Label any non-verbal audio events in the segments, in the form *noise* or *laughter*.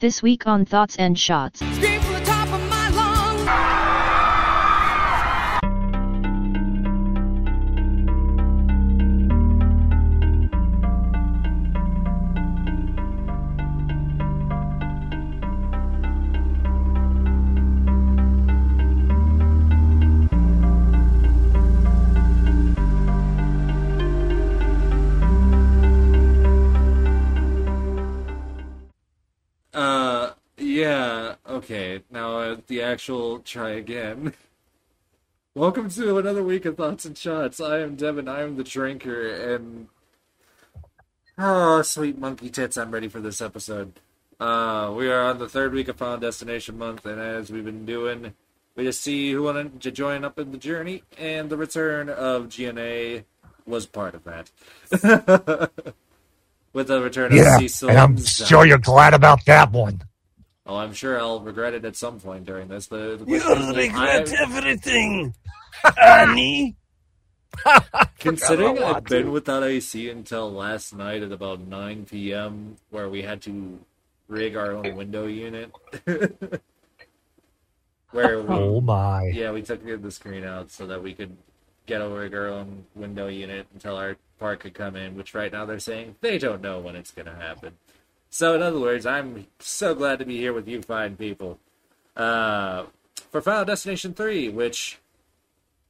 This week on Thoughts and Shots. The actual try again. *laughs* Welcome to another week of Thoughts and Shots. I am Devin, I am the drinker, and. Oh, sweet monkey tits, I'm ready for this episode. Uh, we are on the third week of Final Destination Month, and as we've been doing, we just see who wanted to join up in the journey, and the return of GNA was part of that. *laughs* With the return of Yeah, Cecil. and I'm sure you're glad about that one. Oh, I'm sure I'll regret it at some point during this. The, the You question is, regret I- everything, *laughs* Annie. *laughs* considering I've been to. without AC until last night at about 9 p.m., where we had to rig our own window unit. *laughs* where we, Oh my. yeah, we took the screen out so that we could get a rig our own window unit until our part could come in, which right now they're saying they don't know when it's going to happen. So, in other words, I'm so glad to be here with you fine people. Uh, for Final Destination 3, which.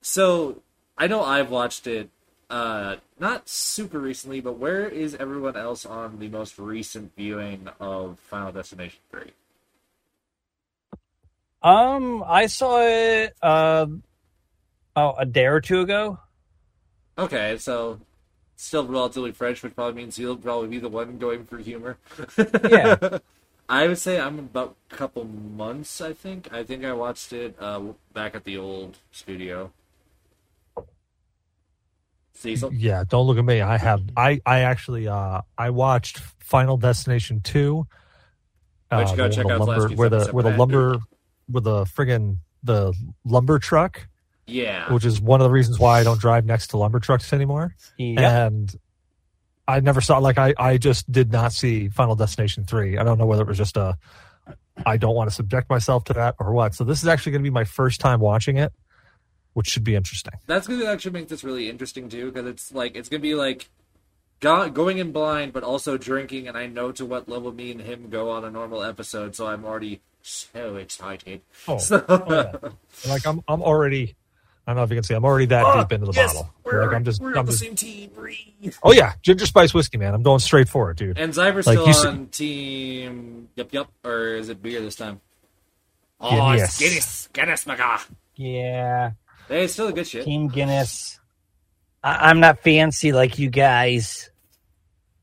So, I know I've watched it uh, not super recently, but where is everyone else on the most recent viewing of Final Destination 3? Um, I saw it uh, oh, a day or two ago. Okay, so still relatively fresh, which probably means you'll probably be the one going for humor. Yeah. *laughs* I would say I'm about a couple months, I think. I think I watched it uh, back at the old studio. Cecil? Yeah, don't look at me. I have I I actually uh I watched Final Destination 2. Why'd you go the one check out the last lumber, where the where the lumber with the friggin' the lumber truck, Yeah. which is one of the reasons why I don't drive next to lumber trucks anymore. Yeah. And I never saw like I I just did not see Final Destination 3. I don't know whether it was just a I don't want to subject myself to that or what. So this is actually going to be my first time watching it, which should be interesting. That's going to actually make this really interesting, too, because it's like, it's going to be like go- going in blind, but also drinking, and I know to what level me and him go on a normal episode, so I'm already so excited. Oh, *laughs* So, oh, yeah. like I'm I'm already I don't know if you can see I'm already that deep ah, into the bottle. like I'm just, I'm just same team. Bree. Oh yeah, ginger spice whiskey, man. I'm going straight for it, dude. And Cyber's Like, still you see- on team. Yep, yep. Or is it beer this time? Oh, Guinness. it's Guinness. Guinness, my guy. yeah. Hey, it's still a good shit. Team Guinness. I- I'm not fancy like you guys.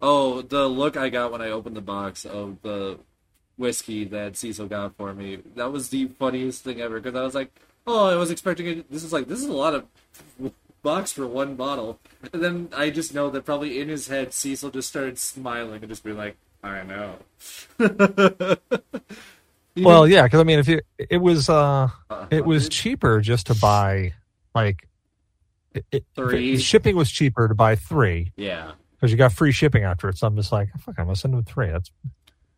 Oh, the look I got when I opened the box of the whiskey that Cecil got for me. That was the funniest thing ever because I was like, oh, I was expecting it. This is like, this is a lot of box for one bottle. And then I just know that probably in his head, Cecil just started smiling and just be like, I know. *laughs* Well, yeah, because I mean, if you it was uh Uh, it was cheaper just to buy like it, it, Three. shipping was cheaper to buy three Yeah. because you got free shipping after it. So I'm just like, fuck, I'm gonna send him three. That's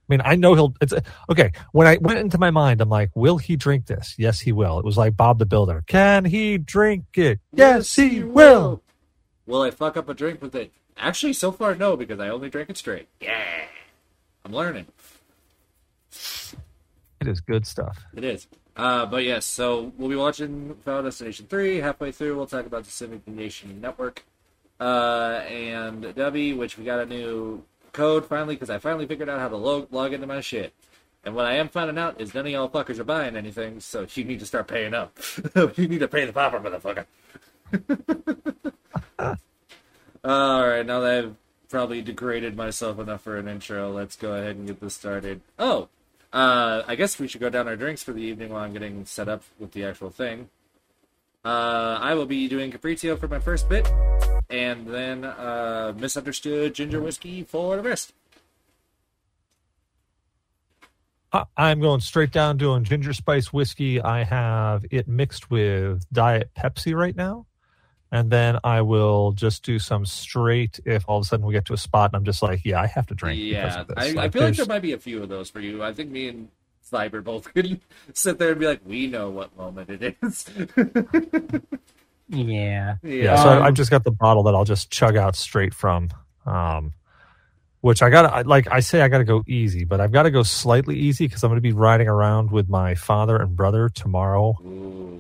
I mean, I know he'll. It's okay. When I went into my mind, I'm like, "Will he drink this? Yes, he will." It was like Bob the Builder. Can he drink it? Yes, he will. Will I fuck up a drink with it? Actually, so far, no, because I only drink it straight. Yeah. I'm learning. It is good stuff. It is. Uh, but yes, so we'll be watching Final Destination 3. Halfway through, we'll talk about the Civic Nation Network. Uh, and Debbie, which we got a new code finally, because I finally figured out how to log, log into my shit. And what I am finding out is none of y'all fuckers are buying anything, so you need to start paying up. *laughs* you need to pay the popper, motherfucker. *laughs* Alright, now that I've probably degraded myself enough for an intro, let's go ahead and get this started. Oh, uh, I guess we should go down our drinks for the evening while I'm getting set up with the actual thing. Uh, I will be doing Capriccio for my first bit, and then uh, misunderstood ginger whiskey for the rest. I- I'm going straight down doing ginger spice whiskey. I have it mixed with Diet Pepsi right now. and then I will just do some straight. If all of a sudden we get to a spot and I'm just like, yeah, I have to drink. because Yeah, of this. I, I Like, feel like there might be a few of those for you. I think me and Cyber both *laughs* could sit there and be like, we know what moment it is. *laughs* Yeah. yeah. So Um, I've just got the bottle that I'll just chug out straight from. Um, which I got to like I say I got to go easy, but I've got to go slightly easy because I'm going to be riding around with my father and brother tomorrow,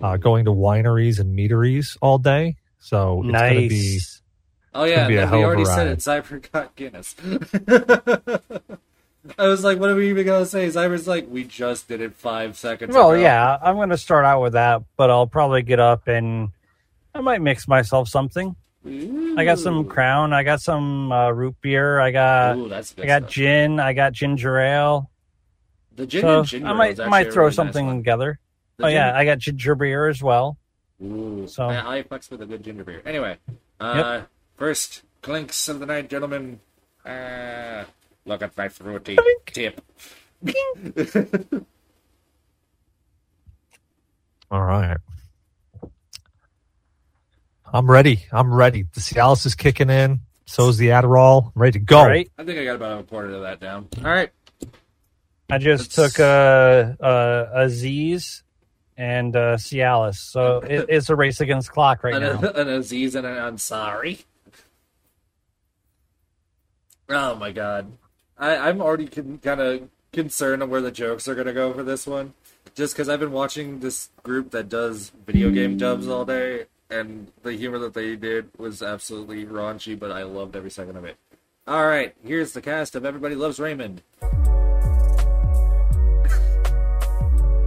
uh, going to wineries and meaderies all day. So it's going to be Nice. oh yeah, be a hell we of a already said ride. it. Cyber got Guinness. *laughs* I was like, what are we even gonna say? Cyber's like, we just did it five seconds. Well, ago. yeah, I'm going to start out with that, but I'll probably get up and I might mix myself something. I got some Crown. I got some uh, root beer. I got Ooh, that's I got stuff. gin. I got ginger ale. The gin So and ginger I ale might is might throw really something one. together. The oh yeah, I got ginger beer as well. Ooh, So- I, I fucks with a good ginger beer. Anyway, uh, first clinks of the night, gentlemen. Uh, look at my fruity tip. *laughs* all right. I'm ready. I'm ready. The Cialis is kicking in. So is the Adderall. I'm ready to go. All right. I think I got about a quarter of that down. All right. I just That's- took a a, a Z's and a Cialis, so *laughs* it, it's a race against clock right an, now. *laughs* an Aziz and an Ansari. Oh my god, I, I'm already con- kind of concerned on where the jokes are gonna go for this one, just because I've been watching this group that does video game dubs all day, and the humor that they did was absolutely raunchy, but I loved every second of it. All right, here's the cast of Everybody Loves Raymond.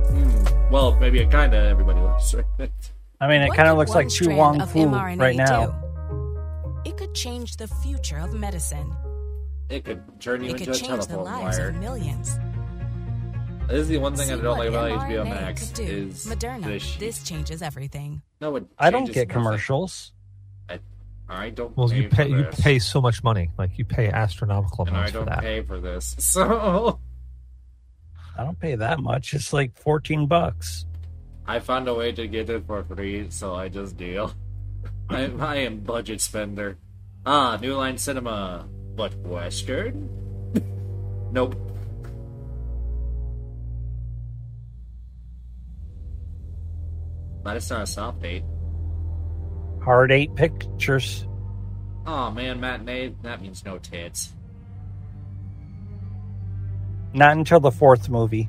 Hmm, well, maybe it kind of everybody loves Raymond. I mean, it kind of looks like Chu strand Wong Fu right now. do? It could change the future of medicine. It could turn you It into could a change the telephone lives wire. of millions. This is the one thing See I don't like about HBO Max is Moderna. the This changes everything. No, it I don't get nothing. commercials. I don't. Well, pay you pay for you pay so much money. Like you pay astronomical and I amounts for don't that. pay for this. *laughs* So I don't pay that much. It's like fourteen bucks. I found a way to get it for free, so I just deal. *laughs* I, I am budget spender. Ah, New Line Cinema, but Western? *laughs* nope. But it's not a soft date. Hard eight pictures. Oh man, matinee. That means no tits. Not until the fourth movie.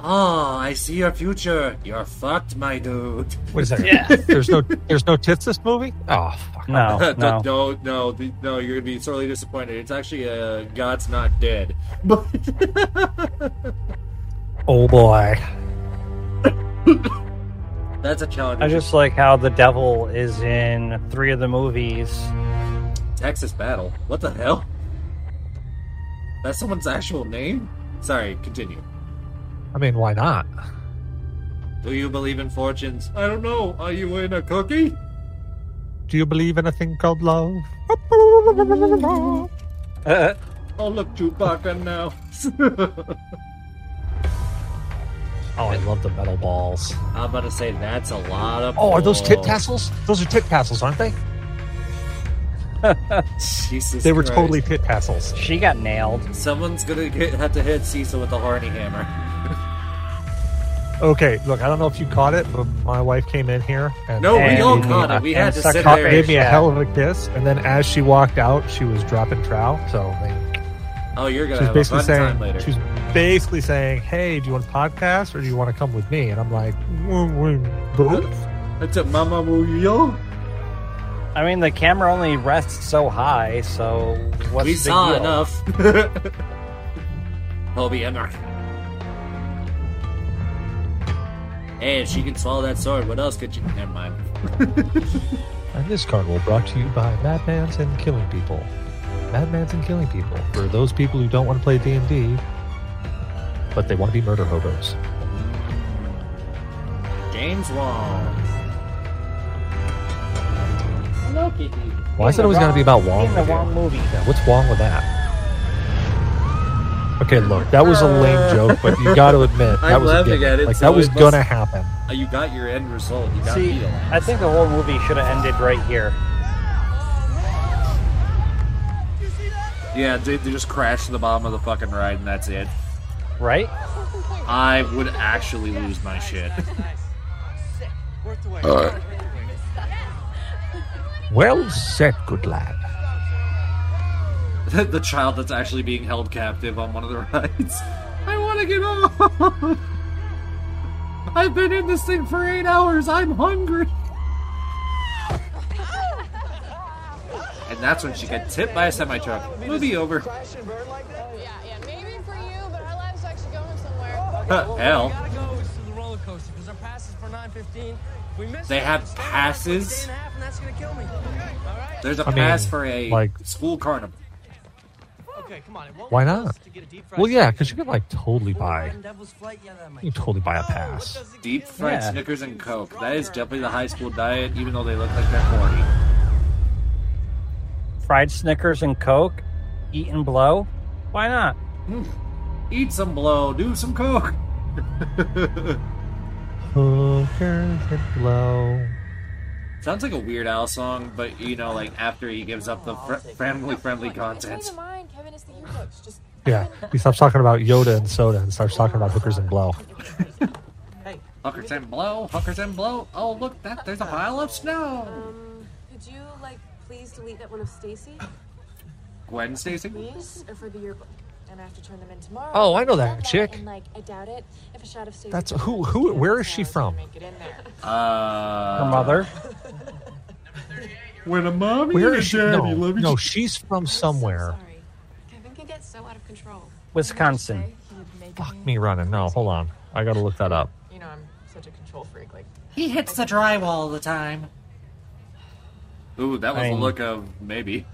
Oh, I see your future. You're fucked, my dude. Wait a second. Yeah. *laughs* There's no there's no tits this movie. Oh fuck. No, *laughs* no, no. no, no, no, You're gonna be sorely disappointed. It's actually uh, God's not dead. But *laughs* Oh boy. That's a challenge. I just like how the devil is in three of the movies. Texas Battle. What the hell? That's someone's actual name. Sorry, continue. I mean, why not? Do you believe in fortunes? I don't know. Are you in a cookie? Do you believe in a thing called love? Uh, *laughs* Oh, look, Chewbacca now. *laughs* Oh, I love the metal balls. I'm about to say that's a lot of. Oh, are those tit balls. tassels? Those are tit tassels, aren't they? *laughs* Jesus, They were Christ. totally tit tassels. she got nailed. Someone's gonna get, have to hit Cecil with the horny hammer. *laughs* Okay, look, I don't know if you caught it, but my wife came in here and No, we And- all caught it. We and had to suck sit cock there. gave me a hell of a kiss, and then as she walked out, she was dropping trow. So I mean, Oh, you're she gonna was have a basically fun saying, time later. she was basically saying, "Hey, do you want a podcast or do you want to come with me?" And I'm like, "Mm, mm, both." That's a Mama Muyo. I mean, the camera only rests so high, so what's We the saw deal? enough. Toby Emmerich. Hey, if she can swallow that sword, what else could you? Never mind. *laughs* And this carnival brought to you by Madmans and Killing People. Madmans and Killing People for those people who don't want to play D and D, but they want to be murder hobos. James Wong. Hello, Kitty. Why is it always got to be about Wong? In the with you? wrong movie. Yeah, what's wrong with that? Okay, look, that was a lame joke, but you got to admit *laughs* that I'm was a laughing given. at it, Like so that was it must- gonna happen. Uh, You got your end result. You got See, me. I think the whole movie should have ended right here. Yeah, they, they just crash to the bottom of the fucking ride and that's it. Right? I would actually lose my shit. Well said, good lad. *laughs* the child that's actually being held captive on one of the rides. I want to get off. *laughs* I've been in this thing for eight hours. I'm hungry. And that's when she gets hit by a semi truck. Movie over. Yeah, yeah, maybe for you, but our lives actually going somewhere. Hell. gotta go to the roller coaster because our pass is for 9:15. We missed They have Stay there for a passes? day and a half, and that's gonna kill me. All right. There's a I mean, pass for a like- school carnival. Okay, come on. It won't Why not? to get a deep fried Well, yeah, because you could like totally buy. Rotten Devil's Flight, yeah, that might You totally buy a Oh, pass. what does it Deep fried Yeah. Snickers and Coke. That is definitely the high school diet, even though they look like they're 40. Fried Snickers and Coke, eat and blow. Why not? Hmm. Eat some blow, do some Coke. *laughs* Hookers and blow. Sounds like a Weird Al song, but you know, like after he gives up the fr- family-friendly content. Change of mind. Kevin is the year coach. Just Yeah, he stops talking about Yoda and soda and starts talking about hookers and blow. Hey. Hookers and blow, hookers and blow. Oh look, that there's a pile of snow. Um, could you like please delete that one of Stacy, Gwen Stacy. please, or for the yearbook? And I have to turn them in tomorrow. Oh, I know that chick. And like, I doubt it. If a shot of Stacy. That's who. make Who? it Where in is she from? Make it in there. *laughs* Uh, Her mother. When a mommy Where and is a she? daddy No, love each no, she's from somewhere. Sorry. Kevin can get so out of control. Wisconsin. Say he would make Fuck me- me running. No, hold on. I gotta look that up. You know, I'm such a control freak. Like, He hits the drywall all the time. Ooh, that was I a mean- look of maybe.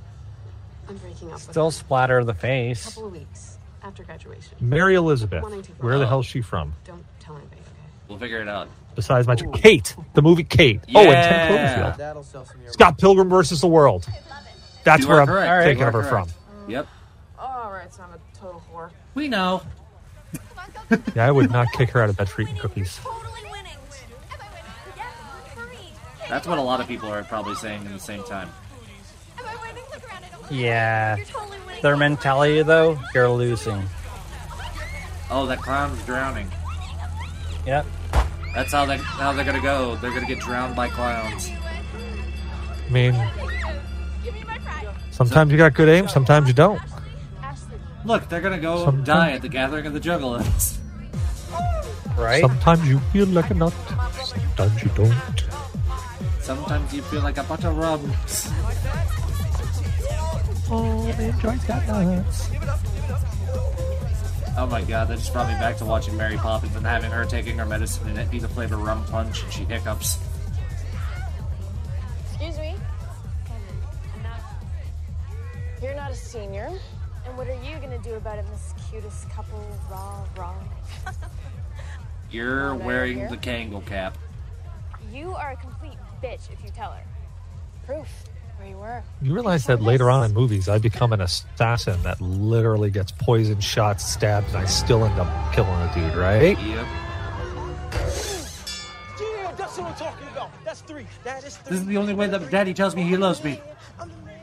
I'm breaking up Still with splatter the him. a face. couple of weeks after graduation. Mary Elizabeth. Wanting to- Where the hell's she from? Don't tell anybody, okay? We'll figure it out. Besides my Kate, the movie Kate. Oh, and Yeah. Ten Cloverfield. That'll sell some Scott Pilgrim versus the World. That's You where I'm correct. thinking You of her correct. from. Yep, Oh, all right, so I'm a total whore. we know. Yeah, I would not *laughs* kick her out of bed for eating cookies. That's what a lot of people are probably saying at the same time. Yeah. Their mentality, though, you're losing. Oh, that clown's drowning. Yep. That's how they how they're gonna go. They're gonna get drowned by clowns. I mean, sometimes you got good aim, sometimes you don't. Look, they're gonna go Sometimes- die at the gathering of the juggalos. Right? Sometimes you feel like a nut, sometimes you don't. Sometimes you feel like a bunch of rubs. Oh, the joint's got nuts. Oh my god, that just brought me back to watching Mary Poppins and having her taking her medicine and it be the flavor rum punch and she hiccups. Excuse me. I'm not. You're not a senior. And what are you gonna do about it, Miss Cutest Couple? Raw, raw. You're wearing the Kangle cap. You are a complete bitch if you tell her. Proof where you were. You realize that later on in movies, I become an assassin that literally gets poison shots, stabbed, and I still end up killing a dude, right? Yep. Yeah, that's what I'm talking about. That's three. That is three. This is the only way that daddy tells me he loves me. I'm the man.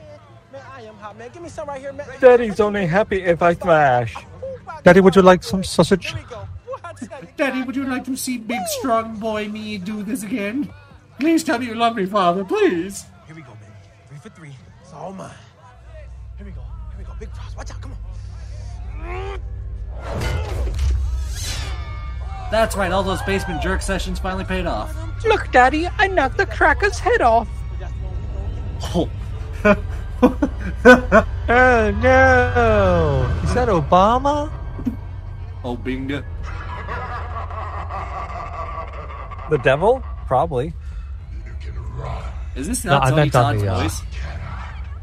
Man, I am hot, man. Give me some right here, man. Daddy's only happy if I smash. Daddy, would you like some sausage? Here we go. What? Daddy, would you like to see big strong boy me do this again? Please tell me you love me, father, please. Here we go, baby. Three for three. It's all mine. Here we go. Here we go. Big props. Watch out. Come on. That's right, all those basement jerk sessions finally paid off. Look, Daddy, I knocked the cracker's head off. Oh. *laughs* Oh no! Is that Obama? Oh, bingo. The devil? Probably. Is this No, not I Tony meant on Todd's the, uh, voice?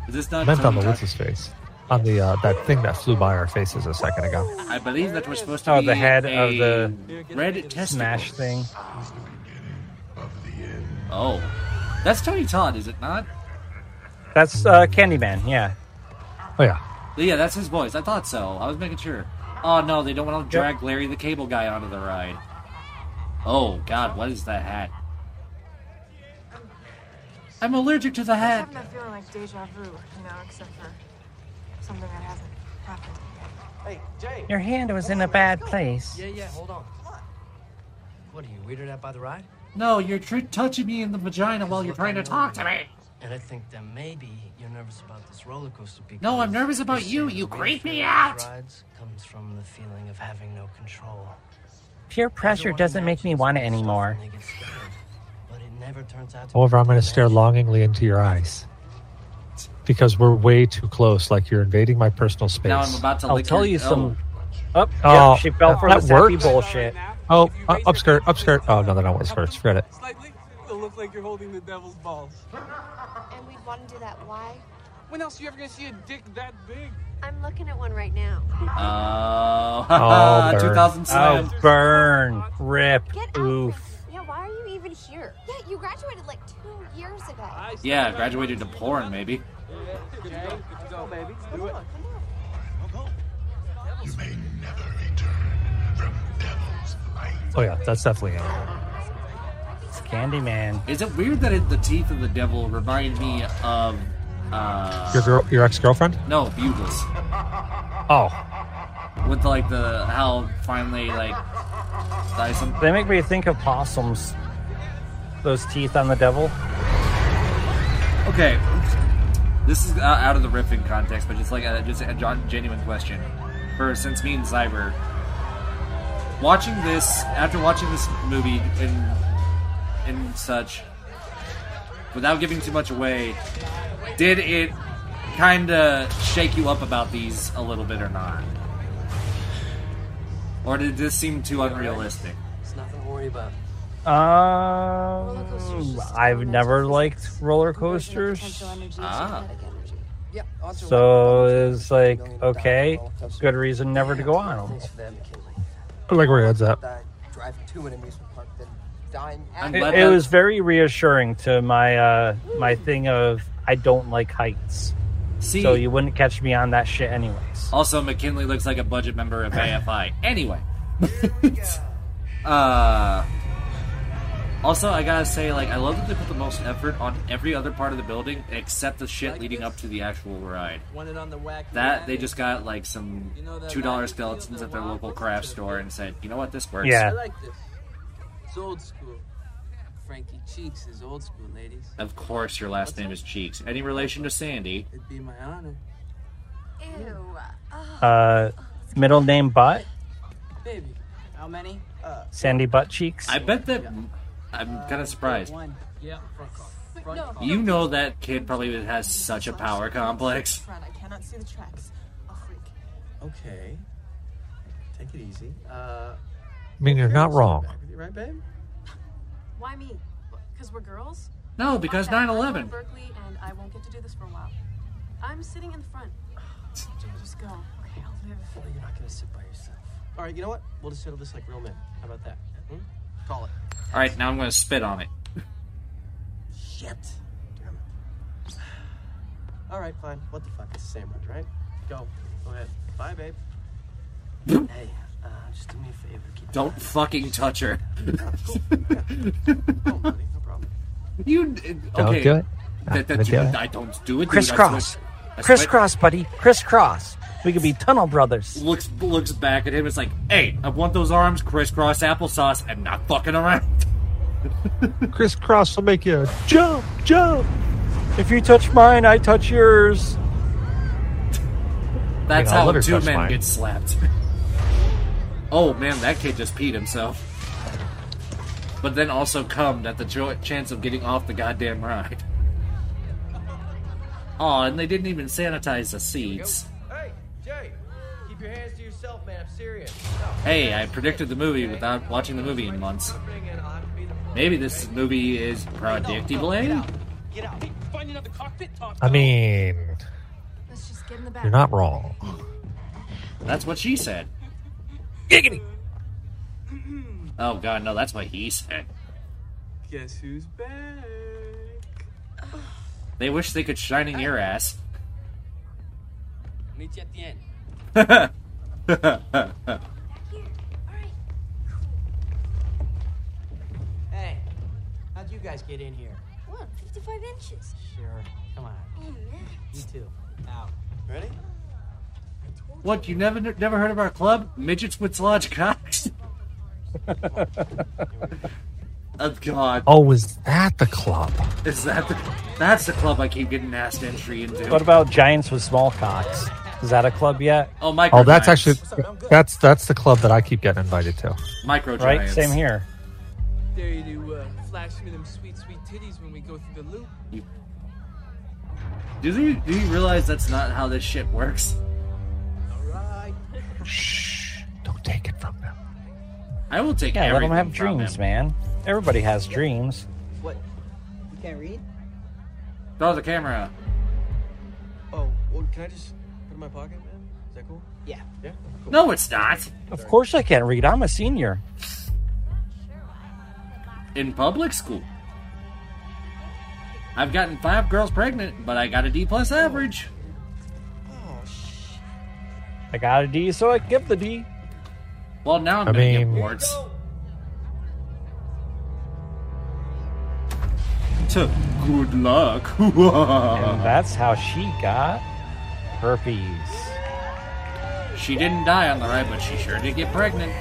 Is this not I meant on the Todd? what's his face. On the uh, that thing that flew by our faces a second ago. I believe that was supposed to Oh, be the head a of the red testicle. Smash thing. Oh, that's Tony Todd, is it not? That's uh, Candyman, yeah. Oh yeah. Yeah, that's his voice. I thought so. I was making sure. Oh no, they don't want to drag Larry the Cable Guy onto the ride. Oh God, what is that hat? I'm allergic to the I'm hat. having that feeling like deja vu, you know, except for something that hasn't happened yet. Hey, Jay. Your hand was in a bad place. Yeah, yeah, hold on. What are you weirded out by the ride? No, you're tr- touching me in the vagina while you're trying to talk to me. And I think that maybe you're nervous about this roller coaster because No, I'm nervous about you. You creep me out. these Rides comes from the feeling of having no control. Peer pressure doesn't make me want it anymore. When they get scared, but it never turns out to However, be I'm going to stare longingly into your eyes because we're way too close. Like you're invading my personal space. Now I'm about to. I'll lick tell you some. Oh. Up, Oh, yep, she fell for that the sappy worked. bullshit. Oh, uh, upskirt, upskirt. Oh no, they're not skirts. Forget it. Slightly, it'll look like you're holding the devil's balls. And we'd want to do that. Why? When else are you ever gonna see a dick that big? I'm looking at one right now. Oh, *laughs* Oh, burn. 2000. Oh, burn, rip, Get out oof. of Yeah, why are you even here? Yeah, you graduated like two years ago. Yeah, graduated to porn, maybe. Jay, good to go, baby. Do it. Oh yeah, that's definitely it. It's Candyman. Is it weird that it, the teeth of the devil remind me of uh Your girl, your ex girlfriend. no bugles Oh, with like the how finally like die some They make me think of possums. Those teeth on the devil. Okay, this is uh, out of the riffing context, but just like a, just a genuine question for since me and Cyber watching this after watching this movie and and such without giving too much away, did it kind of shake you up about these a little bit or not? Or did this seem too unrealistic? It's nothing to worry about. Um, I've never liked roller coasters, Ah. Yeah, so it's like okay, good reason never to go on them. Thanks for that, McKinley. I like where your head's at. Died driving to an amusement park, then dying I'm at glad It, it was very reassuring to my uh, my thing of I don't like heights, See, so you wouldn't catch me on that shit anyways. Also, McKinley looks like a budget member of AFI. anyway. *laughs* uh, also, I gotta say, like, I love that they put the most effort on every other part of the building except the shit leading up to the actual ride. Want on the whack. That they just got like some two dollar skeletons at their local craft store and said, you know what, this works. Yeah, I Yeah, like this. It's old school. Frankie Cheeks is old school, ladies. Of course, your last name is Cheeks. Any relation to Sandy? It'd be my honor. Ew. uh, middle name butt, Baby, how many? Uh, Sandy butt cheeks. I bet that. I'm kind of surprised. one. Yeah, front car. Front car. You know that kid probably has such a power complex. Friend, I cannot see the tracks. I'll freak. Okay. Take it easy. Uh, I mean, you're not wrong. back with you, right, babe? Why me? Because we're girls? No, because Fuck that. I'm 9 going 11. to Berkeley, and I won't get to do this for a while. I'm sitting in the front. *sighs* Just go. Okay, I'll live. Well, you're not gonna sit by yourself. All right, you know what? We'll just settle this like real men. How about that? Hmm? Call it. Alright, now I'm gonna spit on it. Shit. Damn it. All right, fine. What the fuck? It's the same ride, right? Go. Go ahead. Bye, babe. *laughs* Hey, uh, just do me a favor. Keep Don't fucking touch her. *laughs* Oh, buddy, no problem. you. Don't Okay. do it. That, that, Not do it. I don't do it. Crisscross, swear- I swear- crisscross, buddy, crisscross. We could be tunnel brothers. Looks looks back at him. It's like, hey, I want those arms, crisscross applesauce, and not fucking around. *laughs* Crisscross will make you jump, jump. If you touch mine, I touch yours. That's how let her two men mine. get slapped. *laughs* oh man, that kid just peed himself. But then also cummed at the jo- chance of getting off the goddamn ride. Oh, and they didn't even sanitize the seats. Hey, Keep your hands to yourself, man. I'm serious. Hey, I predicted the movie without watching the movie in months. Maybe this movie is predictable. Get out. Hey, find another cockpit. Talk. I mean, Let's just get in the back. you're not wrong. That's what she said. Giggity. Oh god, no, that's what he said. Guess who's back? They wish they could shine in your ass. Meet you at the end. Hey, how'd you guys get in here? What? 55 inches. Sure. Come on. Oh, man. You too. Out. Ready? what? You never never heard of our club? Midgets with large cocks. oh God, Oh, was that the club? is that the? That's the club I keep getting asked entry into. What about giants with small cocks? Is that a club yet? Oh, micro. Oh, that's giants. actually that's that's the club that I keep getting invited to. micro Right? giants. Same here. Dare you to uh, flash me them sweet, sweet titties when we go through the loop. Do you do you realize that's not how this shit works? Alright. *laughs* Shh! Don't take it from them. I will take Yeah, let everything them have from dreams, him. man. Everybody has dreams. What? You can't read? Throw the camera. Oh, well, can I just put it in my pocket, man? Is that cool? Yeah. Yeah? Cool. No, it's not. Of course I can't read. I'm a senior. In public school. I've gotten five girls pregnant, but I got a D plus average. Oh, shit. I got a D, so I give the D. Well, now I'm I gonna mean- get warts. To good luck. *laughs* And that's how she got herpes. she didn't die on the ride, but she sure did get pregnant.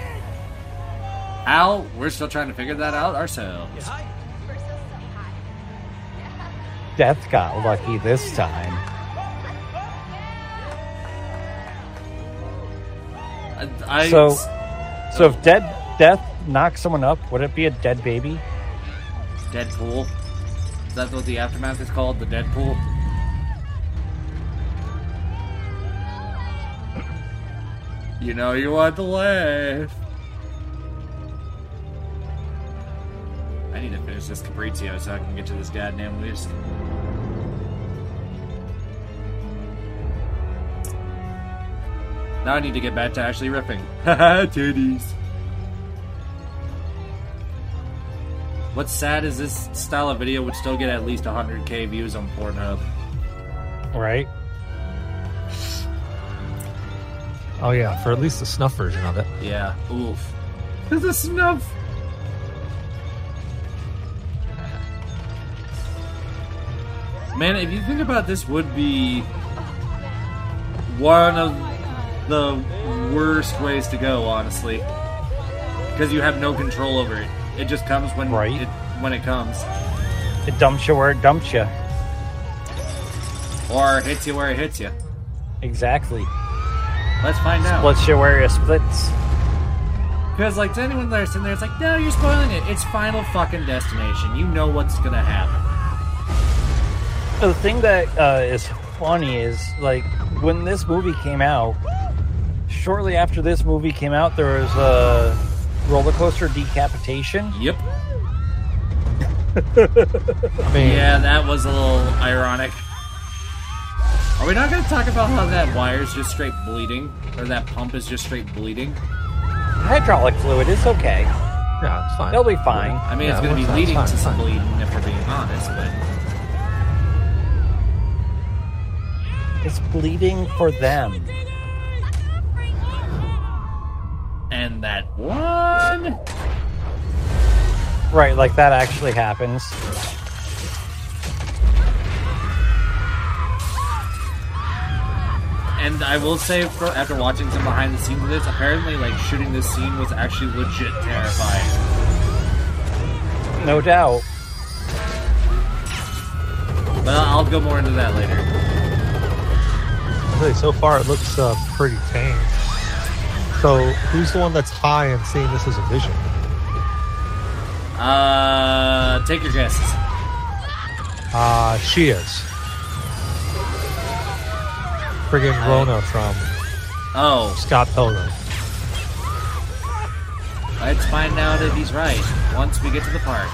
How? We're still trying to figure that out ourselves. Death got lucky this time. I, I- So, so if dead death knocks someone up, would it be a dead baby? Deadpool. Is that what the aftermath is called? The Deadpool? You know you want to laugh. I need to finish this Capriccio so I can get to this goddamn list. Now I need to get back to actually riffing. *laughs* Haha, titties. What's sad is this style of video would still get at least 100k views on Pornhub. Right? Oh yeah, for at least the snuff version of it. Yeah, oof. There's a snuff. Man, if you think about this, would be one of the worst ways to go, honestly, because you have no control over it. It just comes when Right. it when it comes, It dumps you where it dumps you. or hits you where it hits you. Exactly. Let's find out. Splits your where it splits. Because, like, to anyone that's in there, it's like, no, you're spoiling it. It's Final fucking Destination. You know what's gonna happen. The thing that uh, is funny is like when this movie came out. Shortly after this movie came out, there was a roller coaster decapitation. Yep. *laughs* I mean, Yeah, that was a little ironic. Are we not gonna talk about how that wire's just straight bleeding? Or that pump is just straight bleeding? Hydraulic fluid is okay. yeah, it's fine. They'll be fine. I mean, Yeah, it's gonna be fine, leading it's to some fine. bleeding, if we're being honest, but. It's bleeding for them. And that one. Right, like that actually happens. And I will say, after watching some behind the scenes of this, apparently, like, shooting this scene was actually legit terrifying. No doubt. But I'll, I'll go more into that later. Really, so far it looks uh, pretty tame. So, who's the one that's high and seeing this as a vision? Uh, take your guesses. Uh, she is. Friggin' Rona from Oh, Scott Pilgrim. let's find out if he's right once we get to the park.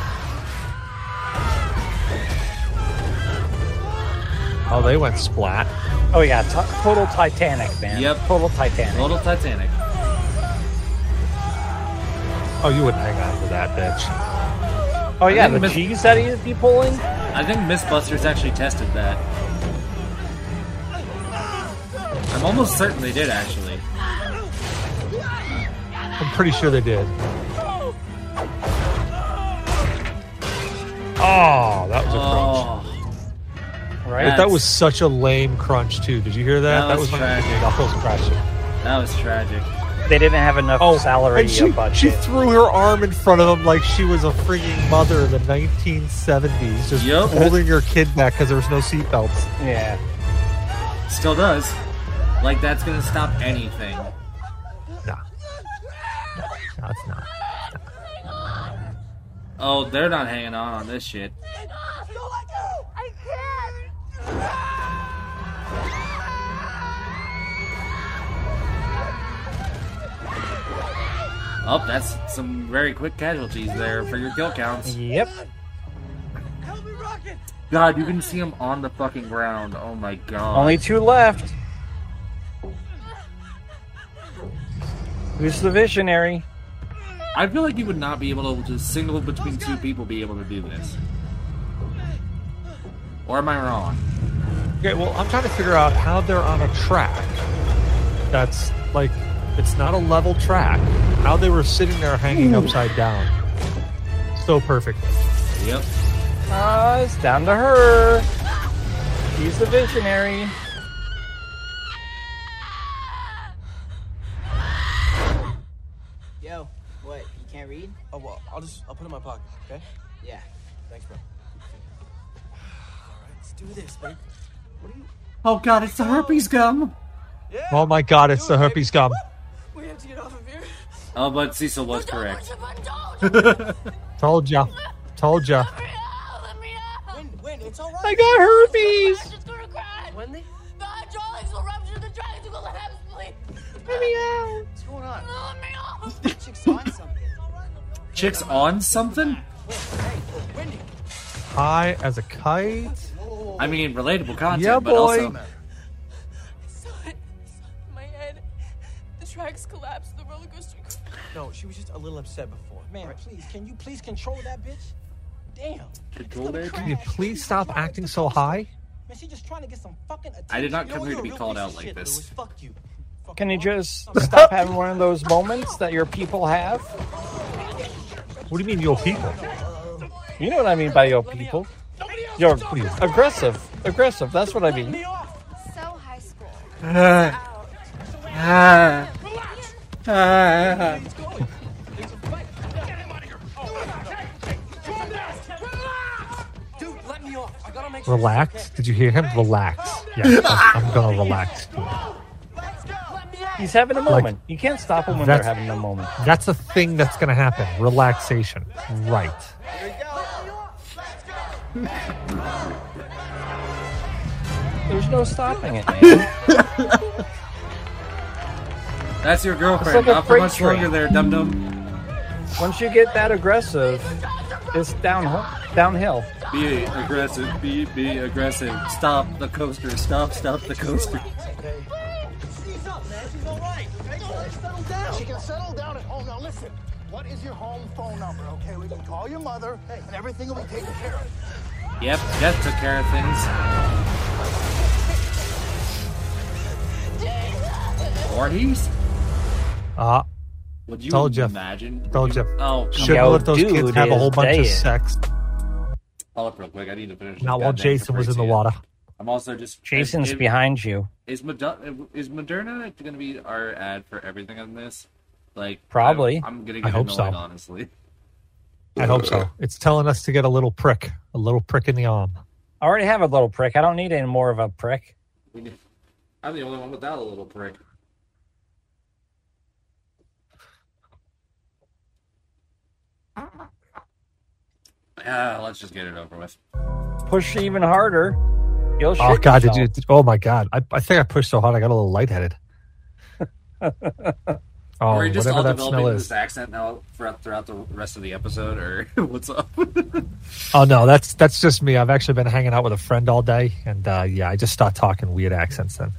Oh, they went splat. Oh yeah, t- total Titanic, man. Yep. Total Titanic. Total Titanic. Oh, you wouldn't hang on to that, bitch. Oh yeah, think the Miss- cheese that he'd be pulling. I think Mythbusters actually tested that. I'm almost certain they did actually. I'm pretty sure they did. Oh, that was a oh. crunch. Oh, Right? But that was such a lame crunch too. Did you hear that? That was my tragic. knuckles crashing. that was tragic. They didn't have enough Oh, salary and she, budget. she threw her arm in front of him like she was a freaking mother in the 1970s, just Yup. holding her kid back because there was no seatbelts. yeah. Still does. Like that's gonna stop anything. No, no, it's not. Oh, they're not hanging on on this shit. Oh, that's some very quick casualties there for your kill counts. Yep. God, you can see them on the fucking ground. Oh my god. Only two left. Who's the visionary? I feel like you would not be able to single between two people be able to do this. Or am I wrong? Okay, well, I'm trying to figure out how they're on a track that's like it's not a level track. How they were sitting there hanging upside down. So perfect. Yep. Uh, it's down to her. She's the visionary. Yo, what? You can't read? Oh well, I'll just I'll put it in my pocket. Okay. Yeah. Thanks, bro. *sighs* All right, let's do this, babe. What are you? Oh god, it's the herpes gum. Yeah. Oh my god, it's the herpes gum. We have to get off of here. Oh, but Cecil was correct. *laughs* Told ya. Told ya. Win, win, it's all right. I got herpes. Wendy? The hydraulics will rupture the dragon to go let sleep. Let me out. What's going on? Let me off. Chick's on something. Chicks on something? High as a kite. I mean, relatable content, Yeah, but also. boy. I saw it. In my head. The tracks collapsed. The roller coaster. No, she was just a little upset before. Man, please, can you please control that bitch? Damn. Control that Can you please stop acting so high? Man, she's just trying to get some fucking attention. I did not You know come here to be called out like shit, this. Lewis. Fuck you. Fuck Can you just *laughs* stop having one of those moments that your people have? What do you mean, your people? You know what I mean by your people. You're aggressive. Aggressive. That's what I mean. So high school. Dude, let me off. I gotta make Relax. Did you hear him? Relax. Yeah, I'm, I'm gonna relax. He's having a Like- moment. you can't stop him when they're having a moment. That's a thing that's gonna happen. Relaxation. Right. There's no stopping it, man. That's your girlfriend. Like a Not for freight much train. longer there, dum dum. Once you get that aggressive, it's downhill. Downhill. Be aggressive. Be be aggressive. Stop the coaster. Stop. Stop the coaster. Settle down at home. Now listen, what is your home phone number? Okay, we can call your mother, and everything will be taken care of. Yep, Death took care of things. Voorhees? Uh, Would you told you. imagine? Told you. Oh, Shouldn't Yo, let those kids have a whole bunch of sex. Hold up real quick. I need to finish. Not while Jason was in the water. I'm also just. Jason's is, behind you. Is Moderna is Moderna going to be our ad for everything on this? Like Probably. I, am going to I hope annoyed, so. honestly. I hope so. It's telling us to get a little prick, a little prick in the arm. I already have a little prick. I don't need any more of a prick. I'm the only one without a little prick. Yeah, let's just get it over with. Push even harder. You'll Oh shit God! Did yourself. you? Oh my God! I, I think I pushed so hard I got a little lightheaded. *laughs* oh, Are we just all developing smell this is. accent now throughout, throughout the rest of the episode, or *laughs* what's up? Oh no, that's that's just me. I've actually been hanging out with a friend all day, and uh, yeah, I just start talking weird accents then.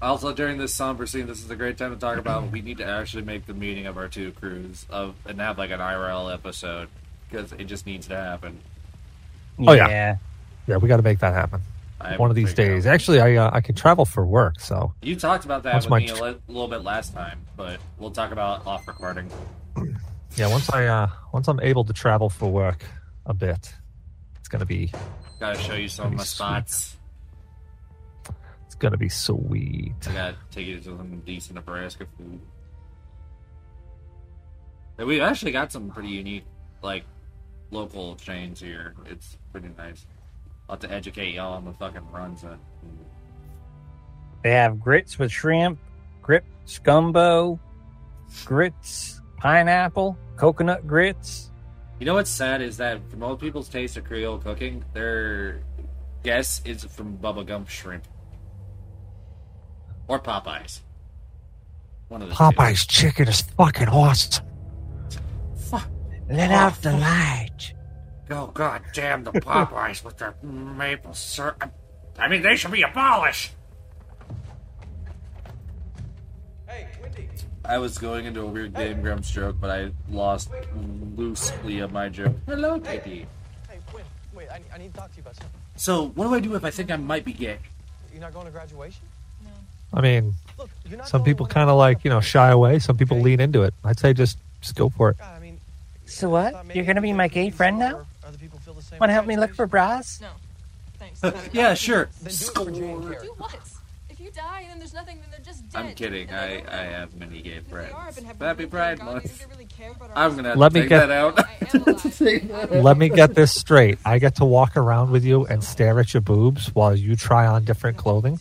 also, during this somber scene, this is a great time to talk about. We need to actually make the meeting of our two crews of and have like an IRL episode because it just needs to happen. Oh, yeah. Yeah, we got to make that happen. One of these days. Actually, I uh, I can travel for work, so You talked about that Once with my me a li- little bit last time, but we'll talk about off recording. *clears throat* yeah. Once I uh, once I'm able to travel for work a bit, it's gonna be Gotta show you some of my Pretty sweet. spots. it's gonna be sweet. I gotta take you to some decent Nebraska food. And we've actually got some pretty unique, like, local chains here. It's pretty nice. I'll have to educate y'all on the fucking runs. That, They have grits with shrimp, grits scumbo, grits pineapple, coconut grits. You know what's sad is that for most people's taste of Creole cooking, their guess is from Bubba Gump shrimp or Popeyes. One of the two. Popeye's chicken is fucking awesome. Let out the light. Oh god damn the Popeyes with their maple syrup. I mean, they should be abolished. Hey, Wendy. I was going into a weird Game Grumps joke, but I lost loosely of my joke. Hello, Kitty. Hey, wait, wait, I, I need to talk to you about something. So, what do I do if I think I might be gay? You're not going to graduation? No. I mean, Look, some people kind of like you know shy away. Some people lean into it. I'd say just just go for it. So what? You're gonna be my gay friend now? Want to help me look for bras? No. Thanks. Uh, yeah, sure. Do what? If you die and then there's nothing, then they're just dead. I'm kidding. I, I have many gay friends. are, I've Happy Pride gone, they Month. don't really care about our I'm gonna have Let to me take get- that out. *laughs* Let me get this straight. I get to walk around with you and stare at your boobs while you try on different clothing.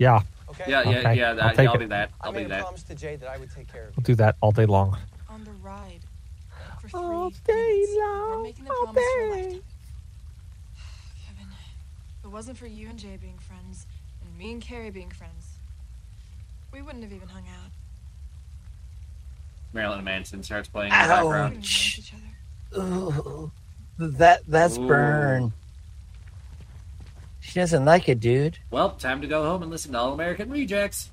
Yeah, Yeah, yeah, Okay, yeah. I'll That, take I'll it. do that. I I'll made do a that. promise to Jay that I would take care of I'll do that all day long. on the ride. For three all day long. We're making the promise for a lifetime. *sighs* Kevin, if it wasn't for you and Jay being friends, and me and Carrie being friends, we wouldn't have even hung out. Marilyn Manson starts playing in the background. Ouch. Ooh, that that's Ooh. burn. She doesn't like it, dude. Well, time to go home and listen to All American Rejects.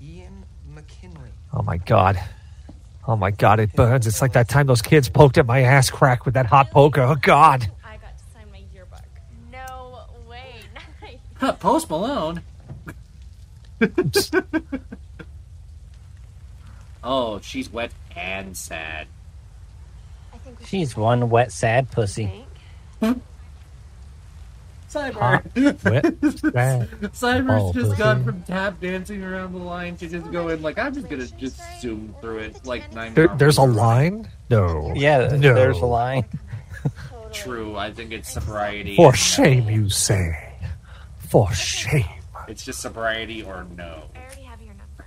Ian McKinley. Oh my god. Oh my god, it burns. It's like that time those kids poked at my ass crack with that hot poker. Oh god. I got to sign my yearbook. No way. *laughs* Nice. Post Malone. *laughs* oh, she's wet and sad. She's one wet sad pussy. Hmm? Cyber. *laughs* Cyber's just gone from tap dancing around the line to just going like I'm just gonna just zoom through it like nine. There, there's a line? No. Yeah, no. there's a line. True, I think it's sobriety. For shame, no. you say. For shame. It's just sobriety or no. I already have your number.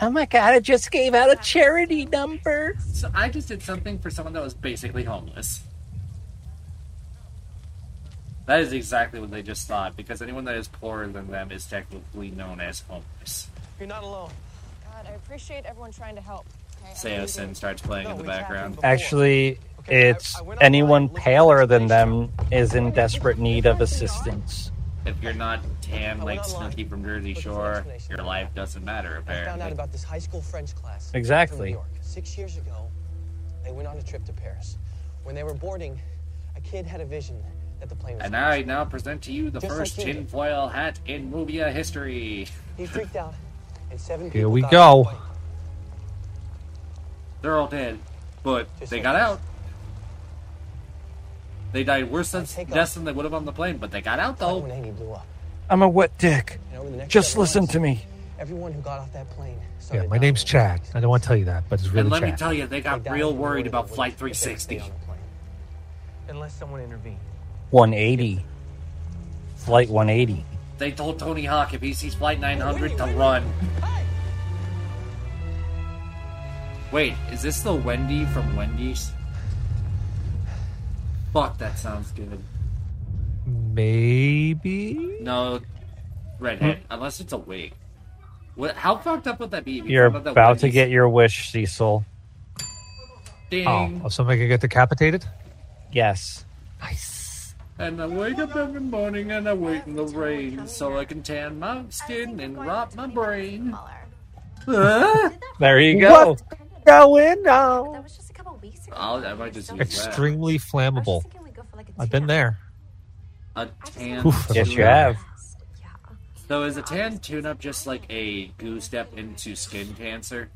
Oh my god, I just gave out a charity number. So I just did something for someone that was basically homeless. That is exactly what they just thought, because anyone that is poorer than them is technically known as homeless. You're not alone. God, I appreciate everyone trying to help. okay? I. Saosin starts playing in the background. Actually, it's anyone paler than them is in desperate need of assistance. If you're not tan like Snooki from Jersey Shore, your life doesn't matter, apparently. I found out about this high school French class. Exactly. New York. Six years ago, they went on a trip to Paris. When they were boarding, a kid had a vision that the plane was. And I now present to you the Just first you did. tinfoil hat in movia history. He freaked out, and seven Here people we got go. out. They're all dead, but Just they like got this. out. They died worse than take deaths off. than they would have on the plane, but they got out though. When Haney blew up. I'm a wet dick. And over the next Just listen months, to me. Everyone who got off that plane. Yeah, my name's dying. Chad. I don't want to tell you that, but it's really and let Chad. me tell you, they got They real worried about Flight if they stayed 360. on the plane. Unless someone intervened. 180. Flight 180. They told Tony Hawk if he sees Flight 900 to run. Wait, is this the Wendy from Wendy's? Fuck, that sounds good. Maybe. No, redhead, unless it's a wig. What? How fucked up would that be? you You're found out that about to get your wish, Cecil. ding, Oh, somebody can get decapitated? Yes. And I wake up every morning and I wait in the rain so I can tan my skin and rot my brain. Huh? There you go. What's going on? That was just a couple weeks ago. I'll, I might just use Extremely flammable. I've been there. a tan. Oof, Yes, you tune-up- have. So is a tan tune-up just like a goose step into skin cancer?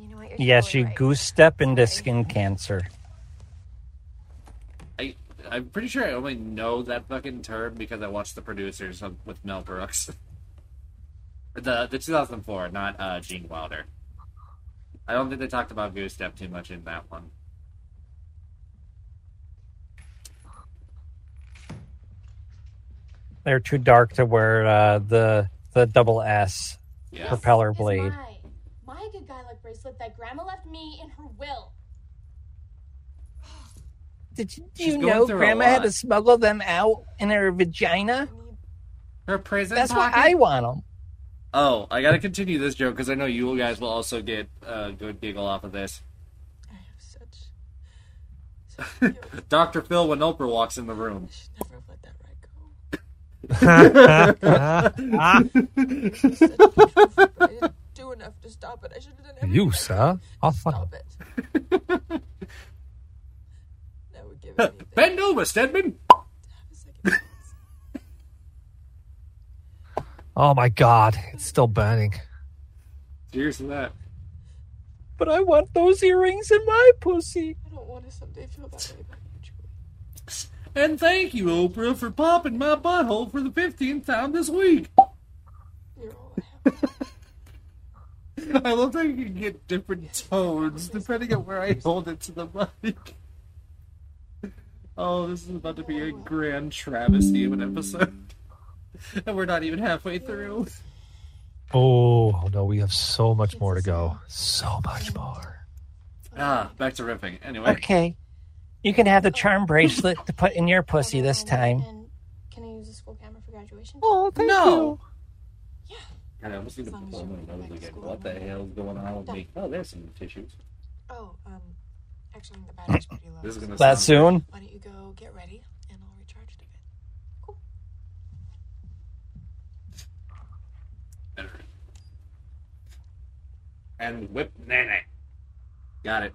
You know what? You're Yes, totally you right. goose step into skin cancer. I I'm pretty sure I only know that fucking term because I watched the producers with Mel Brooks. *laughs* the the 2004, not uh, Gene Wilder. I don't think they talked about goose step too much in that one. They're too dark to wear uh, the the double S Yeah. propeller blade. my, my good guy luck bracelet that Grandma left me in her will. Did you, She's going through a lot. smuggle them out in her vagina? Her prison That's why? I want them. Oh, I gotta continue this joke because I know you guys will also get a good giggle off of this. I have such. Dr. Phil when Oprah walks in the room. Never let that right go. *laughs* I didn't do enough to stop it. I should have done everything. you, sir. I'll fuck. Stop it. *laughs* That would give anything. *laughs* Bend over, Stedman! *laughs* Oh my god, it's still burning. Cheers to that. But I want those earrings in my pussy. I don't want to someday feel that way about you, Julie. And thank you, Oprah, for popping my butthole for the 15th time this week. You're all I have. *laughs* I love how you can get different tones depending on where I hold it to the mic. Oh, this is about to be a grand travesty of an episode. *laughs* And we're not even halfway through. Oh no, we have so much more to go. So much more. Ah, back to riffing. Anyway. Okay. You can have the charm bracelet to put in your pussy this time. And can I use the school camera for graduation? Oh, thank No. Yeah. God, I almost need to As long as pull my nose again. What the I'm hell's going on with me? Oh, there's some tissues. Oh, um, actually, the battery's mm. pretty low. This is gonna That sound- soon? Why don't you go get ready and I'll recharge it a bit. Cool. Better. And whip nene. Got it.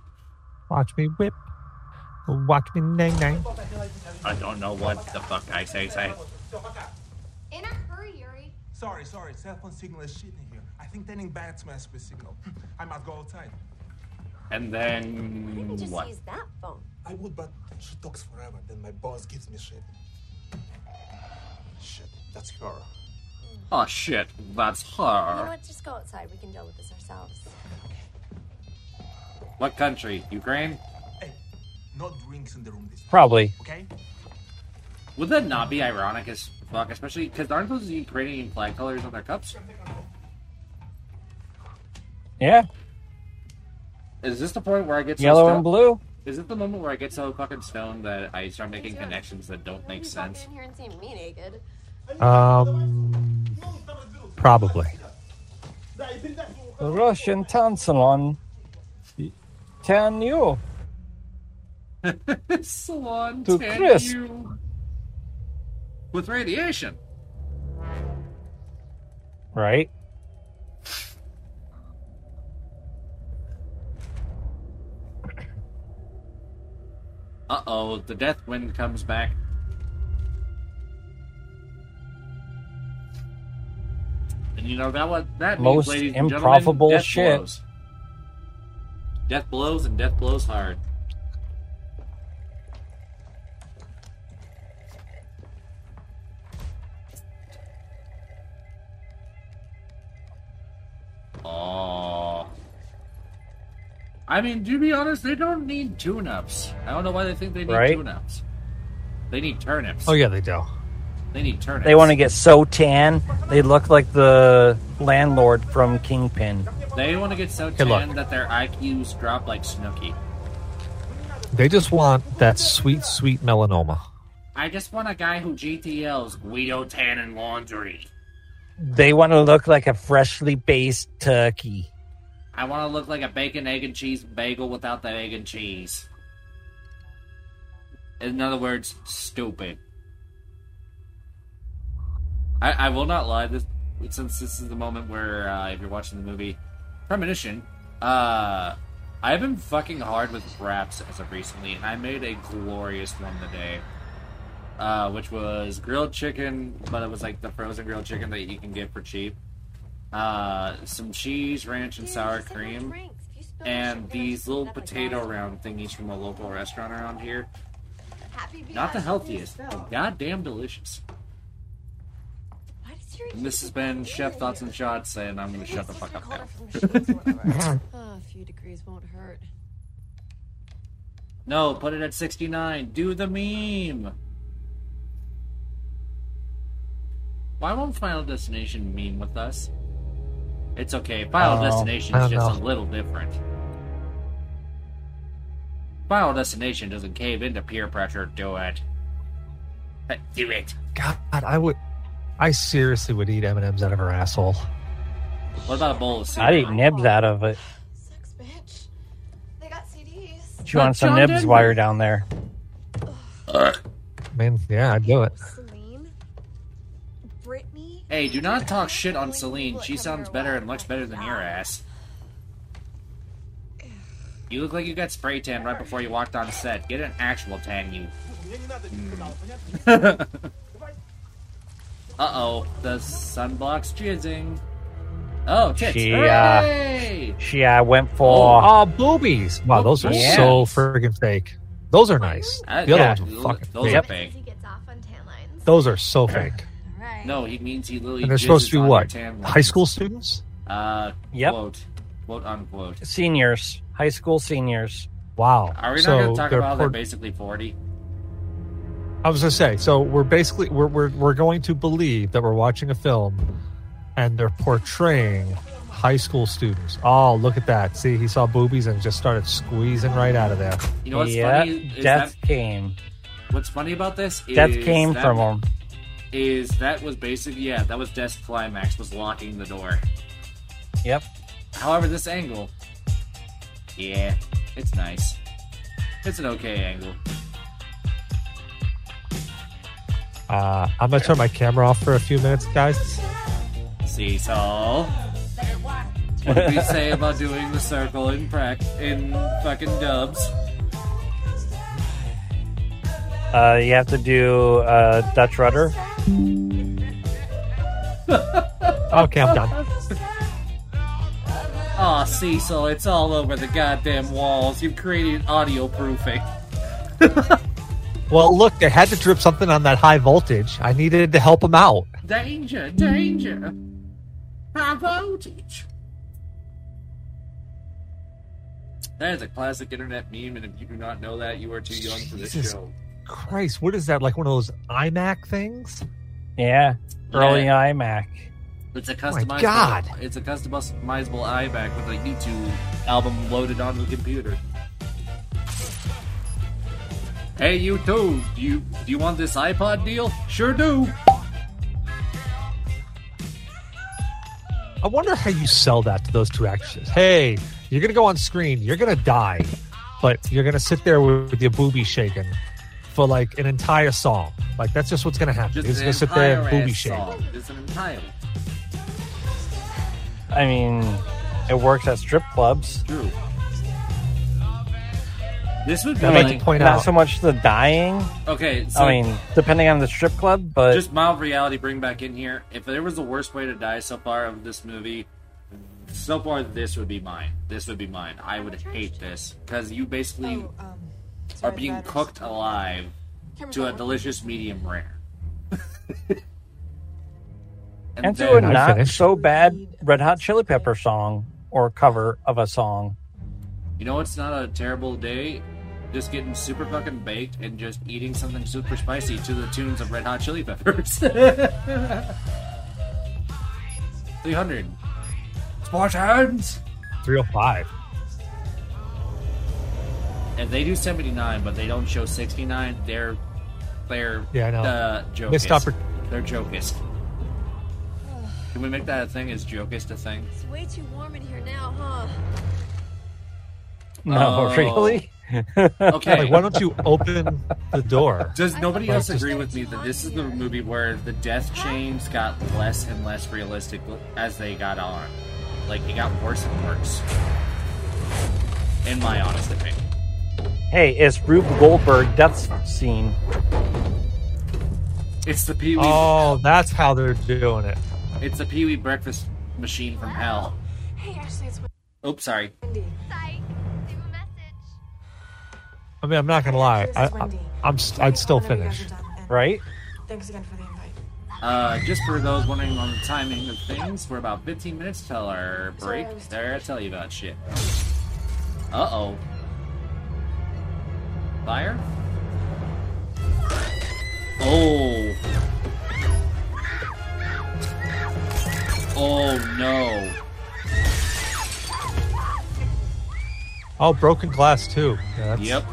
Watch me whip. Watch me nang nang. I don't know what the fuck I say. Say. In a hurry, Yuri. Sorry, sorry. Cell phone signal is shit in here. I think turning bats mess with signal. *laughs* I must go outside. And Why then don't we just what? use that phone? I would, but she talks forever. Then my boss gives me shit. Shit, that's her. Oh shit, that's her. You know her. what? Just go outside. We can deal with this ourselves. What country? Ukraine? Hey, no drinks in the room this time. Probably. Okay? Would that not be ironic as fuck? Especially because aren't those the Ukrainian flag colors on their cups? Yeah. Is this the point where I get so Yellow stoned- and blue. Is it the moment where I get so fucking stoned that I start making connections that don't make sense? in here and seeing me naked. Um, probably. The Russian Tansalon. Tan you. *laughs* Salon To tan crisp. you. With radiation. Right? Uh oh, the death wind comes back. And you know that what that means, Most ladies and improbable gentlemen, death shit. blows. Death blows and death blows hard. Oh. I mean, to be honest, they don't need tune-ups. I don't know why they think they need Right. tune-ups. They need turnips. Oh yeah, they do. They need turnips. They want to get so tan they look like the landlord from Kingpin. They want to get so Hey, look. tan that their IQs drop like Snooki. They just want that sweet, sweet melanoma. I just want a guy who GTLs Guido Tan and Laundry. They want to look like a freshly based turkey. I want to look like a bacon, egg, and cheese bagel without the egg and cheese. In other words, stupid. I, I will not lie. This since this is the moment where uh, if you're watching the movie Premonition, uh, I've been fucking hard with wraps as of recently, and I made a glorious one today. uh, which was grilled chicken, but it was like the frozen grilled chicken that you can get for cheap. Uh, some cheese, ranch, and sour cream, and these little potato round thingies from a local restaurant around here. Not the healthiest, but goddamn delicious. And this has been Chef Thoughts and Shots, and I'm gonna shut the fuck up now. *laughs* Oh, a few degrees won't hurt. No, put it at 69. Do the meme. Why won't Final Destination meme with us? It's okay. Final Oh, Destination is just know. a little different. Final Destination doesn't cave into peer pressure. Do it. Do it. God, I would. I seriously would eat M and M's out of her asshole. What about a bowl of soup? I'd eat nibs out of it. They got CDs. Chew on But some John nibs Denver- while you're down there. I mean, yeah, I'd do it. Brittany. Hey, do not talk shit on Celine. She sounds better and looks better than your ass. You look like you got spray tan right before you walked on set. Get an actual tan, you. *laughs* uh oh, the sunblock's jizzing. Oh, tits! She, Hooray! uh, she uh, went for. Oh, boobies! Wow, those are Yes. so friggin' fake. Those are nice. Uh, the other yeah, ones are fucking those fake. are fake. Those are so fake. No, he means he literally. And they're supposed to jizzes be what? High school students? Uh, Yep. quote, quote unquote. Seniors, high school seniors. Wow. Are we not so going to talk they're about how they're basically forty? I was gonna say, so we're basically we're, we're we're going to believe that we're watching a film, and they're portraying high school students. Oh, look at that! See, he saw boobies and just started squeezing right out of there. You know what's yeah, funny? Is death that, came. what's funny about this? Is Death came that- from him. Is that was basically yeah, that was Death's climax was locking the door. Yep. However, this angle, yeah, it's nice. It's an okay angle. Uh, I'm gonna turn my camera off for a few minutes, guys. See, Seesaw. What did we say about doing the circle in prac in fucking dubs? Uh, you have to do uh, Dutch rudder. *laughs* Okay, I'm done. Aw, Cecil, it's all over the goddamn walls. You've created audio proofing. *laughs* Well, look, they had to drip something on that high voltage. I needed to help them out. Danger, danger. High voltage. That is a classic internet meme, and if you do not know that, you are too young for this Jesus. show. Christ, what is that? Like one of those iMac things? Yeah, early Yeah. iMac. It's a oh my customizable. God. It's a customizable iMac with a YouTube album loaded onto the computer. Hey, you too. Do you do you want this iPod deal? Sure do. I wonder how you sell that to those two actresses. Hey, you're gonna go on screen, you're gonna die, but you're gonna sit there with, with your booby shaking for like an entire song. Like that's just what's gonna happen. Just He's an gonna sit there and booby ass shake. Just an entire. I mean, it works at strip clubs. True. This would be I'd like like, to point Not out. so much the dying. okay. So I mean, depending on the strip club, but just mild reality bring back in here. If there was the worst way to die so far of this movie, so far this would be mine. This would be mine. I would hate this because you basically Oh, um, are being Brad. cooked alive to a delicious medium rare. *laughs* and to then- a I not finished. so bad Red Hot Chili Pepper song or cover of a song. You know it's not a terrible day? Just getting super fucking baked and just eating something super spicy to the tunes of Red Hot Chili Peppers. *laughs* 300. Spartans! 305. If they do 79, but they don't show 69, they're. They're. Yeah, I know. Uh, jokist. Missed oppor- They're jokist. Can we make that a thing? Is jokist a thing? It's way too warm in here now, huh? No, Oh. really? *laughs* Okay. Like, why don't you open the door? Does nobody else agree with me that this is the movie where the death chains got less and less realistic as they got on? Like, it got worse and worse. In my honest opinion. Hey, it's Rube Goldberg death scene. It's the Pee Wee. Oh, that's how they're doing it. It's the Pee Wee breakfast machine from hell. Hey, Ashley, it's Oops, sorry. Wendy. I mean, I'm not gonna lie. I, I, I'm st- I'd still Whenever finish. are done, and Right? Thanks again for the invite. Uh, just for those wondering on the timing of things, we're about 15 minutes till our Sorry, break. I was There, I tell you about shit. Uh oh. Fire? Oh. Oh no. Oh, broken glass too. Yeah, Yep.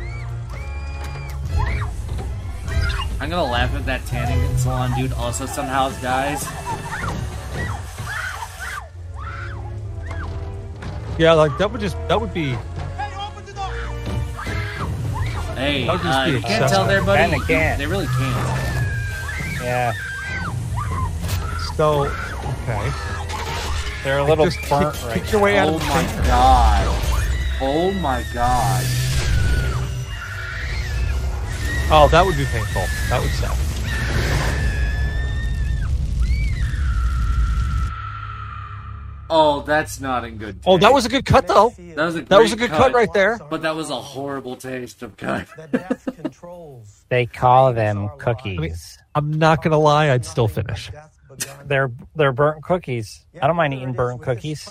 I'm gonna laugh at that tanning salon dude also somehow dies. Yeah, like that would just that would be. Hey, That uh, you can't excessive. tell there, buddy. Kinda can't. They really can't. Yeah. So, okay. They're a little Just kick- burnt kick right your way now. out Oh of the my tank. god. Oh my god. Oh, that would be painful. That would suck. Oh, that's not in good. Oh, that was a good cut though. That was a That was a good cut right there. But that was a horrible taste of cut. *laughs* They call them cookies. I'm not gonna lie. I'd still finish. *laughs* They're they're burnt cookies. I don't mind eating burnt cookies.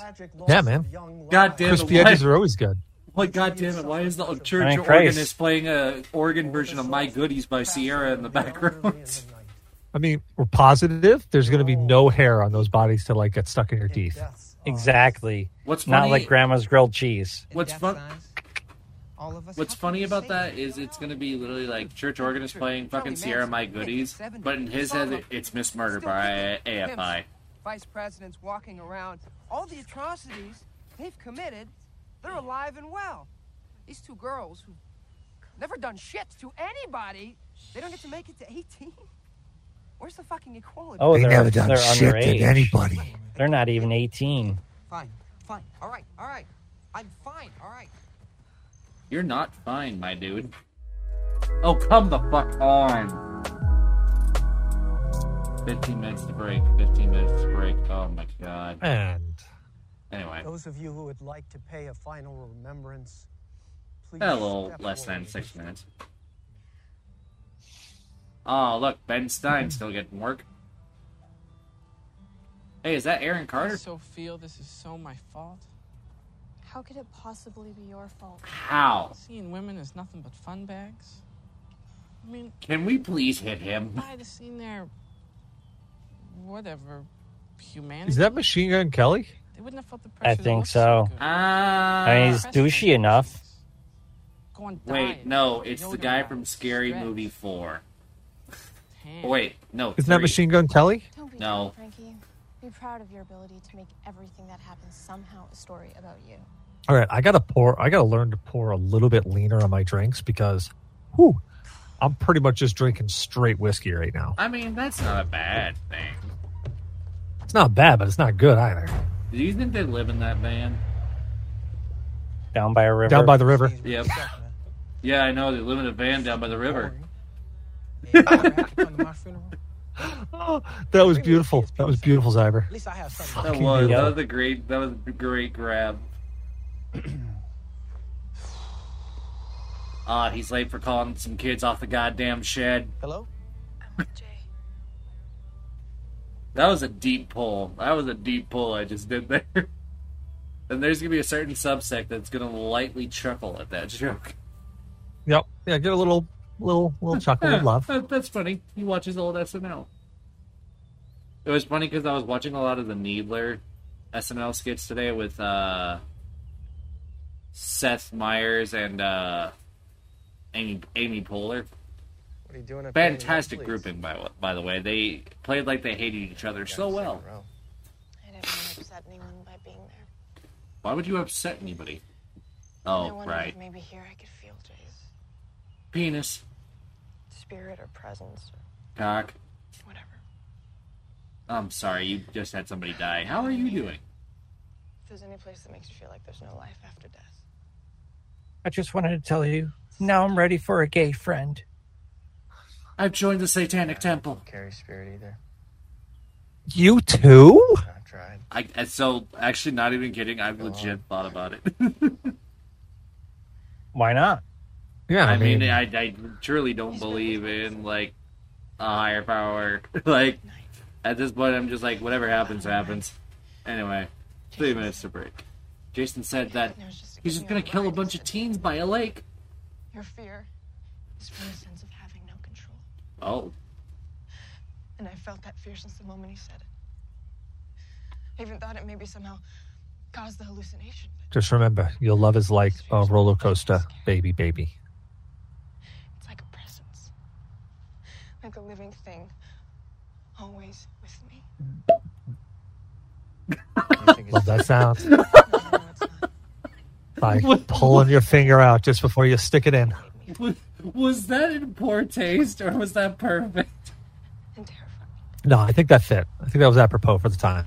Yeah, man. God damn Crispy it! Why, edges are always good. like, God damn it! Why is the church I mean, organist playing a organ version of "My Goodies" by Ciara in the background? I mean, we're positive. There's gonna be no hair on those bodies to like get stuck in your teeth. Exactly. What's Not like grandma's grilled cheese. What's fun? What's funny about that is it's gonna be literally like church organist playing fucking Ciara "My Goodies," but in his head it's Miss Murder by AFI. Vice presidents walking around. All the atrocities they've committed, they're alive and well. These two girls who've never done shit to anybody, they don't get to make it to 18? Where's the fucking equality? Oh, They never done they're shit to underage. anybody. They're not even 18. Fine, fine. All right, all right. I'm fine, all right. You're not fine, my dude. Oh, come the fuck on. 15 minutes to break. 15 minutes to break. Oh my god. And Anyway, Those of you who would like to pay a final remembrance, please. a little less than six minutes. Oh, look, Ben Stein still getting work. Hey, is that Aaron Carter? I Carter? so feel this is so my fault. How could it possibly be your fault? How? Seeing women is nothing but fun bags. I mean, Can we please hit him? if I had seen their whatever humanity, Is that Machine Gun Kelly? they wouldn't have felt the I pressure. to think look so. good. Ah. I mean, he's douchey enough. Go and Wait, no, it's the guy from Scary stretch, Movie 4. tan. Wait, no. Isn't that. Machine Gun Kelly? Don't be No. no. Frankie. Be proud of your ability to make everything that happens somehow a story about you. All right, I gotta pour. I gotta learn to pour a little bit leaner on my drinks because, whew, I'm pretty much just drinking straight whiskey right now. I mean, that's not a bad thing. It's not bad, but it's not good either. Do you think they live in that van? Down by a river. Down by the river. Yep. Yeah, I know. They live in a van down by the river. *laughs* Oh, that was beautiful. That was beautiful, Cyber. At least I have something. That was hell. that was a great that was a great grab. *clears throat* Ah, he's late for calling some kids off the goddamn shed. Hello? That was a deep pull. That was a deep pull I just did there. *laughs* And there's gonna be a certain subsect that's gonna lightly chuckle at that joke. Yep. Yeah, get a little, little, little chuckle of *laughs* love. That- that's funny. He watches old SNL. It was funny because I was watching a lot of the Needler SNL skits today with uh, Seth Meyers and uh, Amy Amy Poehler. What are you doing Fantastic here? grouping, by by the way. They played like they hated each other so well. I didn't want to upset anyone by being there. Why would you upset anybody? And I Oh, right. If maybe here I could feel Jay's Penis, spirit or presence. cock. Whatever. I'm sorry, you just had somebody die. How are you doing? If there's any place that makes you feel like there's no life after death. I just wanted to tell you, now I'm ready for a gay friend. I've joined the Satanic Temple. Carry spirit either. You too? I tried. I and so actually not even kidding. I've legit thought about it. *laughs* Why not? Yeah, I, I, mean, mean, I, I truly don't believe in like a higher power. *laughs* like at this point, I'm just like whatever happens, happens. Anyway, three minutes to break. Jason said that he's just gonna kill a bunch of teens by a lake. Your fear is from a sense of having no control. Oh, And I felt that fear since the moment he said it. I even thought it maybe somehow caused the hallucination. just remember, your love is like a roller coaster, baby, baby. It's like a presence. Like a living thing. Always with me. Love that sound. *laughs* Like pulling your finger out just before you stick it in. was, was that in poor taste or was that perfect? And terrifying. No, I think that fit. I think that was apropos for the time.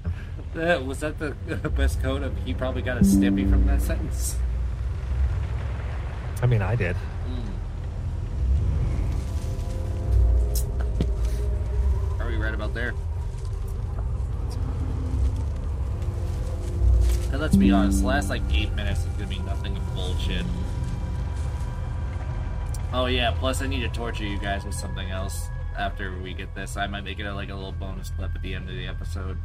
That was that the best code of he probably got a stimpy from that sentence. I mean, I did. We right about there? And let's be honest, last like eight minutes is gonna be nothing but bullshit. Oh yeah, plus I need to torture you guys with something else after we get this. I might make it a, like a little bonus clip at the end of the episode.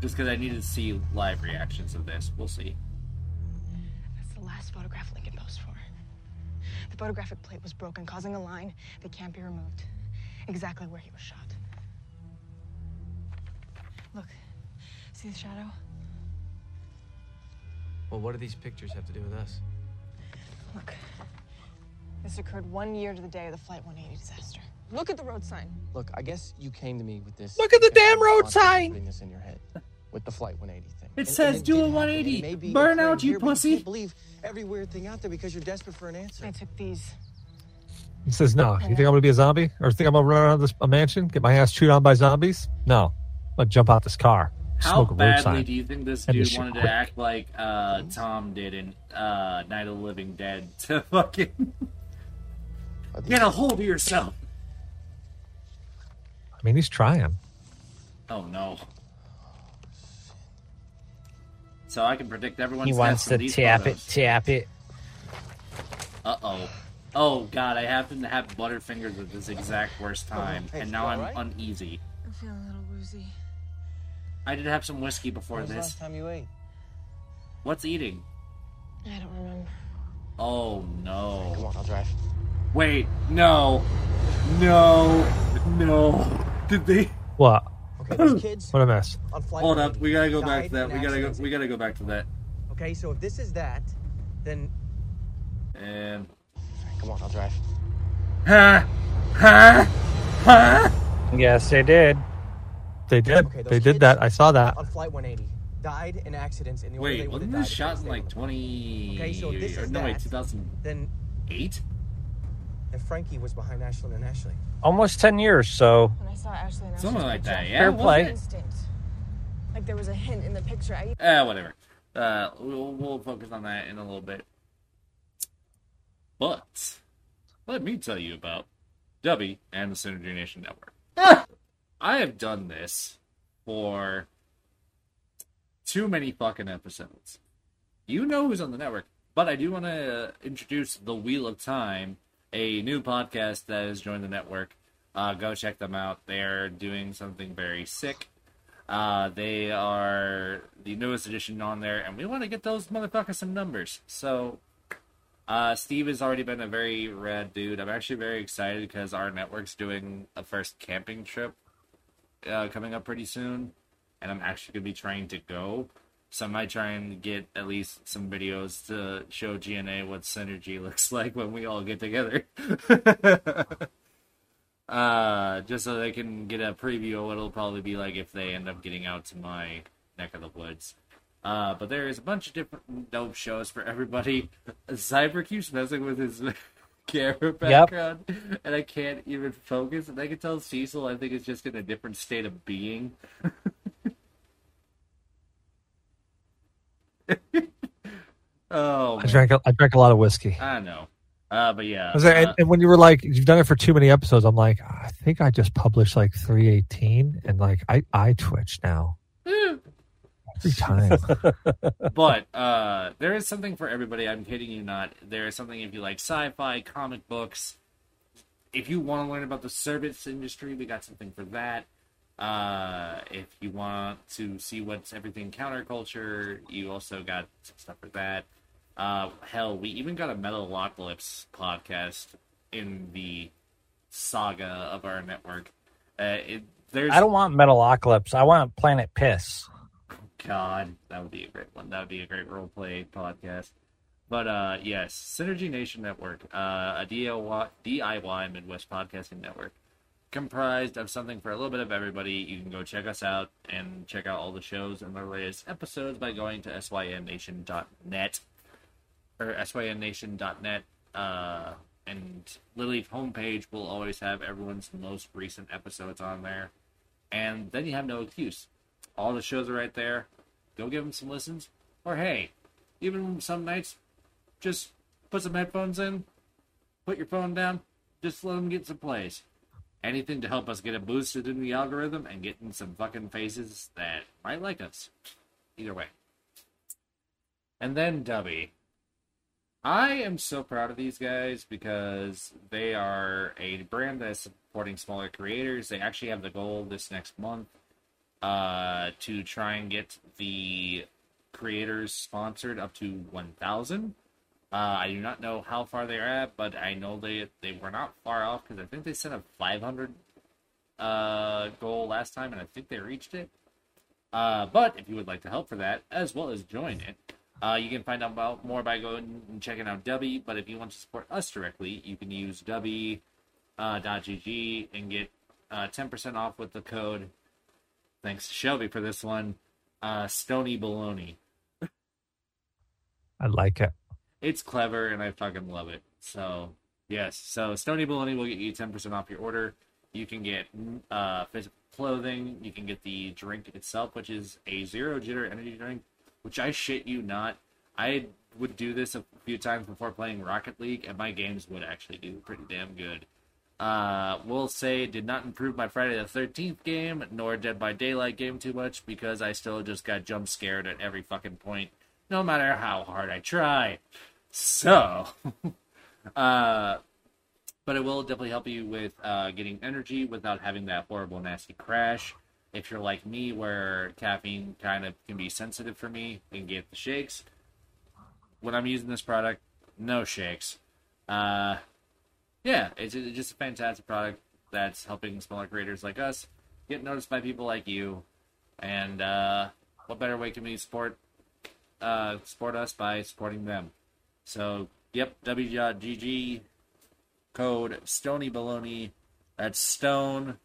Just because I need to see live reactions of this. We'll see. That's the last photograph Lincoln posed for. The photographic plate was broken, causing a line that can't be removed. Exactly where he was shot. Look, see the shadow? Well, what do these pictures have to do with us? Look. This occurred one year to the day of the Flight 180 disaster. Look at the road sign. Look, I guess you came to me with this. Look at the damn road sign! Putting this in your head with the Flight 180 thing. It And- says and do a 180. It may be Burn out, you here, but pussy. can't believe every weird thing out there because you're desperate for an answer. I took these. He says, "No, you think I'm gonna be a zombie, or think I'm gonna run around this a mansion, get my ass chewed on by zombies? No, I'm gonna jump out this car, How smoke a road badly sign. do you think this dude shit wanted to act like uh, Tom did in uh, Night of the Living Dead *laughs* to fucking get a hold of yourself? I mean, he's trying. Oh no! So I can predict everyone's He wants to these tap photos. it, tap it. Uh oh. Oh god, I happen to have butterfingers at this exact worst oh, time, hey, and now I'm alright? uneasy. I'm feeling a little woozy. I did have some whiskey before When was this. last time you ate? What's eating? I don't remember. Oh no. Come on, I'll drive. Wait, no. No. No. Did they What? Okay, those kids What a mess. on Hold up, we gotta go back to that. We gotta go we gotta go back to that. Okay, so if this is that, then And Come on, I'll drive. Ha Ha Ha Yes, they did. They did. Okay, they did that. I saw that. on flight 180 died in accidents in the order they Wait, would wasn't this shot in like twenty Okay, so if this or is no wait, that, two thousand Then eight? and Frankie was behind Ashlyn and Ashley. Almost 10 years, so When I saw Ashley and Ashley. Something Ashley's like that, yeah. Fair play. it? Like there was a hint in the picture. I Eh, whatever. Uh, we'll, we'll focus on that in a little bit. But let me tell you about Dubby and the Synergy Nation Network. I have done this for too many fucking episodes. You know who's on the network, but I do want to introduce the Wheel of Time, a new podcast that has joined the network. Uh, go check them out. They're doing something very sick. Uh, they are the newest edition on there, and we want to get those motherfuckers some numbers. So, uh, Steve has already been a very rad dude. I'm actually very excited because our network's doing a first camping trip uh, coming up pretty soon, and I'm actually to be trying to go. So I might try and get at least some videos to show GNA what synergy *laughs* looks like when we all get together. *laughs* uh, just so they can get a preview of what it'll probably be like if they end up getting out to my neck of the woods. Uh, but there is a bunch of different dope shows for everybody. *laughs* Cyber keeps messing with his *laughs* camera background, and I can't even focus. And I can tell Cecil, I think, is just in a different state of being. *laughs* oh, I drank. A, I drank a lot of whiskey. I know. Uh, but yeah, was like- uh, and, and when you were like, you've done it for too many episodes, I'm like, I think I just published like 318, and like I I twitch now every time. *laughs* but uh, there is something for everybody. I'm kidding you not. There is something if you like sci-fi, comic books. If you want to learn about the service industry, we got something for that. Uh, if you want to see what's everything counterculture, you also got some stuff for that. Uh, hell, we even got a Metalocalypse podcast in the saga of our network. Uh, it, there's I don't want Metalocalypse. I want Planet Piss. God, that would be a great one. That would be a great role play podcast. But uh yes, Synergy Nation Network, uh, a DIY, DIY Midwest podcasting network, comprised of something for a little bit of everybody. You can go check us out and check out all the shows and the latest episodes by going to synnation.net or synnation.net. Uh, and Lily's homepage will always have everyone's most recent episodes on there. And then you have no excuse. All the shows are right there. Go give them some listens. Or hey, even some nights, just put some headphones in, put your phone down, just let them get some plays. Anything to help us get it boosted in the algorithm and getting some fucking faces that might like us. Either way. And then Dubby. I am so proud of these guys because they are a brand that is supporting smaller creators. They actually have the goal this next month uh, to try and get the creators sponsored up to 1,000. Uh, I do not know how far they're at, but I know they they were not far off because I think they set a 500 uh, goal last time, and I think they reached it. Uh, but if you would like to help for that, as well as join it, uh, you can find out about more by going and checking out Dubby. But if you want to support us directly, you can use Dubby uh, .gg and get uh, 10% off with the code. Thanks to Shelby for this one. Uh, Stony Baloney. I like it. It's clever, and I fucking love it. So yes, so Stony Baloney will get you 10% off your order. You can get uh, physical clothing. You can get the drink itself, which is a zero jitter energy drink which I shit you not, I would do this a few times before playing Rocket League, and my games would actually do pretty damn good. Uh, will say did not improve my Friday the Thirteenth game, nor Dead by Daylight game too much because I still just got jump scared at every fucking point, no matter how hard I try. So, *laughs* uh, but it will definitely help you with uh, getting energy without having that horrible, nasty crash if you're like me where caffeine kind of can be sensitive for me and get the shakes when i'm using this product no shakes uh yeah it's, it's just a fantastic product that's helping smaller creators like us get noticed by people like you and uh what better way can we support uh support us by supporting them so yep w.gg code stony baloney that's stone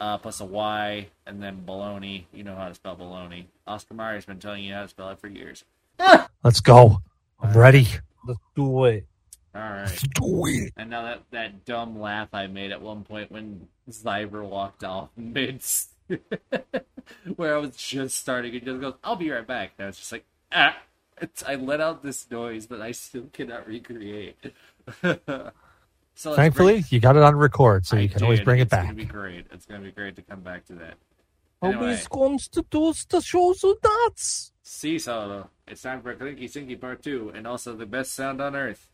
uh, plus a Y, and then baloney. You know how to spell baloney. Oscar Mayer's been telling you how to spell it for years. Let's go. I'm ready. Let's do it. All right. do it. And now that that dumb laugh I made at one point when Cyber walked off mid, *laughs* where I was just starting, it just goes, "I'll be right back." And I was just like, ah. It's, I let out this noise, but I still cannot recreate. *laughs* so Thankfully, great. you got it on record, so I you can always did. bring it back. it's gonna be great. It's gonna be great to come back to that. Is going to do the show so nuts? See, so it's time for Clinky Sinky Part 2, and also the best sound on earth.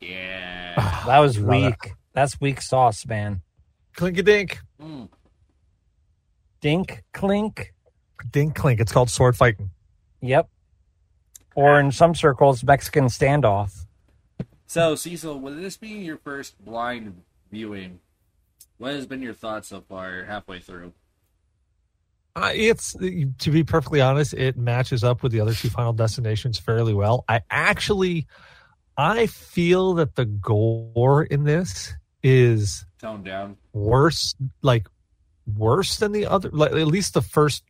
Yeah. *sighs* That was Love it. weak. That's weak sauce, man. Clink a dink. Mm. Dink, clink. Dink clink. It's called sword fighting. Yep. Or in some circles, Mexican standoff. So, Cecil, with this being your first blind viewing, what has been your thoughts so far halfway through? Uh, it's to be perfectly honest, it matches up with the other two Final Destinations fairly well. I actually, I feel that the gore in this is toned down. worse, like worse than the other. Like at least the first.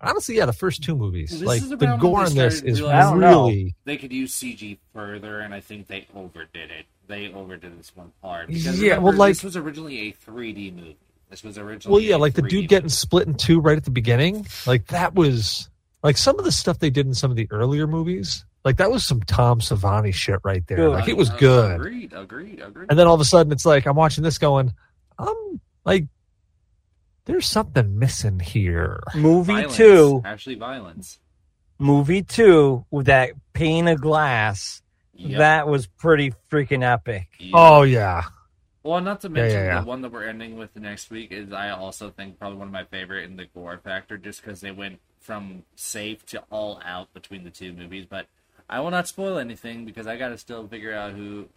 Honestly, yeah, the first two movies. This like the gore in this is really. They could use CG further, and I think they overdid it. They overdid this one hard. Because Yeah, remember, well, like- this was originally a 3D movie. This was originally Well, yeah, a like the 3D dude getting split in two right at the beginning. Like that was like some of the stuff they did in some of the earlier movies. Like that was some Tom Savini shit right there. Good. Like it was Uh, good. Agreed, agreed, agreed. And then all of a sudden, it's like I'm watching this, going, I'm like, there's something missing here. Movie Violence. two, Actually, violence. movie two with that pane of glass. Yep. That was pretty freaking epic. Oh yeah, Well, not to Yeah, mention yeah, yeah. the one that we're ending with next week is I also think probably one of my favorite in the gore factor, just because they went from safe to all out between the two movies. But I will not spoil anything because I got to still figure out who.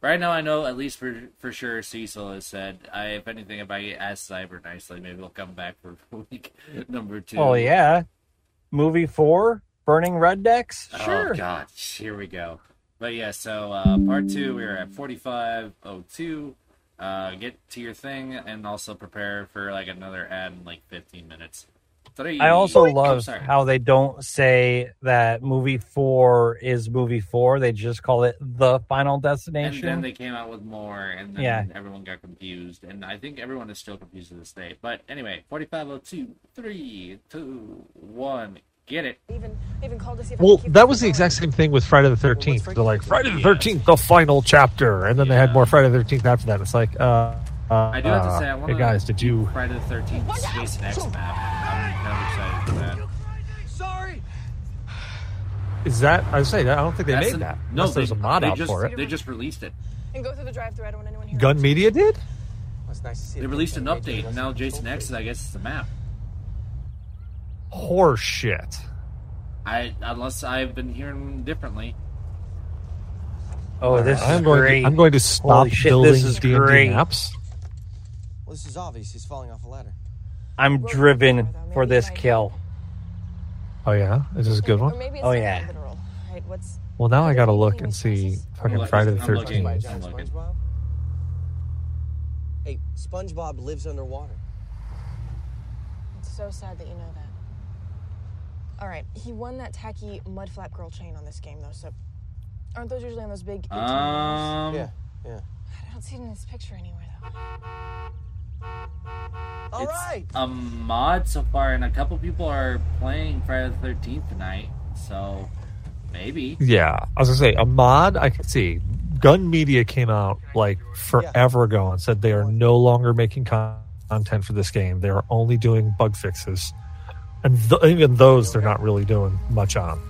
Right now, I know at least for for sure Cecil has said. I, if anything, if I ask Cyber nicely, maybe we'll come back for *laughs* week number two. Oh yeah, movie four, Burning Red Decks. Sure. Oh god, here we go. But yeah, so uh, part two, we're at forty-five oh two. Uh, get to your thing and also prepare for like another ad in like fifteen minutes. Three. I also Oh, love sorry. how they don't say that movie four is movie four. They just call it the Final Destination. And then they came out with more, and then Yeah. everyone got confused. And I think everyone is still confused to this day. But anyway, 4502, 3, 2, 1, get it. Even even called to see if Well, could keep that was the exact same thing with Friday the Thirteenth. They're like Friday the Thirteenth, the final chapter, and then they had more Friday the Thirteenth after that. It's like, uh, uh I do have to uh, say, I want hey guys, did you? Friday the 13th Jason X map. I'm kind of excited for that. Sorry. Is that? I say saying, I don't think they That's made an- that. No, Unless they, there's a mod they out just, for it. They just released it. And go through the drive-through. I don't want anyone here. Gun Media did. It's nice to see They the released an people that made update, and now Jason the X is, I guess, it's the map. Horse shit. I unless I've been hearing differently. oh, this is I'm going. great. To, I'm going to stop Holy shit, building this is D&D great. maps. Well, this is obvious. He's falling off a ladder. I'm driven for this kill. Oh yeah, is this a good one? maybe it's Oh, yeah. right? What's Well, now I got to look and see fucking looking- Friday the Thirteenth. I'm looking. SpongeBob? Hey, SpongeBob lives underwater. It's so sad that you know that. All right, he won that tacky mud flap girl chain on this game though. So, aren't those usually on those big? Um, Yeah, yeah. I don't see it in this picture anywhere though. All it's right. a mod so far, and a couple people are playing Friday the Thirteenth tonight. So maybe. Yeah, I was gonna say a mod. I can see. Gun Media came out like forever ago and said they are no longer making content for this game. They are only doing bug fixes, and th- even those they're not really doing much on.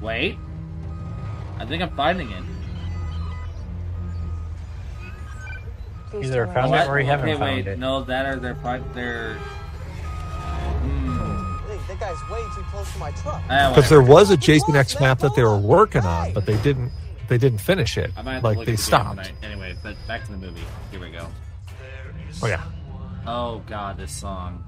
Wait, I think I'm finding it. Either found it or you haven't okay, found wait, it. no, that or they're fi- they're. Hmm. Hey, that guy's way too close to my truck. Ah, Because there whatever. was a Jason X map that they were working on, but they didn't. They didn't finish it. I might have to Like look they the game stopped. tonight. Anyway, but back to the movie. Here we go. Oh yeah. Oh god, this song.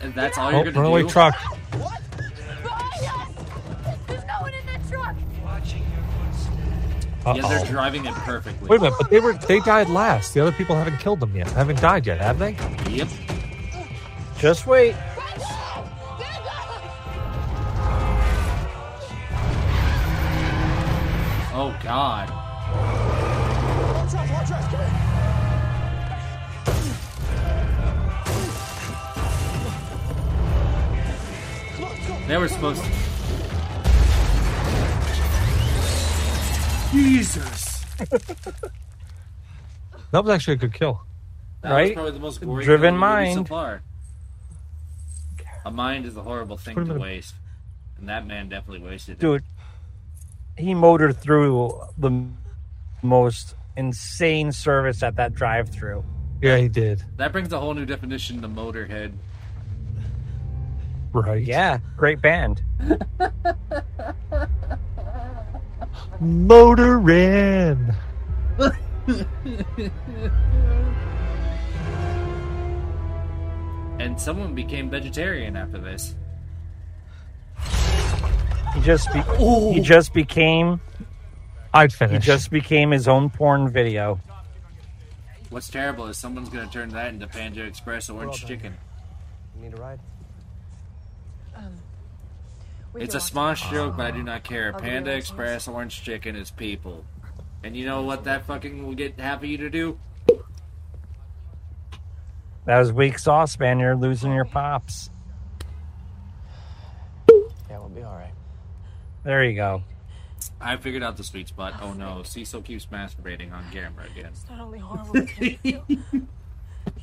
And that's all Oh, you're gonna runaway do? truck. There's no one in. Yeah, they're driving it perfectly. Wait a minute, but they were they died last. The other people haven't killed them yet. Haven't died yet, have they? Yep. Just wait. Oh god. Watch out, watch out, come here. Come on, let's go. They were supposed to. Jesus. *laughs* That was actually a good kill. That Right? was probably the most gory Driven kill the movie so mind. far. A mind is a horrible thing to in waste. And that man definitely wasted it. Dude, he motored through the most insane service at that drive-through. Yeah, he did. That brings a whole new definition to Motorhead. Right. Yeah, great band. *laughs* Motorin. *laughs* and someone became vegetarian after this. He just be- he just became I'd he just became his own porn video. What's terrible is someone's going to turn that into Panda Express Orange Chicken. You need a ride? We It's a walk smash joke, but I do not care. I'll give you Panda license. Express Orange Chicken is people. And you know what that fucking will get half of you to do? That was weak sauce, man. You're losing your pops. Yeah, we'll be all right. There you go. I figured out the sweet spot. Oh no, Cecil keeps masturbating on camera again. It's not only horrible, but can you feel, can you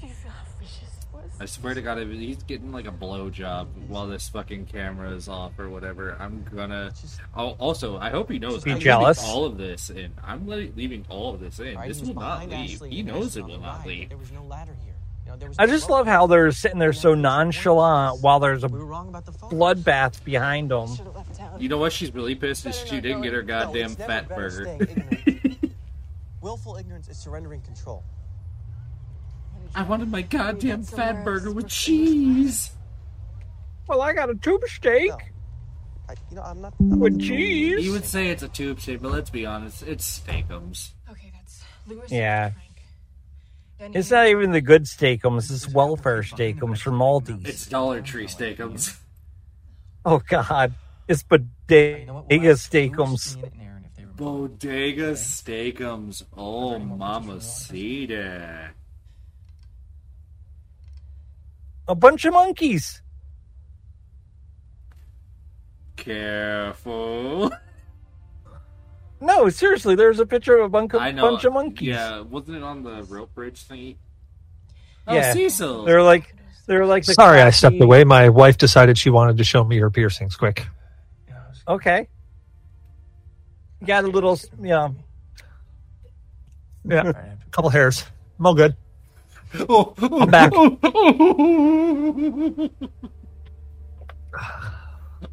feel how vicious it was? I swear to God, if he's getting like a blow job while this fucking camera is off or whatever, I'm gonna. Oh, also, I hope he knows. Be I'm jealous. All of this in. I'm le- leaving all of this in. Right, This he will not leave. Ashley He knows it will not leave. There was no ladder here. You know, there was I just love how they're sitting there so nonchalant while there's a We were wrong about the phone. bloodbath behind them. You know what? She's really pissed is she didn't get her goddamn fat burger. *laughs* Willful ignorance is surrendering control. I wanted my goddamn fat burger with cheese. Well, I got a tube steak I, you know, I'm not. with cheese. You would say it's a tube steak, but let's be honest, it's steakums. Okay, that's Lewis. Yeah. It's not even the good steakums. It's welfare steakums from Aldi's. It's Dollar Tree steakums. Oh God, it's bodega steakums. Bodega steakums. Oh, mamacita. A bunch of monkeys. Careful. No, seriously, there's a picture of a bunch of, I know. bunch of monkeys. Yeah, wasn't it on the rope bridge thingy? Oh, yeah. Oh, Cecil. They're like, they're like. The Sorry, I classy- stepped away. My wife decided she wanted to show me her piercings quick. Okay. Got a little, you know. Yeah, a couple hairs. I'm all good. I'm back. *sighs*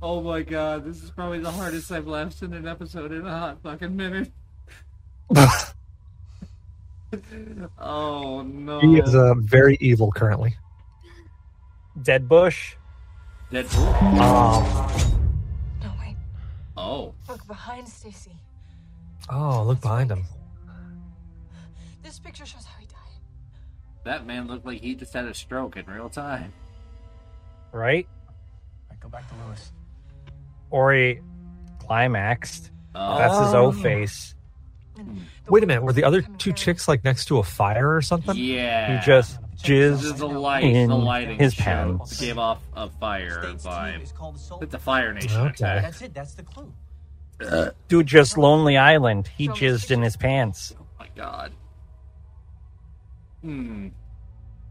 Oh my god, this is probably the hardest I've laughed in an episode in a hot fucking minute. *laughs* oh no. He is uh, very evil currently. Dead bush. Deadpool. Um, No, wait. Oh. Look behind Stacy. oh, look behind him. This picture shows how he died. That man looked like he just had a stroke in real time. Right? Alright, go back to Lewis. Or he climaxed. Oh. That's his. O face. Wait a minute. Were the other two chicks like next to a fire or something? Yeah. He just This is jizzed the light, in the lighting his show pants. gave off a fire vibe. It's a Fire Nation Okay. attack. That's it. That's the clue. Dude, just Lonely Island. He jizzed in his pants. Oh my god. Hmm.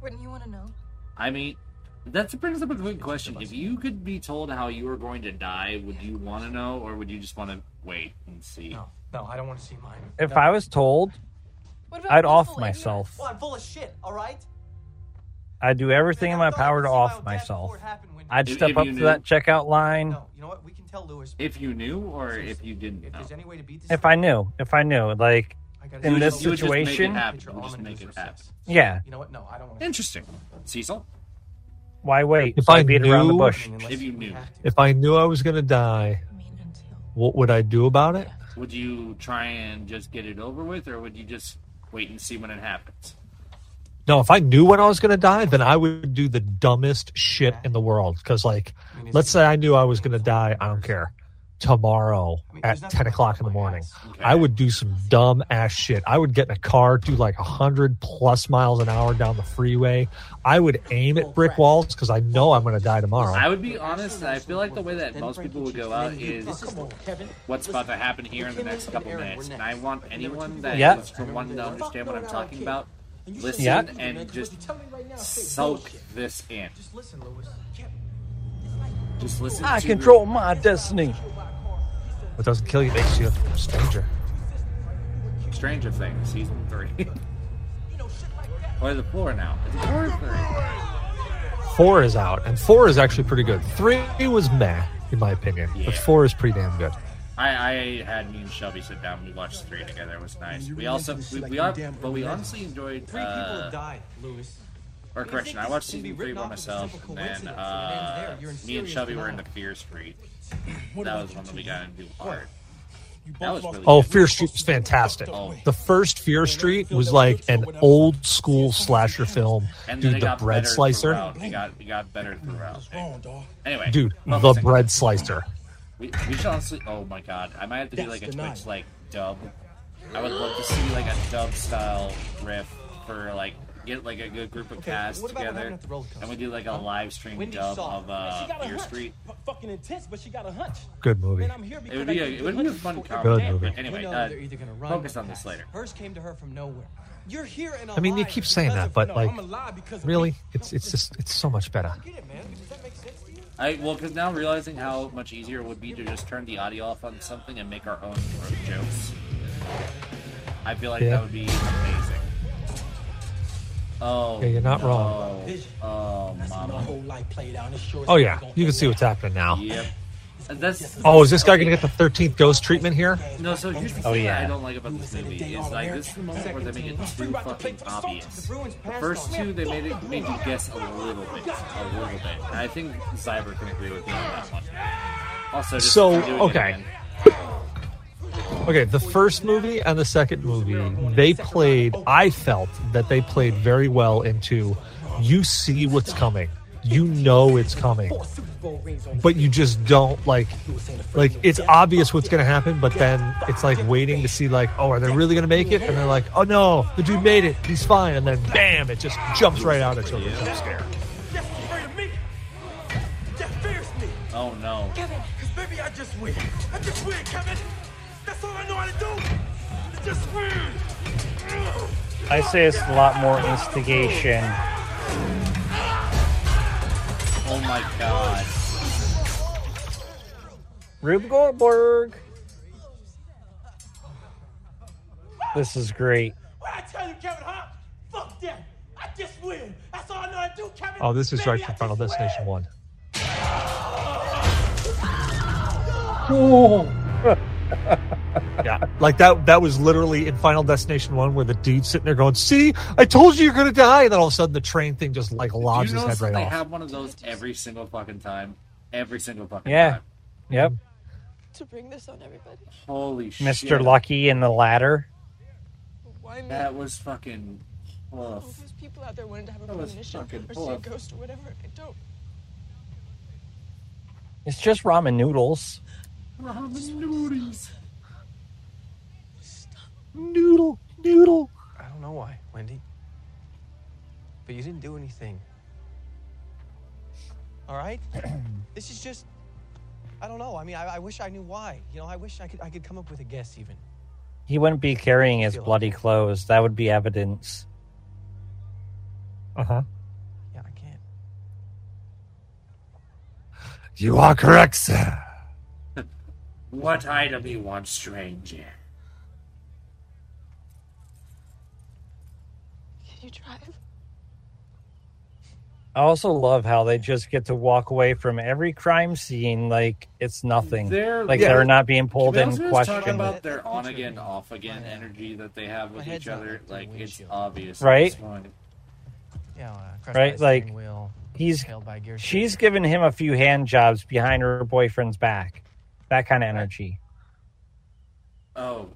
Wouldn't you want to know? I mean, that brings up a good question. If you could be told how you were going to die, would you want to know, or would you just want to wait and see? No, no, I don't want to see mine. If I was told, What about I'd willful off ignorance? myself. Well, I'm full of shit. All right. I'd do everything in my power to off myself. I'd If- step if up you to knew- that checkout line. No, you know what? We can tell Lewis. If you knew, or if you didn't If know. there's any way to beat this, If I knew, if I knew, like gotta in this. You would just make it situation, happen. Picture You would just almond make juice it or happen. sex. yeah. You know what? No, I don't want to. Interesting. Cecil, Why wait? If Why I beat around the bush? if you knew, If I knew I was going to die, what would I do about it? would you try and just get it over with, or would you just wait and see when it happens? No, if I knew when I was going to die, then I would do the dumbest shit in the world. Because, like, let's say I knew I was going to die. I don't care. Tomorrow at 10 o'clock in the morning, I would do some dumb ass shit. I would get in a car, do like 100 plus miles an hour down the freeway. I would aim at brick walls because I know I'm going to die tomorrow. I would be honest. I feel like the way that most people would go out is what's about to happen here in the next couple minutes, and I want anyone that Yeah. is from wanting to understand what I'm talking about, listen Yeah. and just soak this in. Just listen, Lewis. Just listen. I to control my destiny. What doesn't kill you makes you a stranger. Stranger Things season three. or the four now. It's four three. Four is out, and four is actually pretty good. Three was meh, in my opinion, but four is pretty damn good. I, I had me and Shelby sit down. and We watched three together. It was nice. We also we, we are, but we honestly enjoyed. Three people Uh, have died, Lewis. or correction, I watched It'd be season three by off as a myself, and then uh, ends there. You're in me and Shelby were in the Fear Street. What That was one that we two? got into hard. You That both was lost really Oh, good. Fear Street was fantastic. Oh. The first Fear Street was like an old school slasher film. And Dude, the bread slicer. throughout. It got it got better throughout. Anyway, Dude, the focusing. bread slicer. We, we should honestly. Oh my god, I might have to do like a. Twitch like dub. I would love to see like a dub style riff for like get like a good group of Okay, cast what about what together, happened at the roller coaster? and we do like a live stream Wendy dub saw of it. uh, She got a Fear. Street. F- fucking intense, but she got a hunch. Good movie. Man, I'm here It would I be a it would be a fun before Good comedy. movie. But anyway, uh, either gonna run focus on this later. Hers came to her from nowhere. You're here and I mean, you keep saying that, but no, like, I'm alive because of really, it's it's just it's so much better. Get it, man. Does that make sense to you? I well, because now realizing how much easier it would be to just turn the audio off on something and make our own jokes. I feel like Yeah. that would be amazing. Oh, Yeah, you're not no. wrong. Oh, My mama. whole life played out. and it sure as Oh yeah, you can see what's happening now. Yep. That's Oh, is this guy gonna get the thirteenth ghost treatment here? no. So here's the Oh, thing yeah. I don't like about this movie is like this is the moment where they make it too fucking obvious. The first two they made it *laughs* made you guess a little bit, a little bit. And I think Cyber can agree with me on that one. Also, just So, for doing it okay. Again. Okay, the first movie and the second movie, they played. I felt that they played very well into. You see what's coming. You know it's coming, but you just don't like. Like it's obvious what's going to happen, but then it's like waiting to see like, oh, are they really going to make it? And they're like, oh no, the dude made it. He's fine. And then bam, it just jumps right out at you with a jump scare. Of me. Jeff fears me. Oh no. Kevin, because baby, I just win. I just win, Kevin. That's all I know how to do. I just win. I say it's a lot more instigation. Oh my god. Rube Goldberg. This is great. What I tell you, Kevin, huh? Fuck that. I just win. That's all I know how to do, Kevin. Oh, this is Baby, right I from Final just Destination One. *laughs* *laughs* yeah, like that. That was literally in Final Destination One, where the dude's sitting there going, "See, I told you you're gonna die," and then all of a sudden the train thing just like Do lobs you his head that right they off. have one of those every single fucking time? Every single fucking Yeah. time. Yep. To bring this on everybody. Holy shit. Mr. Lucky in the ladder. Why me? That was fucking. All Ugh. those people out there wanting to have a That premonition or see a ghost or whatever. I don't. It's just ramen noodles. ramen noodles. Noodle, noodle. I don't know why, Wendy. But you didn't do anything. All right? *clears throat* this is just. I don't know. I mean, I, I wish I knew why. You know, I wish I could. I could come up with a guess even. He wouldn't be carrying his bloody clothes. That would be evidence. Uh huh. Yeah, I can't. You are correct, sir. *laughs* What item you want, stranger? You drive? I also love how they just get to walk away from every crime scene like it's nothing. They're- like yeah. they're not being pulled in we also just question. Talk about their on again, off again energy that they have with each other. Like it's obvious, Right? Yeah, crushed by right? Like wheel, he's impaled by gear shift. she's given him a few hand jobs behind her boyfriend's back. That kind of energy. Oh.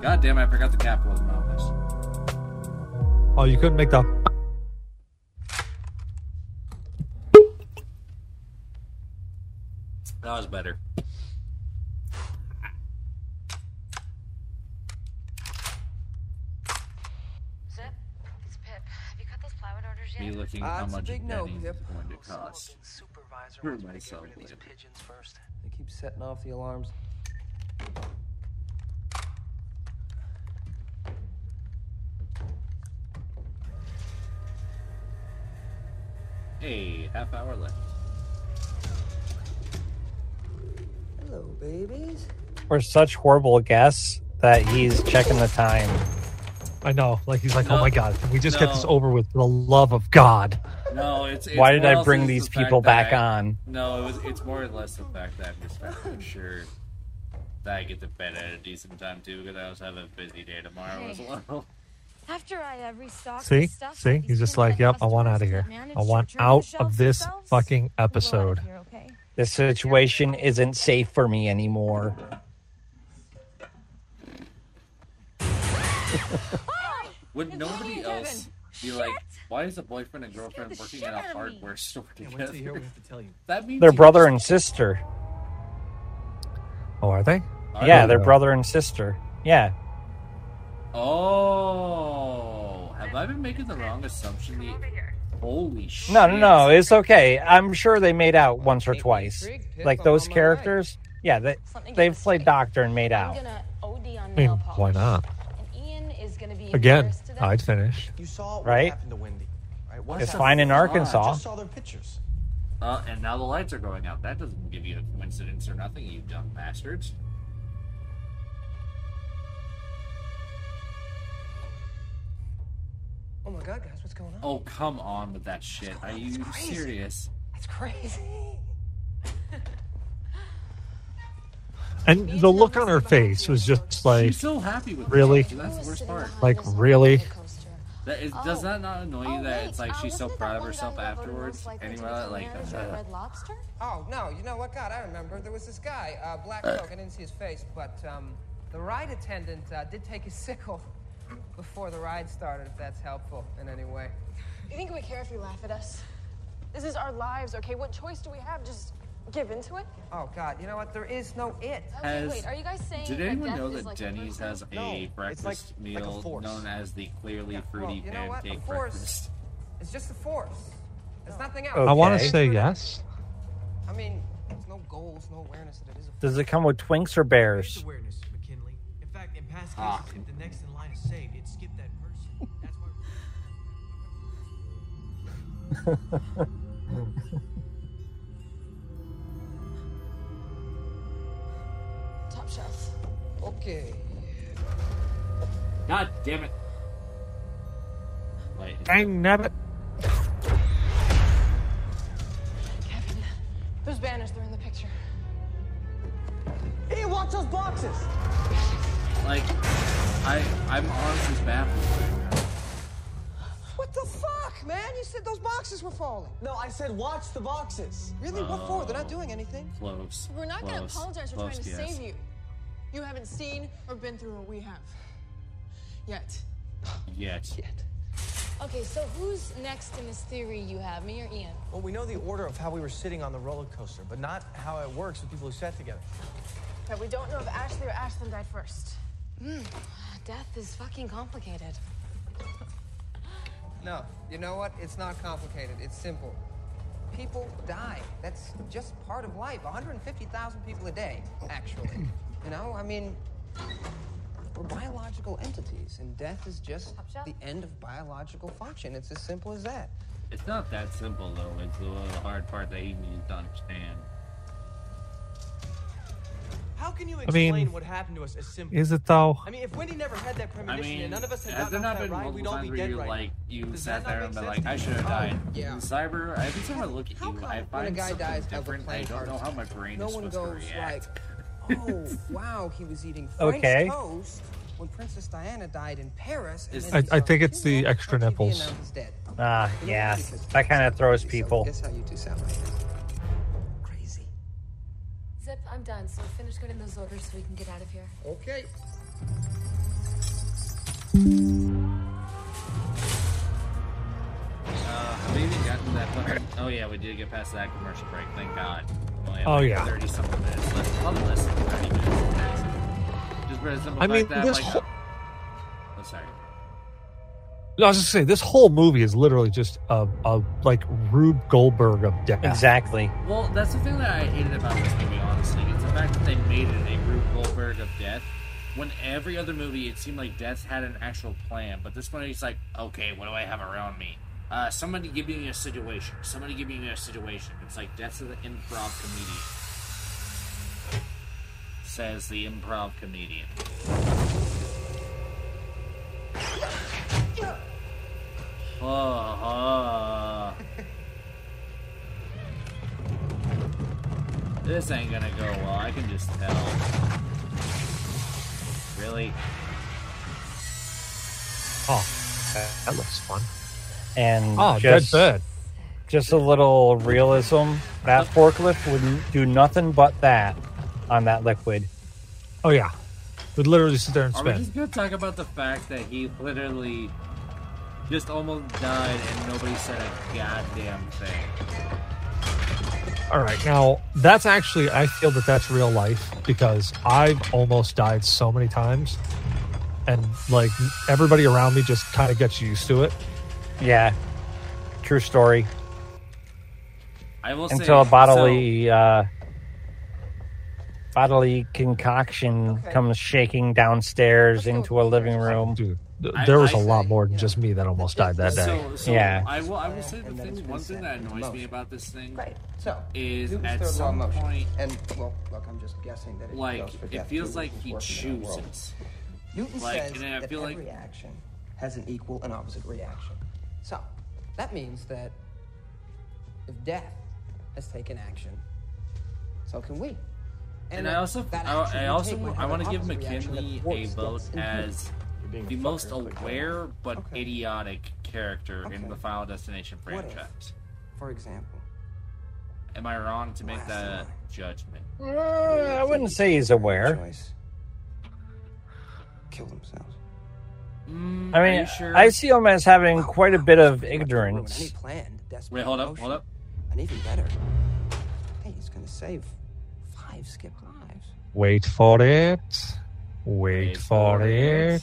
God damn! I forgot the capitalism office. Oh, you couldn't make the. That was better. Zip, it's Pip. Have you cut those plywood orders yet? Me looking Uh, how much big no, is going to cost. Supervisor For wants me to get myself, these pigeons first. They keep setting off the alarms. Hey, half hour left. Hello, babies. We're such horrible guests that he's checking the time. I know. Like he's like, oh my god, can we just get this over with for the love of God? No, it's, it's Why did I bring these the people back I- on? No, it was. It's more or less the fact that I'm just trying to ensure that I get to bed at a decent time too, because I also have a busy day tomorrow as well. After I uh, restocked See, stuff, see, he's just like, yep, I want out of here. I want out of this fucking episode. This situation isn't safe for me anymore. *laughs* Would nobody else be like, why is a boyfriend and girlfriend working at a hardware store together? wait till you hear what we have to tell you. *laughs* That means They're brother and sister. Oh, are they? I yeah, don't they're know. brother and sister. Yeah. Oh, have I been making the wrong assumption? The- Holy shit! No, no, no. It's okay. I'm sure they made out once or twice. Like those characters. Yeah, they they've played Doctor and made out. I mean, why not? Ian is gonna be Again, I'd finish. You saw Right? happened to Wendy. Right? What It's fine in I Arkansas. just saw their pictures. Uh, and now the lights are going out. That doesn't give you a coincidence or nothing, you dumb bastards. Oh my god, guys, what's going on? Oh, come on with that shit. Are you crazy. serious? That's crazy. *laughs* And the look on her face was just like, She's so happy with really, herself, That's the worst part. like really. That is, does that not annoy you Oh, that it's like uh, she's so proud of herself guy who voted afterwards? most Anyway, become like, uh, Red Lobster? Oh no, you know what? God, I remember. There was this guy, uh, black Uh. coat. I didn't see his face, but um, the ride attendant uh, did take his *laughs* sickle before the ride started. If that's helpful in any way. You think we care if you laugh at us? This is our lives, okay? What choice do we have? Just give into it? Oh God, you know what? There is no it. Has, wait, are you guys saying did anyone know that like Denny's person? has a No, breakfast like- like a meal known as the clearly fruity well, you know what? pancake A force breakfast? It's just a force. It's nothing else. I want to say yes. I mean, there's no goals, no awareness that it is a Does it come with Twinks or Bears? awareness, McKinley. In fact, in past cases, Ah. the next in line is saved, it skipped that person. That's why. *laughs* Top shelf. Okay. God damn it! Wait, Dang nabbit. Kevin, those banners, they're in the picture. Hey, watch those boxes. Like, I I'm honestly baffled. What the fuck, man? You said those boxes were falling. No, I said watch the boxes. Really? What for? They're not oh, doing anything. Close. We're not gonna apologize for Close, trying to yes. save you. You haven't seen or been through what we have. Yet. Yet. Yet. Okay, so who's next in this theory you have, me or Ian? Well, we know the order of how we were sitting on the roller coaster, but not how it works with people who sat together. But we don't know if Ashley or Ashlyn died first. Hmm, death is fucking complicated. No, you know what? It's not complicated. It's simple. People die. That's just part of life. 150,000 people a day, actually. *clears throat* You know, I mean, we're biological entities, and death is just the end of biological function. It's as simple as that. It's not that simple though. It's the hard part that he needs to understand. How can you I mean, what happened to us as simple? Is it though? I mean, if Wendy never had that I premonition mean, and none of us had has there gotten not off that been ride, we'd multiple all be times where dead you right like you Does sat that not there make and been sense like, I should have died? yeah. Cyber, every time I look at you, come I when a find guy something dies different. I don't know how my brain no is supposed goes to react. like, "Oh, *laughs* wow, he was eating French Okay. toast when Princess Diana died in Paris." And Is- I, I think it's the extra on TV and nipples. now he's dead. Ah, You yeah. That kind of throws people. guess how you two sound right now? Crazy. Zip, I'm done, so finish getting those orders so we can get out of here. Okay. Uh, have we even gotten that fucking? Oh yeah, we did get past that commercial break. Thank God. We only Oh, like, yeah. thirty something minutes left. Probably less than thirty minutes. Just for the simple I fact mean, that, this like, whole- oh, sorry. No, I was just saying, this whole movie is literally just a, a like Rube Goldberg of death. Exactly. Well, that's the thing that I hated about this movie, honestly. It's the fact that they made it a Rube Goldberg of death. When every other movie, it seemed like Death had an actual plan, but this one, he's like, okay, what do I have around me? Uh, somebody give me a situation. Somebody give me a situation. It's like Death's the improv comedian. Says the improv comedian. Oh, oh. This ain't gonna go well, I can just tell. Really? Oh, that looks fun. And Oh, just, dead bed. just a little realism. That forklift would do nothing but that on that liquid. Oh yeah, would literally sit there and Are we just gonna talk about the fact that he literally just almost died and nobody said a goddamn thing? All right, now that's actually I feel that that's real life because I've almost died so many times, and like everybody around me just kind of gets used to it. Yeah, true story. I will Until say, a bodily uh, bodily concoction comes shaking downstairs into a living room. Dude, I- there was I a lot more than just me that almost died that day. So, so Yeah. I will. I will say the thing. One thing that in annoys me about this thing Right. So is at third law some motion. point, and well, look, I'm just guessing that it like goes for it feels like he working in our world. chooses. Newton Like, says and I that feel like- every action has an equal and opposite reaction. So that means that if death has taken action, so can we. And, that- I also, I, I also, I want to give opposite reaction that McKinley a vote as You're being the most aware on. but Okay. idiotic character in the Final Destination What if? franchise. For example, Am I wrong to make that line. judgment? Uh, I wouldn't say he's aware. choice kill themselves. Mm, I mean, sure? I see him as having quite a bit of ignorance. planned, Wait, hold up, hold up. And even better, hey, he's gonna save five skipped lives. Wait for it. Wait for it. Wait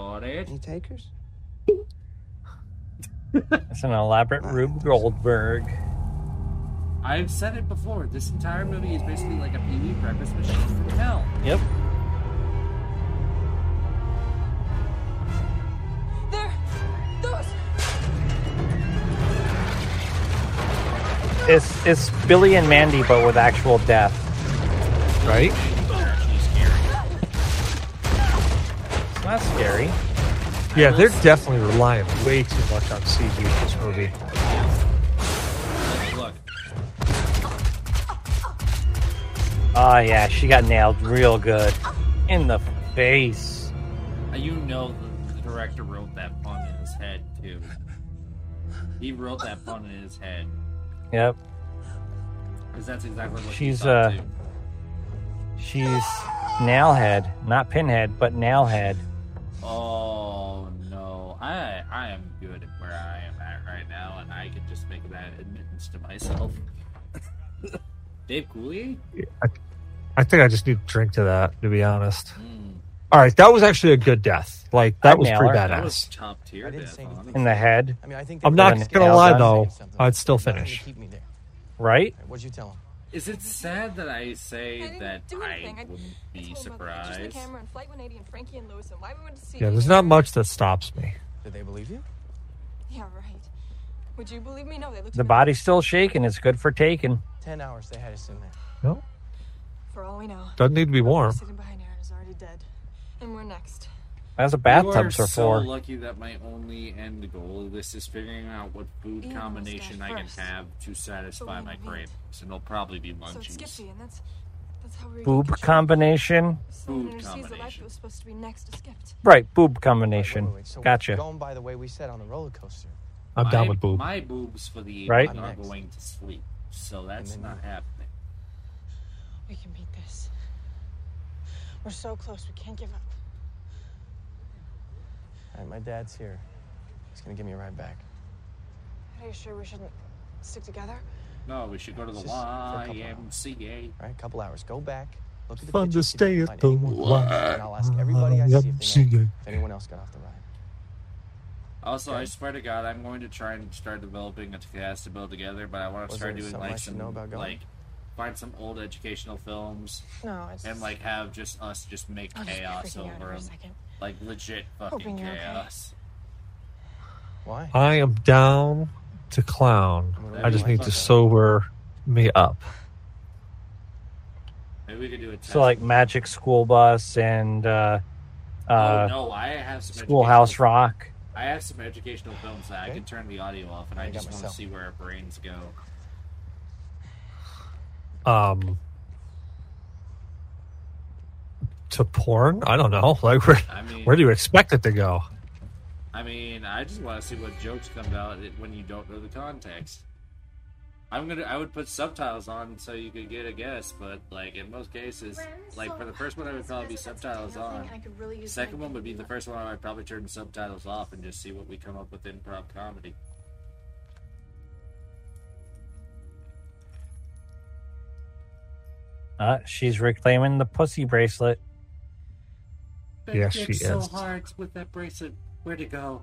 for it. Any takers? It's an elaborate Rube Goldberg. I've said it before. This entire movie is basically like a Pee breakfast machine from hell. Yep. There! Those! It's it's Billy and Mandy, but with actual death. Right? It's not scary. Yeah, they're definitely relying way too much on CG in this movie. Oh yeah, she got nailed real good in the face. uh, you know the, the director wrote that pun in his head too. He wrote that pun in his head Yep. because that's exactly what She's he thought uh too. she's nailhead, not pinhead, but nailhead. Oh no, I I am good at where I am at right now, and I can just make that admittance to myself. *laughs* Dave Coulier? I, I think I just need to drink to that, to be honest. Hmm. All right, that was actually a good death. Like that I'd was pretty her. That was badass. top tier death. In the head. I mean, I think I'm not gonna lie though, I'd still finish. Keep me there. Right? What'd you tell him? Is it sad that I say didn't that I wouldn't I be told Mother Pictures and the surprised? camera and and Frankie and Lewis and why we went to see Yeah, there's not much that stops me. Did they believe you? Yeah, right. Would you believe me? No, they looked The at me body's still shaking. It's good for taking. Ten hours they had us in there. No, For all we know, doesn't need to be warm. sitting behind Aaron is already dead, and we're next. That's what You bathtubs are are so for. lucky that my only end goal of this is figuring out what food Ian combination I can have to satisfy my cravings, and it'll probably be So it's munchies. Skippy, and that's that's how we Boob combination. Someone Food who sees the life combination. was supposed to be next to Skipped. Right, boob combination. Wait, wait, wait. So Gotcha. Going by the way we said on the roller coaster. I'm my, down with boob. My boobs for the Right? evening are Next. going to sleep, so that's not you- happening. We can beat this. We're so close. We can't give up. All right, my dad's here. He's gonna give me a ride back. Are you sure we shouldn't stick together? No, we should go to the Just for a couple YMCA. All right, couple hours. Go back. Look at the Fun to pictures, see if you stay at the anyone else, And I'll ask everybody I see if they know if anyone else got off the ride. Also, I swear to God, I'm going to try and start developing a cast to build together, but I want to Was start doing like some know about going? like find some old educational films No, it's and like have just us just make I'll chaos freaking out over for a them, second. Like legit fucking you're okay. chaos. Why? I am down to clown. I just need to sober me up. Maybe we could do a test. So like Magic School Bus and uh, uh, oh no, I have some Schoolhouse Rock. I have some educational films that I can turn the audio off, and I, I just want to see where our brains go. Um, to porn? I don't know. *laughs* Like where, I mean- where do you expect it to go? I mean, I just want to see what jokes come out when you don't know the context. I'm gonna. I would put subtitles on so you could get a guess, but like in most cases, like for the first one, I would probably be subtitles on. I could really use Second one would be the first one. I'd probably turn subtitles off and just see what we come up with improv comedy. Uh, she's reclaiming the pussy bracelet. That Yes, dick's she so is. hard with that bracelet. Where'd it go?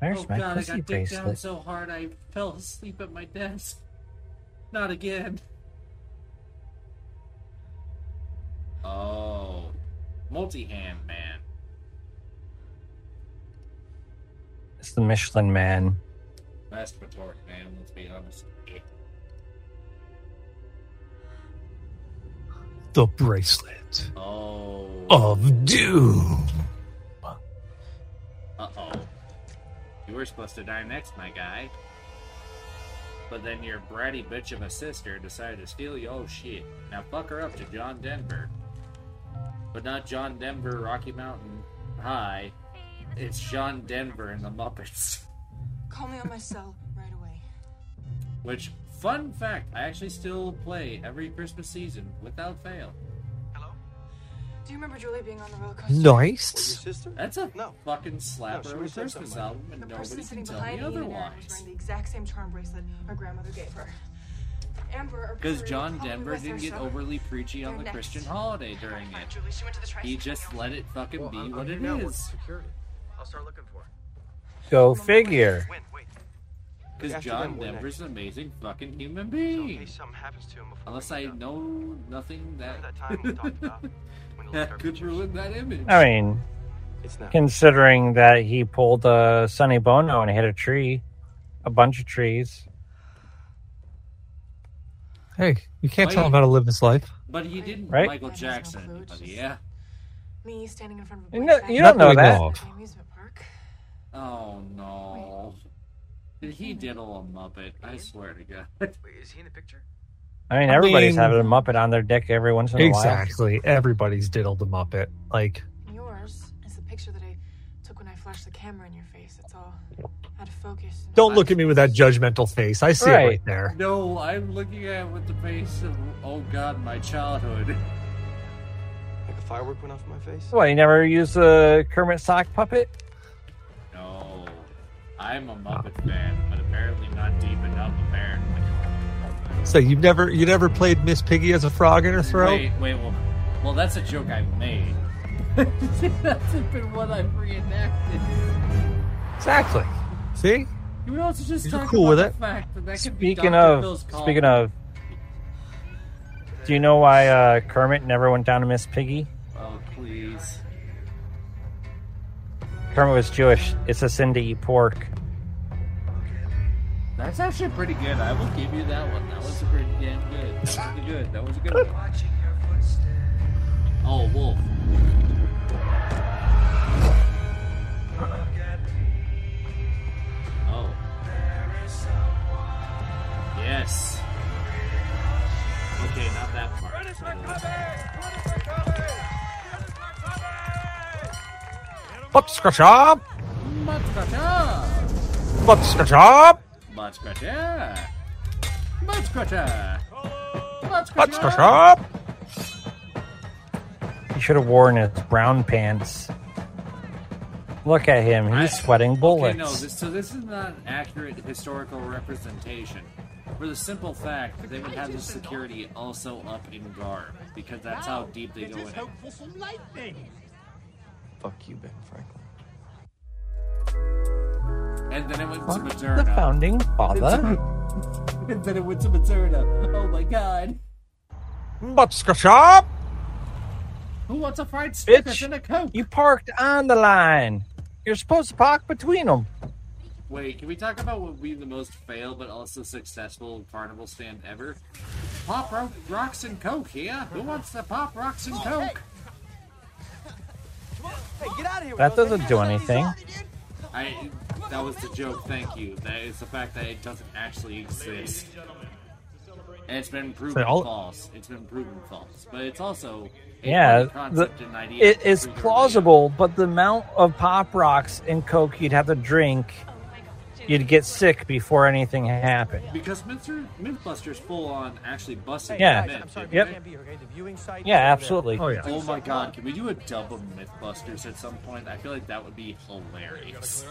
There's oh my god, I got dicked down so hard I fell asleep at my desk. Not again. Oh. Multi-hand man. It's the Michelin Man. Best retort, man, let's be honest. The bracelet Oh. of doom. Uh-oh. You were supposed to die next, my guy. But then your bratty bitch of a sister decided to steal you. Oh shit. Now fuck her up to John Denver. But not John Denver, Rocky Mountain High. It's John Denver and the Muppets. Call me on my cell right away. Which, fun fact, I actually still play every Christmas season without fail. Hello? Do you remember Julie being on the roller coaster? Nice. sister? That's a No. fucking slapper she of a was saying Christmas something. album, and The nobody person can sitting tell me behind Ian and Amber was otherwise. wearing the exact same charm bracelet her grandmother gave her. Amber or Because Carrie John probably Denver was there, didn't get so- overly preachy on They're the next. Christian holiday during it. Julie, she went to the tri- He just let it fucking Well, be I'm, what I'm it here now working is. security. I'll start looking for. Go figure. Wait, wait. Because John Denver's an amazing fucking human So in being. case something happens to him before Unless I meet know nothing that, Remember that time we talked about *laughs* when you that our could pictures? ruin that image. I mean, It's now. considering that he pulled a Sonny Bono and hit a tree, a bunch of trees. Hey, you can't tell him how to live his life. But he didn't Right? Michael That no Jackson clue, it's anybody, just- yeah? Me standing in front of a You boy know- statue you don't know at that. the amusement park. Oh no. Did he hmm. diddle a Muppet? I swear to God. Wait, *laughs* is he in the picture? I mean, I everybody's mean- having a Muppet on their dick every once in a while. Exactly. Everybody's diddled a Muppet. Like, Yours is the picture that I took when I flashed the camera in your face. It's all. Out of focus. don't look at me with that judgmental face. I see it Right. right there. No, I'm looking at it with the face of, oh god, my childhood. Like a firework went off in my face? What, you never used a Kermit sock puppet? No. I'm a Muppet fan, but apparently not deep enough, apparently. So you never you never played Miss Piggy as a frog in her throat? Wait, wait, well, well, that's a joke I made. *laughs* that's been what I've reenacted. Exactly. See? You would also just You're talk cool about with the it. fact that that could be Speaking Dr. of, Phil's call. speaking of, do you know why uh, Kermit never went down to Miss Piggy? Oh, please. Kermit was Jewish. It's a sin to eat pork. That's actually pretty good. I will give you that one. That was pretty damn good. That was good. That was a good one. Oh, Wolf. Oh. Yes. Okay, not that part. Scratcher! Butt Butt scratch scratcher! up! He should have worn his brown pants. Look at him. He's I- sweating Okay, bullets. no, this, so this is not an accurate historical representation. For the simple fact that they would have the security also up in garb, because that's how deep they go in it. for some lightning. Fuck you, Ben Franklin. And then it went to Fuck Moderna. the founding father. *laughs* and then it went to Moderna. Oh my god. Butt scratch up! Who wants a fried Snickers Bitch, and a Coke? you parked on the line. You're supposed to park between them. Wait, can we talk about what would be the most failed but also successful carnival stand ever? Pop ro- rocks and Coke here. Who wants the pop rocks and oh, Coke? Hey, get out of here. That doesn't do anything. I that was the joke. Thank you. That is the fact that it doesn't actually exist, and it's been proven all- false. It's been proven false, but it's also a Yeah, the, concept and idea it for is your plausible, but the amount of pop rocks and coke you'd have to drink, you'd get sick before anything happened. Because Mr. Mythbusters full on actually busting Yeah. Guys. I'm sorry, Yep. they? can't be. Okay, the viewing site. Yeah, is over there. absolutely. Oh yeah. Oh my god, can we do a dub of Mythbusters at some point? I feel like that would be hilarious.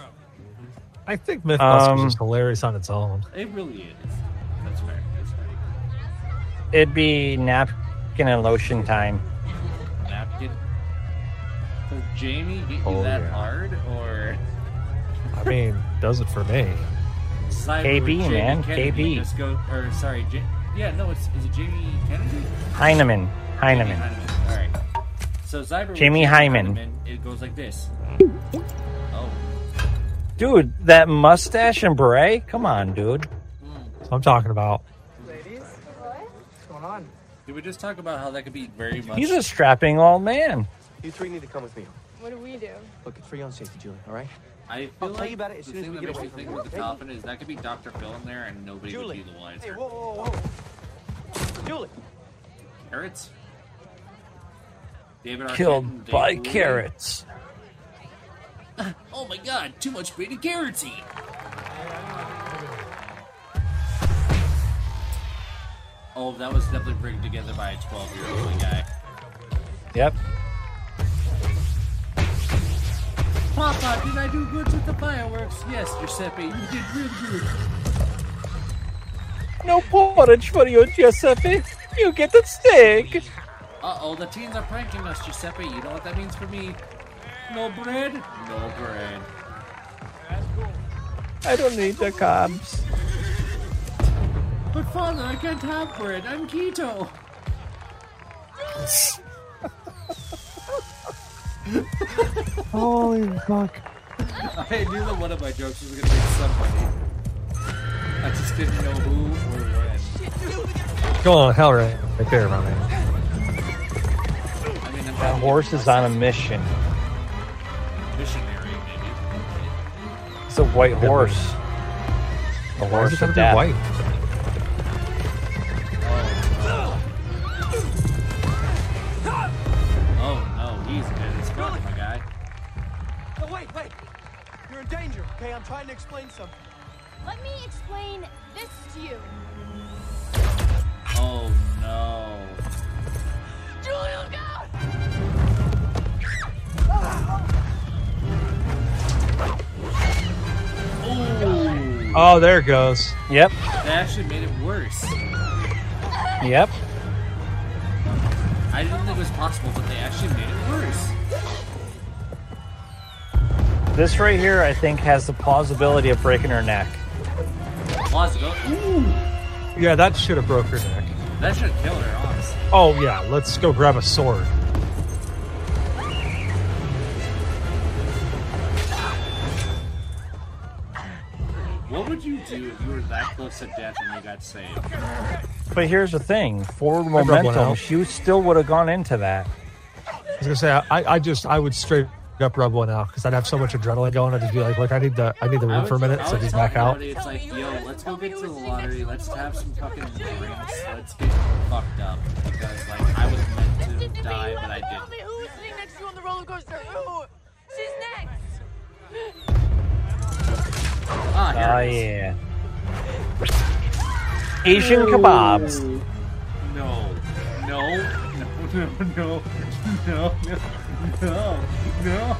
I think Mythbusters Um, is hilarious on its own. It really is. That's fair. That's fair. It'd be napkin and lotion time. Napkin. Does Jamie hit you Oh, that yeah. hard, or I mean, does it for me. Cyber KB, Jamie man, Kennedy KB. Just go, or sorry, Ja- yeah, no, it's is it Jamie Kennedy? Hyneman. Hyneman. Jamie Hyneman. All right. So Cyber Jamie Hyman. It goes like this. Oh, Dude, that mustache and beret? Come on, dude. That's what I'm talking about. Ladies, what's going on? did we just talk about how that could be very much? He's a strapping old man. You three need to come with me. What do we do? Look, it's for your own safety, Julie, all right? I feel I'll like tell you about it as the soon as thing we that get makes away me from think here, the okay? coffin is that could be Dr. Phil in there, and nobody Julie. would be the wiser. Hey, whoa, whoa, whoa. Julie. Carrots. David Arquette Killed and by Coulier. carrots. *laughs* Oh my god, too much beta carrotsy. Oh, that was definitely rigged together by a 12 year old guy. Yep. Papa, did I do good with the fireworks? Yes, Giuseppe, you did really good. No porridge for you, Giuseppe. You get the steak. Uh oh, the teens are pranking us, Giuseppe. You know what that means for me? No bread? No bread. I don't need the carbs. But father, I can't have bread. I'm keto. *laughs* Holy fuck. I knew that one of my jokes was gonna make somebody. I just didn't know who or when. Go on, hell right, right there, my man. I mean, I'm That horse is on a mission. missionary, maybe. It's a white horse. A Why horse of death. white? Okay? I'm trying to explain something. Let me explain this to you. Oh no. Julie, look out! Ooh. Oh, there it goes. Yep. That actually made it worse. Yep. I didn't think it was possible, but they actually made it worse. This right here, I think, has the plausibility of breaking her neck. Plausible. Yeah, that should have broke her neck. That should kill her, honestly. Oh yeah, let's go grab a sword. What would you do if you were that close to death and you got saved? But here's the thing: forward one momentum. out. She still would have gone into that. I was gonna say I, I just I would straight up rub one out because I'd have so much adrenaline going. I'd just be like, look, I need the I need the room for a minute, so would just tell back out. everybody, It's like, yo, let's go get to the lottery. Let's have some fucking drinks. Let's get fucked up because like I was meant to die, but I didn't. Who's sitting next to you on the roller coaster? Who? She's next. Ah, here it is. yeah. Asian kebabs. No, no, *laughs* no, no, no, no, no, no. No.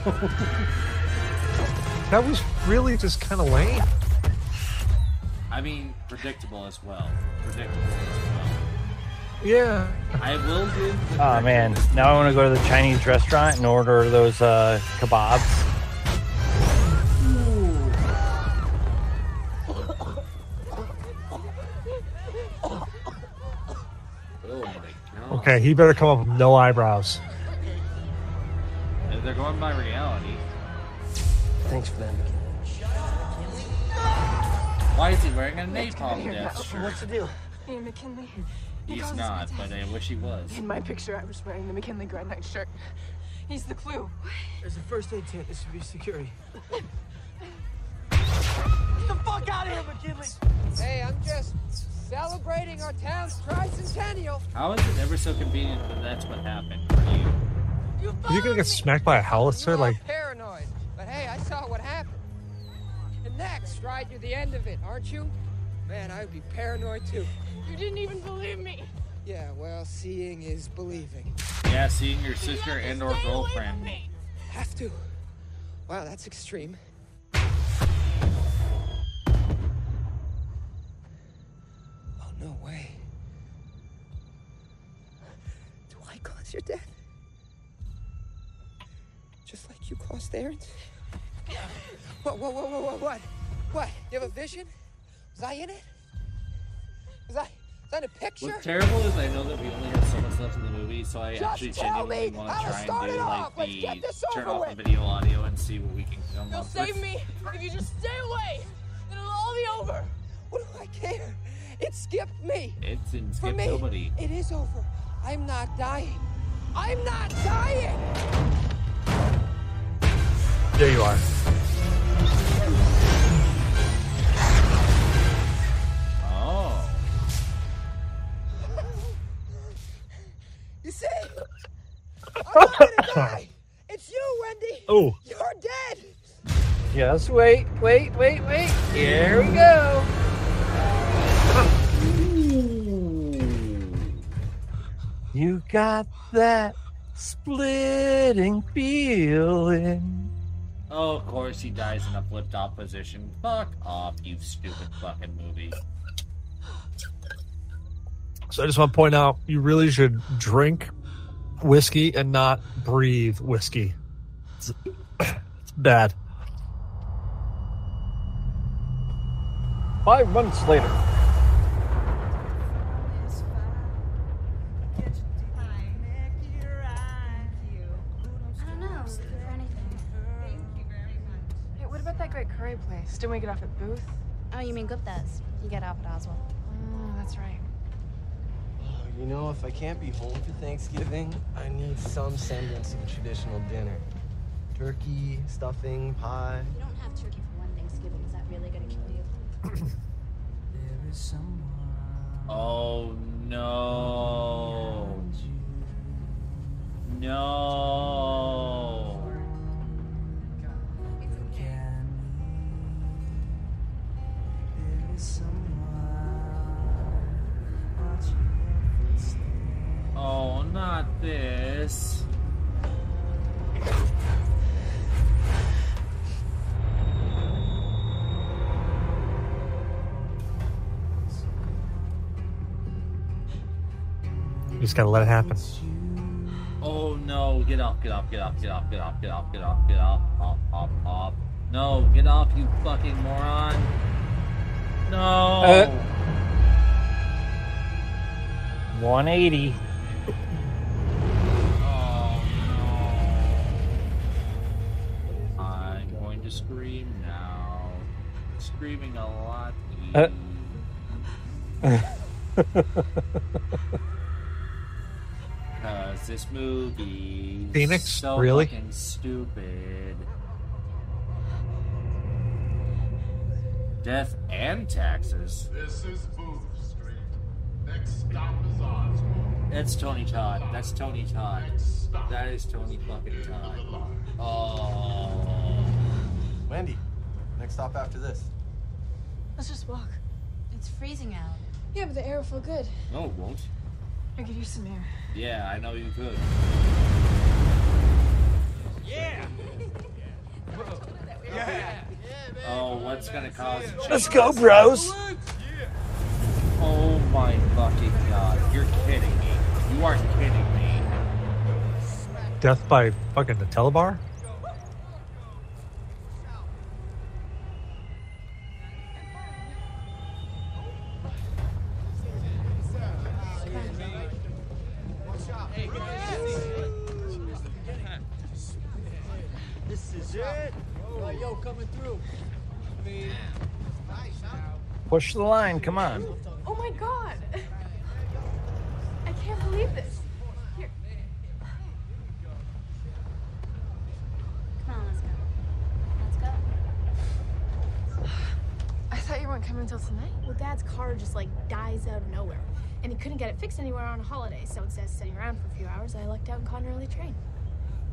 That was really just kind of lame. I mean, predictable as well. Predictable as well. Yeah. I will give. The Oh man, now I want to go to the Chinese restaurant and order those uh, kebabs. *laughs* Oh my god. Okay, he better come up with no eyebrows. They're going by reality. Thanks for that. Why is he wearing a napalm death shirt? What's the deal? Ian McKinley. He's not, but I wish he was. In my picture, I was wearing the McKinley Grand Night shirt. He's the clue. There's a first aid tent. This should be security. Get the fuck out of here, McKinley! Hey, I'm just celebrating our town's tricentennial. How is it ever so convenient that that's what happened for you? Are you gonna get smacked by a howitzer? Like, Paranoid. But hey, I saw what happened. And next, right to the end of it, aren't you? Man, I would be paranoid too. You didn't even believe me. Yeah, well, seeing is believing. Yeah, seeing your sister and or girlfriend. Have to. Wow, that's extreme. Oh, no way. your death. Just like you crossed Aaron's. What, what, what, what, what, what? What? You have a vision? Was I in it? Was I, was I in a picture? What's terrible is I know that we only have so much left in the movie, so I Just actually genuinely want to try start and it do off. like Let's get the turn off the video audio and see what we can come up. You'll up save with. me if you just stay away. Then it'll all be over. What do I care? It skipped me. It didn't For skip me, nobody. it is over. I'm not dying. I'm not dying. There you are. Oh. You see? I'm not gonna die. It's you, Wendy. Oh. You're dead. Just wait, wait, wait, wait. Here we go. You got that splitting feeling. Oh, of course he dies in a flip top position. Fuck off, you stupid fucking movie. So I just want to point out you really should drink whiskey and not breathe whiskey. It's, it's bad. Five months later. Didn't we get off at Booth? Oh, you mean Gupta's? You get off at Oswald. Oh, that's right. Oh, You know, if I can't be home for Thanksgiving, I need some semblance of a traditional dinner. Turkey, stuffing, pie. You don't have turkey for one Thanksgiving. Is that really gonna kill you? *coughs* Oh no. No. Oh, not this. You just gotta let it happen. Oh no, get off, get off, get off, get off, get off, get off, get off, get off, off, off, off. No, get off, you fucking moron. No. Uh. 180. Oh no. I'm going to scream now. Screaming a lot. Uh. *laughs* Cause this movie Phoenix? so Really? fucking stupid. Death and taxes. This is Booth Street. Next stop is Oswald. That's Tony Todd. That's Tony Todd. That is Tony fucking Todd. Oh. Wendy, next stop after this. Let's just walk. It's freezing out. Yeah, but the air will feel good. No, it won't. I could use some air. Yeah, I know you could. Yeah. *laughs* Oh, what's gonna cause? a Let's go, bros. Oh my fucking god! You're kidding me. You are kidding me. Death by fucking the bar? Push the line. Come on. Oh my god! I can't believe this. Here. Come on, let's go. Let's go. I thought you weren't coming until tonight. Well, Dad's car just like dies out of nowhere, and he couldn't get it fixed anywhere on a holiday. So instead of sitting around for a few hours, I lucked out and caught an early train.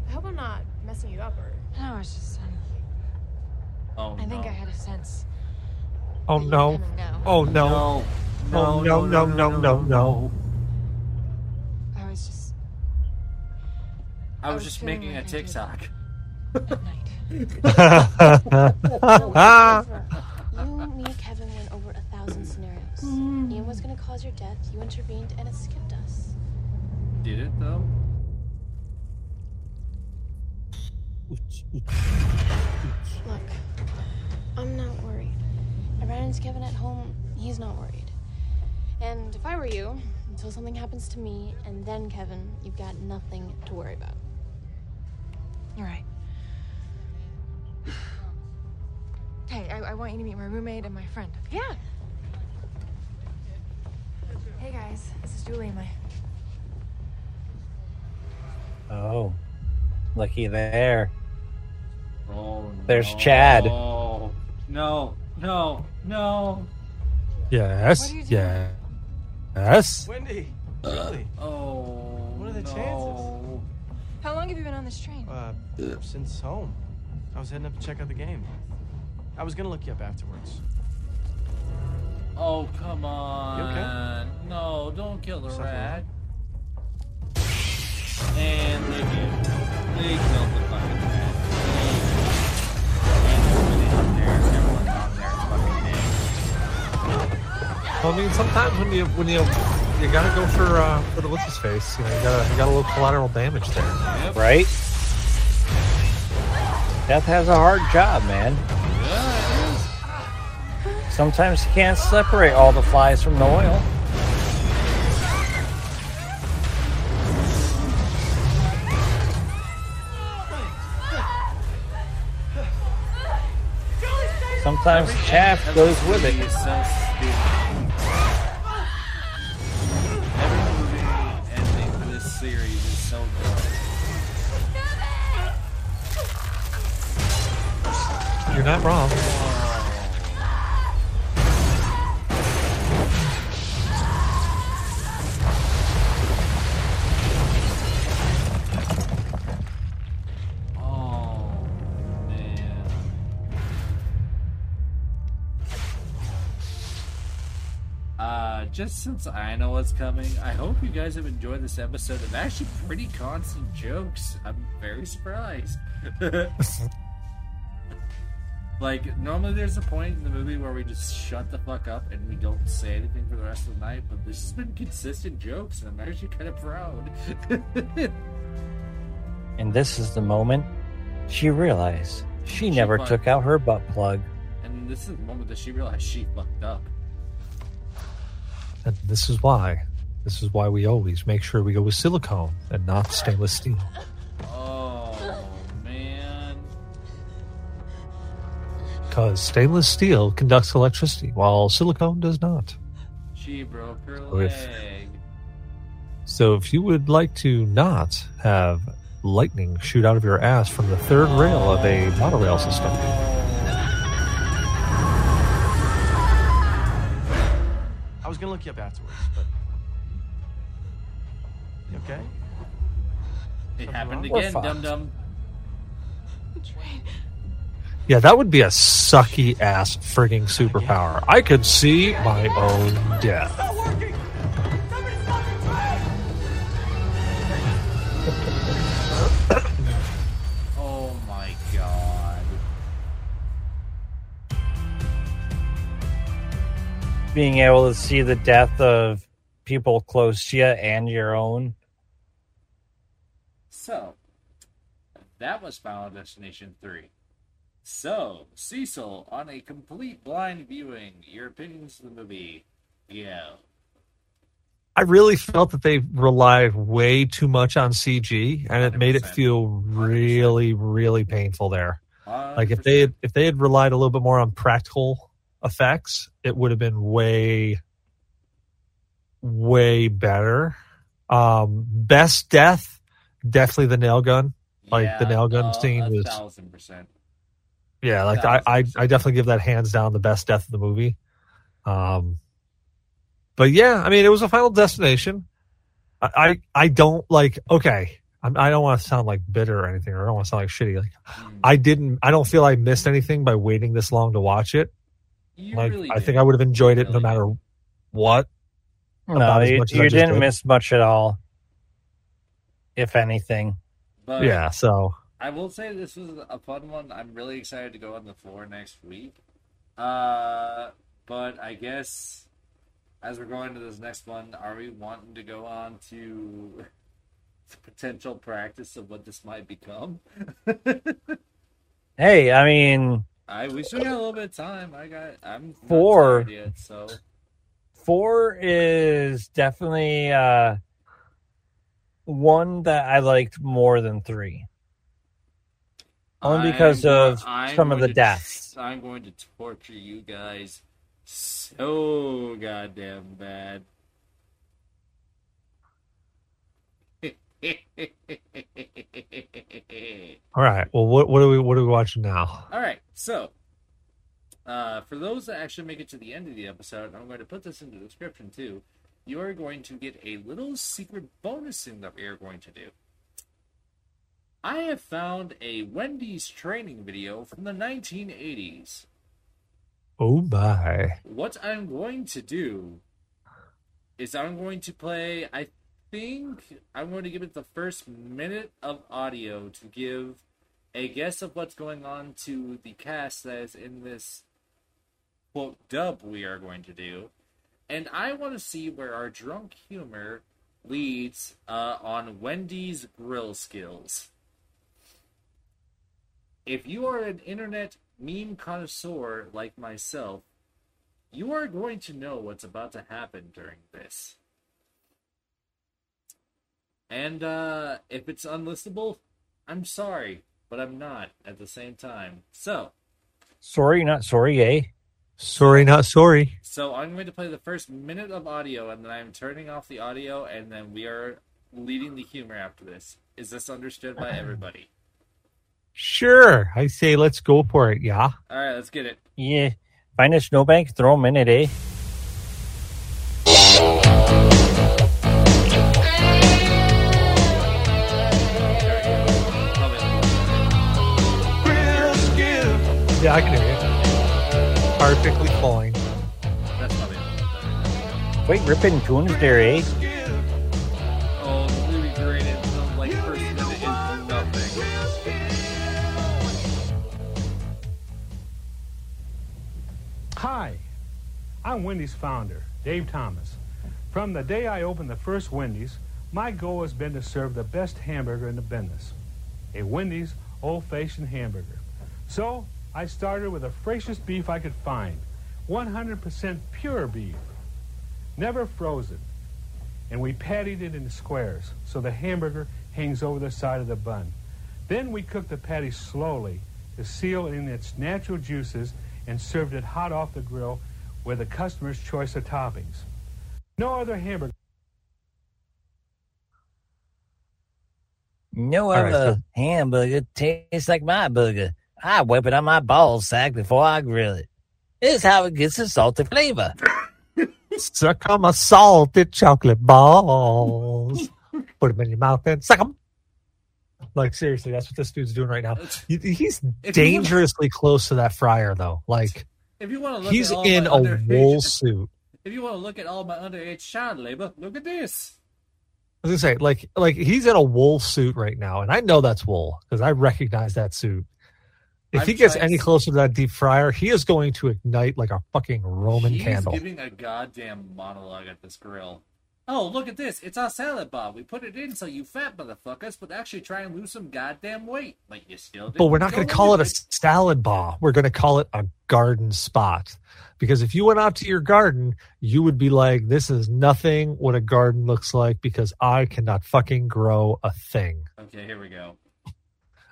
I hope I'm not messing you up or. No, it's just. Um, Oh I think no. I had a sense. Oh no. kinda know. Oh no. No. Oh no no no no no. I was just. I I was was just making a like I did. TikTok. You, me, Kevin went over a thousand scenarios. Ian was gonna cause your death. You intervened, and it skipped us. Did it though? Look, I'm not worried. I ran into Kevin at home. He's not worried. And if I were you, until something happens to me and then Kevin, you've got nothing to worry about. You're right. *sighs* Hey, I, I want you to meet my roommate and my friend. Yeah. Hey guys, this is Julie and my. Oh, looky there. Oh, There's Chad. No, no, no, no. Yes. What are you doing? Yeah. Yes. Wendy, really? Oh, What are the no. How long have you been on this train? Uh, since home. I was heading up to check out the game. I was gonna look you up afterwards. Oh, come on. You okay? No, don't kill the Something rat. And they did. They killed the fucking rat. And everybody Well, I mean, sometimes when you when you you gotta go for uh, for the what's his face, you know, you gotta you got a little collateral damage there. Right? Death has a hard job, man. Yeah, it is. Sometimes you can't separate all the flies from the oil. Sometimes the chaff goes with it. You're not wrong. Oh man. Uh, just since I know what's coming, I hope you guys have enjoyed this episode of actually pretty constant jokes. I'm very surprised. *laughs* like, normally there's a point in the movie where we just shut the fuck up and we don't say anything for the rest of the night, but this has been consistent jokes, and I'm actually kind of proud. *laughs* And this is the moment she realized she never fucked. took out her butt plug. and this is the moment that she realized she fucked up. And this is why. This is why we always make sure we go with silicone and not stainless steel. Because stainless steel conducts electricity, while silicone does not. She broke her So if- leg. So if you would like to not have lightning shoot out of your ass from the third rail of a monorail system, I was gonna look you up afterwards, but. You okay? It happened We're again, fucked. dum dum. Yeah, that would be a sucky ass frigging superpower. I could see my own death. Oh my god. Being able to see the death of people close to you and your own. So, that was Final Destination 3. So, Cecil, on a complete blind viewing, your opinions of the movie. Yeah. I really felt that they relied way too much on CG, and it made it feel really, really painful there. Like if they had, if they had relied a little bit more on practical effects, it would have been way, way better. Um, best death, definitely the nail gun. Like the nail gun uh, scene was, thousand percent. Yeah. Like I, I, I definitely give that hands down the best death of the movie. Um, but yeah, I mean, it was a Final Destination. I, I, I don't like. Okay, I'm, I don't want to sound like bitter or anything, or I don't want to sound like shitty. Like, Mm. I didn't. I don't feel I missed anything by waiting this long to watch it. You like, really I did. think I would have enjoyed it no matter what. No, you, much as I you didn't did. miss much at all. If anything. But yeah. So I will say this was a fun one. I'm really excited to go on the floor next week. Uh, but I guess as we're going to this next one, are we wanting to go on to *laughs* the potential practice of what this might become. *laughs* Hey, I mean, I we still got a little bit of time. I got I'm Four. yet, so four is definitely uh, one that I liked more than three. Only because I'm of I'm some of the to- deaths. I'm going to torture you guys so goddamn bad. *laughs* All right. Well, what what are we what are we watching now? All right, so uh, for those that actually make it to the end of the episode, I'm going to put this in the description too. You are going to get a little secret bonus thing that we are going to do. I have found a Wendy's training video from the 1980s. Oh my! What I'm going to do is I'm going to play. I think I'm going to give it the first minute of audio to give a guess of what's going on to the cast that is in this quote dub we are going to do, and I want to see where our drunk humor leads uh, on Wendy's grill skills. If you are an internet meme connoisseur like myself, you are going to know what's about to happen during this. And uh, if it's unlistable, I'm sorry, but I'm not at the same time. So, Sorry, not sorry, eh? Sorry, not sorry. so I'm going to play the first minute of audio, and then I'm turning off the audio, and then we are leading the humor after this. Is this understood by everybody? Sure. I say let's go for it. Yeah. All right, let's get it. Yeah. Find a snowbank, throw them in it, eh? Yeah, I can hear you. Perfectly fine. That's not it. Wait, ripping tunes there, eh? I'm Wendy's founder, Dave Thomas. From the day I opened the first Wendy's, my goal has been to serve the best hamburger in the business a Wendy's old fashioned hamburger. So I started with the freshest beef I could find 100% pure beef, never frozen. And we patted it into squares so the hamburger hangs over the side of the bun. Then we cooked the patty slowly to seal in its natural juices and served it hot off the grill with the customer's choice of toppings. No other hamburger. No All right, other so- hamburger tastes like my burger. I whip it on my ball sack before I grill it. This is how it gets a salty flavor. Suck on my salted chocolate balls. Put them in your mouth and suck them. Like seriously, that's what this dude's doing right now. He's dangerously close to that fryer, though. Like If you want to look he's at all in a underage- wool *laughs* suit. If you want to look at all my underage child labor, look at this. I was gonna say, like, like he's in a wool suit right now, and I know that's wool because I recognize that suit. If I'm he gets any closer to that deep fryer, he is going to ignite like a fucking Roman He's candle. giving a goddamn monologue at this grill. Oh, look at this. It's our salad bar. We put it in so you fat motherfuckers would actually try and lose some goddamn weight. But you still But we're not going to call it a salad bar. We're going to call it a garden spot. Because if you went out to your garden, you would be like, this is nothing what a garden looks like because I cannot fucking grow a thing. Okay, here we go.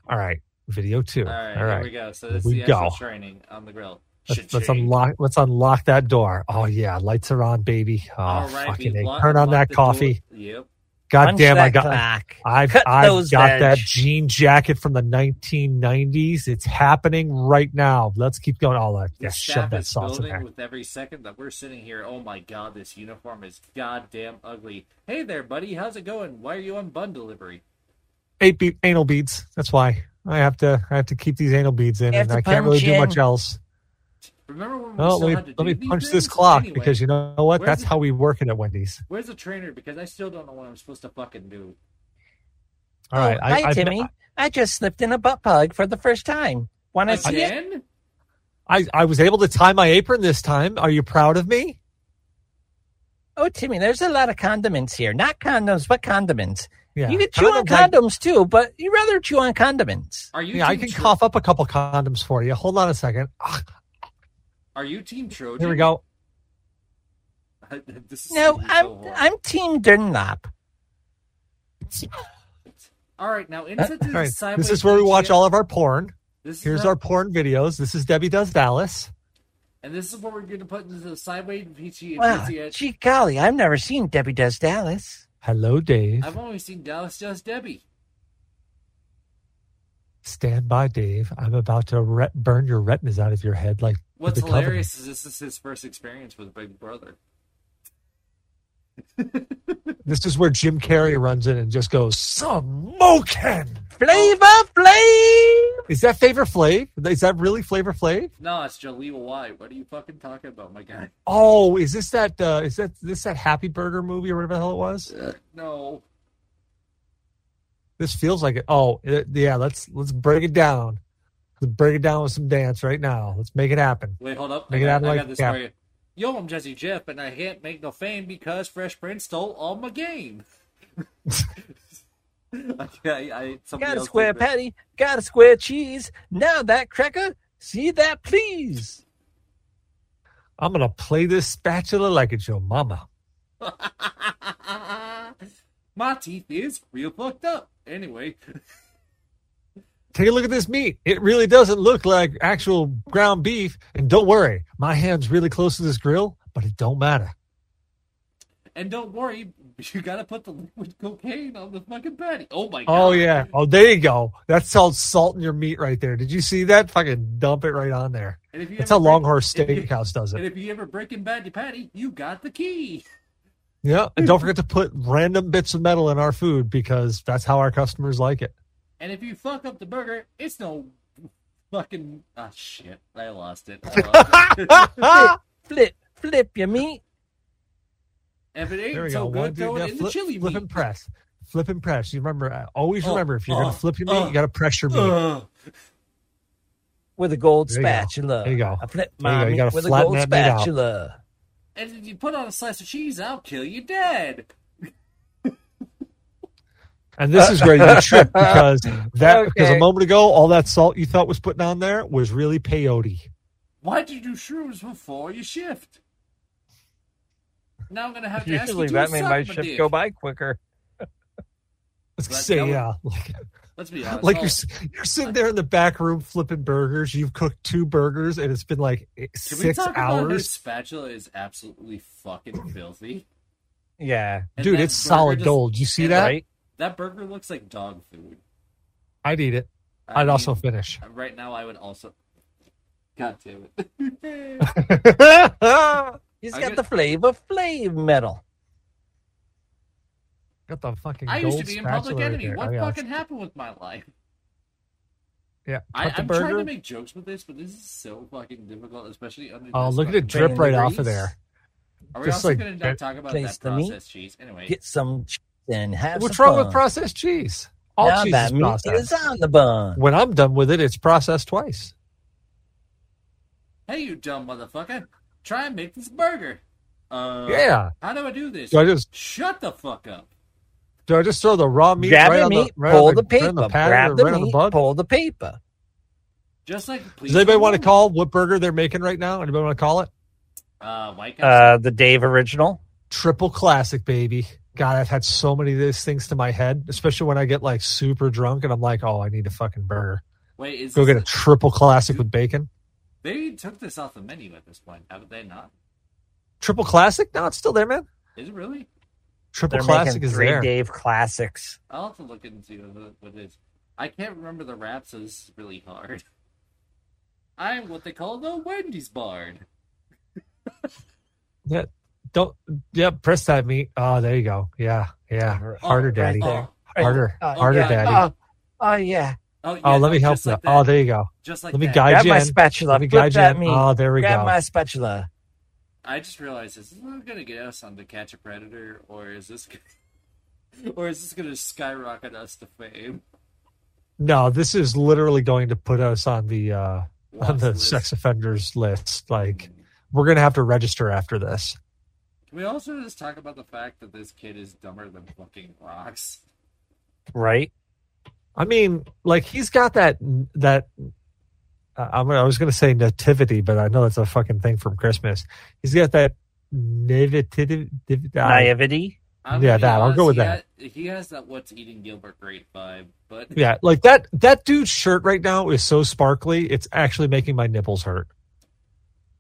All right. Video two. All right, All right. here we go. So this is the actual go. training on the grill. Let's, let's unlock. Let's unlock that door. Oh yeah, lights are on, baby. Oh All right, fucking we turn on that the door. coffee. Yep. God Punch damn, I got. clock. I've Cut I've those got that jean jacket from the 1990s. It's happening right now. Let's keep going. Oh, All that. The Yeah, shove staff that is sauce in there. with every second that we're sitting here. Oh my god, this uniform is goddamn ugly. Hey there, buddy. How's it going? Why are you on bun delivery? Eight be- anal beads. That's why I have to. I have to keep these anal beads in, You and I can't really punch do much else. Remember when we Well, still let had me to let me do these punch this clock Anyway, because you know what? where's That's the- how we work it at Wendy's. Where's the trainer? Because I still don't know what I'm supposed to fucking do. All right, Oh, I, hi, I've- Timmy. I just slipped in a butt plug for the first time. Want to see it? I, I was able to tie my apron this time. Are you proud of me? Oh, Timmy, there's a lot of condiments here. Not condoms, but condiments. Yeah, You can chew on Condoms, I- too, but you rather chew on condiments. Are you? yeah, I can Tro- cough up a couple condoms for you. Hold on a second. Ah, Are you team Trojan? here we go. *laughs* this is No, I'm horrible. I'm Team Dunlap. All right, now Uh, insert the right, sideways This is where we watch all of our porn. This is Here's not- our porn videos. This is Debbie Does Dallas. And this is what we're going to put into the sideways VG. Wow, VGS. gee golly, I've never seen Debbie Does Dallas. Hello, Dave. I've only seen Dallas Does Debbie. Stand by, Dave. I'm about to re- burn your retinas out of your head like What's the Covenant. hilarious is this is his first experience with Big Brother. *laughs* This is where Jim Carrey runs in and just goes, smoking. Flavor Flav. Is that Flavor Flav? Is that really Flavor Flav? No, it's Jaleel White. What are you fucking talking about, my guy? Oh, is this that? Uh, is that this that Happy Burger movie or whatever the hell it was? No. This feels like it. Oh, it, yeah. Let's let's break it down. Let's break it down with some dance right now. Let's make it happen. Wait, hold up. Make I it got, happen I like got this for you. Yo, I'm Jazzy Jeff, and I can't make no fame because Fresh Prince stole all my game. I, *laughs* I, Got a square did patty, got a square cheese. Now that cracker, see that please. I'm gonna play this spatula like it's your mama. *laughs* My teeth is real fucked up. Anyway, *laughs* Take a look at this meat. It really doesn't look like actual ground beef. And don't worry, my hand's really close to this grill, but it don't matter. and don't worry, you gotta put the liquid cocaine on the fucking patty. Oh my oh, god. Oh yeah. Oh, there you go. That's called salting your meat right there. Did you see that? Fucking dump it right on there. And if you That's how LongHorn Steakhouse does it. And if you ever break in bad patty, you got the key. Yeah. And don't forget to put random bits of metal in our food because that's how our customers like it. And if you fuck up the burger, it's no fucking ah shit. I lost it. I lost it. *laughs* flip, flip your meat. if it ain't so go. good, One, throw it now in the chili flip meat. and press. Flip and press. You remember, uh, always Oh, remember if you're oh, going to flip your meat, oh, you got to press your meat. Ugh. With a gold There you go. spatula. There you go. I flip There you my go. You meat with a gold that meat out. spatula. And if you put on a slice of cheese, I'll kill you dead. And this is where you *laughs* trip because that because a moment ago, all that salt you thought was putting on there was really peyote. Why did you do shrooms before your shift? Now I'm gonna have to ask you Usually that made my my shift dick. go by quicker. Let's But say that was- yeah, like, Let's be honest. like you're you're sitting there in the back room flipping burgers. You've cooked two burgers and it's been like eh, Can we six talk about his hours. spatula is absolutely fucking filthy? Yeah. And Dude, it's solid just- gold. You see that? Right? That burger looks like dog food. I'd eat it. I I'd mean, also finish. Right now, I would also. *laughs* God damn it! *laughs* He's I got get- the flavor flav metal. Got the fucking. I used to gold be in Public spatula right Enemy. there. What Oh, yeah. fucking happened with my life? Yeah, I, cut the I'm burger. trying to make jokes with this, but this is so fucking difficult, especially under. Oh, this look at it fucking- drip right the off of grease. there. Are we just also like going to talk about Place that the meat, processed cheese? Anyway, Get some cheese and have What's some wrong with processed cheese? All now cheese that is meat processed. is on the bun. When I'm done with it, it's processed twice. hey, you dumb motherfucker! Try and make this burger. Uh, Yeah. How do I do this? Do I just Shut the fuck up. do I just throw the raw meat Grab right the on meat, the right pull on the, paper. on the Grab the right on the bun? pull the paper. Just like. Please Does anybody want to call what burger they're making right now? Anybody want to call it? Uh, White Castle. Uh, the Dave original. Triple classic, baby. God, I've had so many of these things to my head, especially when I get like super drunk and I'm like, oh, I need a fucking burger. Wait, is Go get a triple classic with bacon. They took this off the menu at this point, haven't they? Not. Triple classic? No, it's still there, man. Is it really? Triple They're classic is three there. Dave classics. I'll have to look and see what what it is. I can't remember the rap, so this is really hard. I'm what they call the Wendy's Bard. Yeah. Don't. Yeah. Press that meat. Oh, there you go. Yeah. Yeah. Uh, harder, daddy. there. Harder. Oh, Harder, yeah. daddy. Oh, oh, yeah. Oh, yeah, Oh, let me help just you. like oh, there you go. Just like let me that. guide Grab you my spatula. Let me Flip guide you that in. meat. Oh, there we Grab go. my spatula. I just realized this. is this going to get us on to catch a predator, or is this, *laughs* or is this going to skyrocket us to fame? No, this is literally going to put us on the uh on the list. sex offenders list. Like, we're gonna have to register after this. Can we also just talk about the fact that this kid is dumber than fucking rocks? Right. I mean, like he's got that that. Uh, I'm, I was going to say nativity, but I know that's a fucking thing from Christmas. He's got that nativity. Naivety. I'm Yeah, gonna that. I'll go with he that. ha- he has that what's eating Gilbert Grape vibe, but Yeah, like that. That dude's shirt right now is so sparkly. It's actually making my nipples hurt.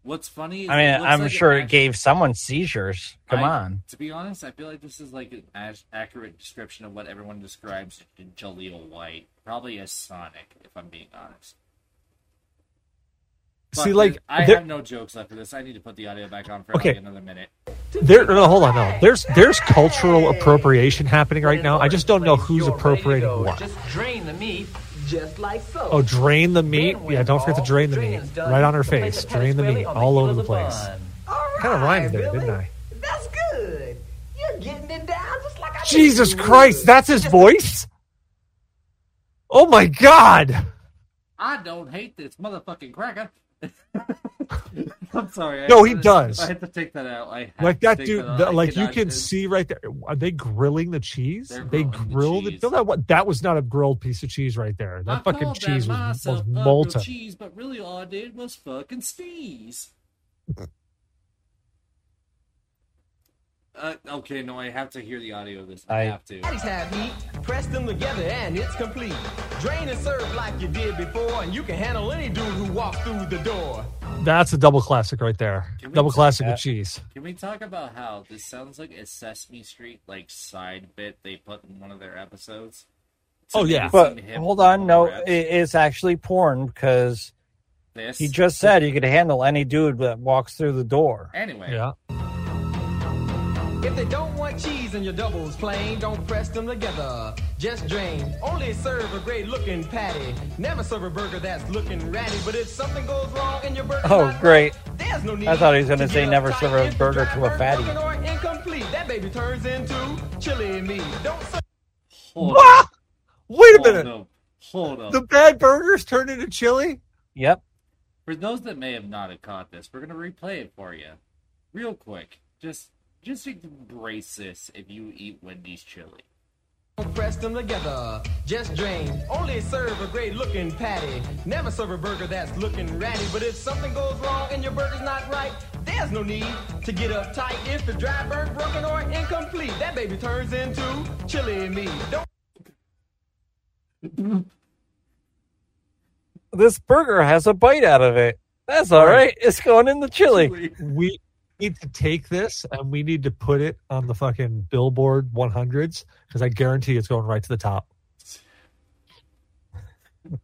What's funny is I mean, it looks I'm like sure it act- gave someone seizures. Come I- on. To be honest, I feel like this is like an as- accurate description of what everyone describes Jaleel White, probably as Sonic, if I'm being honest. See, like. I there- have no jokes left for this. I need to put the audio back on for Okay. like another minute. There, no, hold on, no. There's there's cultural appropriation happening right now. I just don't know who's appropriating what. Just drain the meat, just like so. Oh, drain the meat. Then Yeah, don't forget to drain the the meat done, right on her face. Drain the meat all over the place. bun. Kind of rhymed there, didn't I? That's good. You're getting it down just like I Jesus Christ, would. that's his voice. Oh my God! I don't hate this motherfucking cracker. *laughs* I'm sorry. I No, he to- does. I had to take that out. I Like that dude, the- like you can see right there. Are they grilling the cheese? They're They grilling the grilled it. cheese. No, that what? That was not a grilled piece of cheese right there. That I fucking cheese that was, was molten. cheese, but really all I did was fucking sneeze. *laughs* Uh, okay, no, I have to hear the audio of this. I, I- have to. Patties have heat, press them together and it's complete. Drain and serve like you did before, and you can handle any dude who walks through the door. That's a double classic right there. Double classic Yeah. with cheese. Can we talk about how this sounds like a Sesame Street like side bit they put in one of their episodes? Oh, yeah. But hold on, no, it, it's actually porn because This. he just said you could handle any dude that walks through the door. Anyway, Yeah. If they don't want cheese in your doubles plain, don't press them together. Just drain. Only serve a great looking patty. Never serve a burger that's looking ratty. But if something goes wrong in your burger, Oh, great. there's no need. I thought he was going to to say never serve a burger to a fatty. broken Or incomplete. That baby turns into chili meat. Don't serve. hold What? on. Wait a Hold minute. up. Hold up. The bad burgers turned into chili. Yep. For those that may have not have caught this, we're gonna replay it for you, real quick. Just, just embrace this if you eat Wendy's chili. Press them together. Just drain. Only serve a great looking patty. Never serve a burger that's looking ratty. But if something goes wrong and your burger's not right, there's no need to get uptight. If the dry burn broken or incomplete, that baby turns into chili meat. Don't This burger has a bite out of it. That's all right. It's going in the chili. We need to take this and we need to put it on the fucking billboard 100s because I guarantee it's going right to the top. *laughs*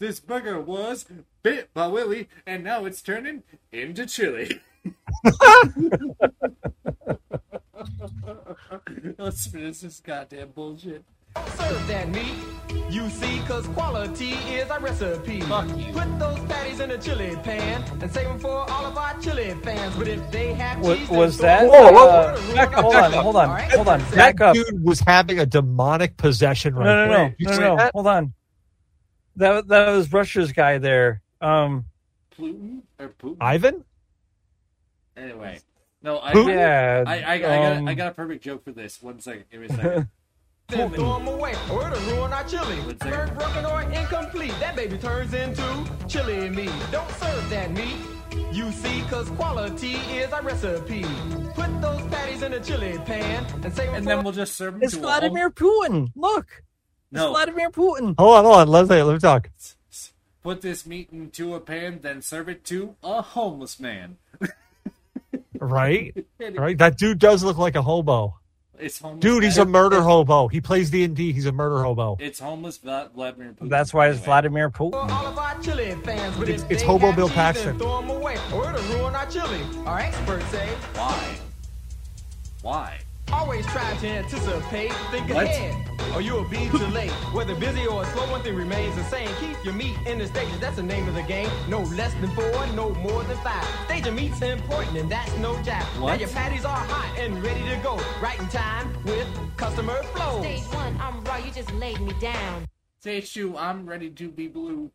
This burger was bit by Willie, and now it's turning into chili. *laughs* *laughs* Let's finish this goddamn bullshit. Serve that meat. You see, cause quality is our recipe. Put those patties in a chili pan and save them for all of our chili fans. But if they have Was, cheese, was then that? throw it uh, back up, hold back on, up. hold on, All right. hold on. That Back up. dude was having a demonic possession right No, no, there. no, You no, no. that? Hold on. That that was Russia's guy there. Um, Pluton or Putin? Ivan? Anyway, no, I, Putin? yeah. I, I, I, got, um, I got a perfect joke for this. One second, give me a second. *laughs* Then throw them away, or it'll ruin our chili. One second. Burnt, broken, or incomplete, that baby turns into chili meat. Don't serve that meat. You see, cause quality is our recipe. Put those patties in a chili pan and save them and then we'll just serve them it's to a Vladimir Putin. Look, it's No. Vladimir Putin. Hold on, hold on. Let me, let me talk. Put this meat into a pan, then serve it to a homeless man. *laughs* Right? Right? That dude does look like a hobo. It's homeless. Dude, he's a murder hobo. He plays D&D. He's a murder hobo. It's homeless Vla- Vladimir Putin. That's why it's Anyway. Vladimir all Putin. of our chili fans. But It's- if it's they Hobo have Bill cheese, Paxton. Throw them away, or it'll ruin our chili. Our experts say, Why? Why? Always try to anticipate, think What? ahead, or you'll be too *laughs* late. Whether busy or slow, one thing remains the same. Keep your meat in the stages, that's the name of the game. No less than four, no more than five. Stage of meat's important, and that's no jive. Now your patties are hot and ready to go. Right in time with customer flow. Stage one, I'm raw, you just laid me down. Stage two, I'm ready to be blue.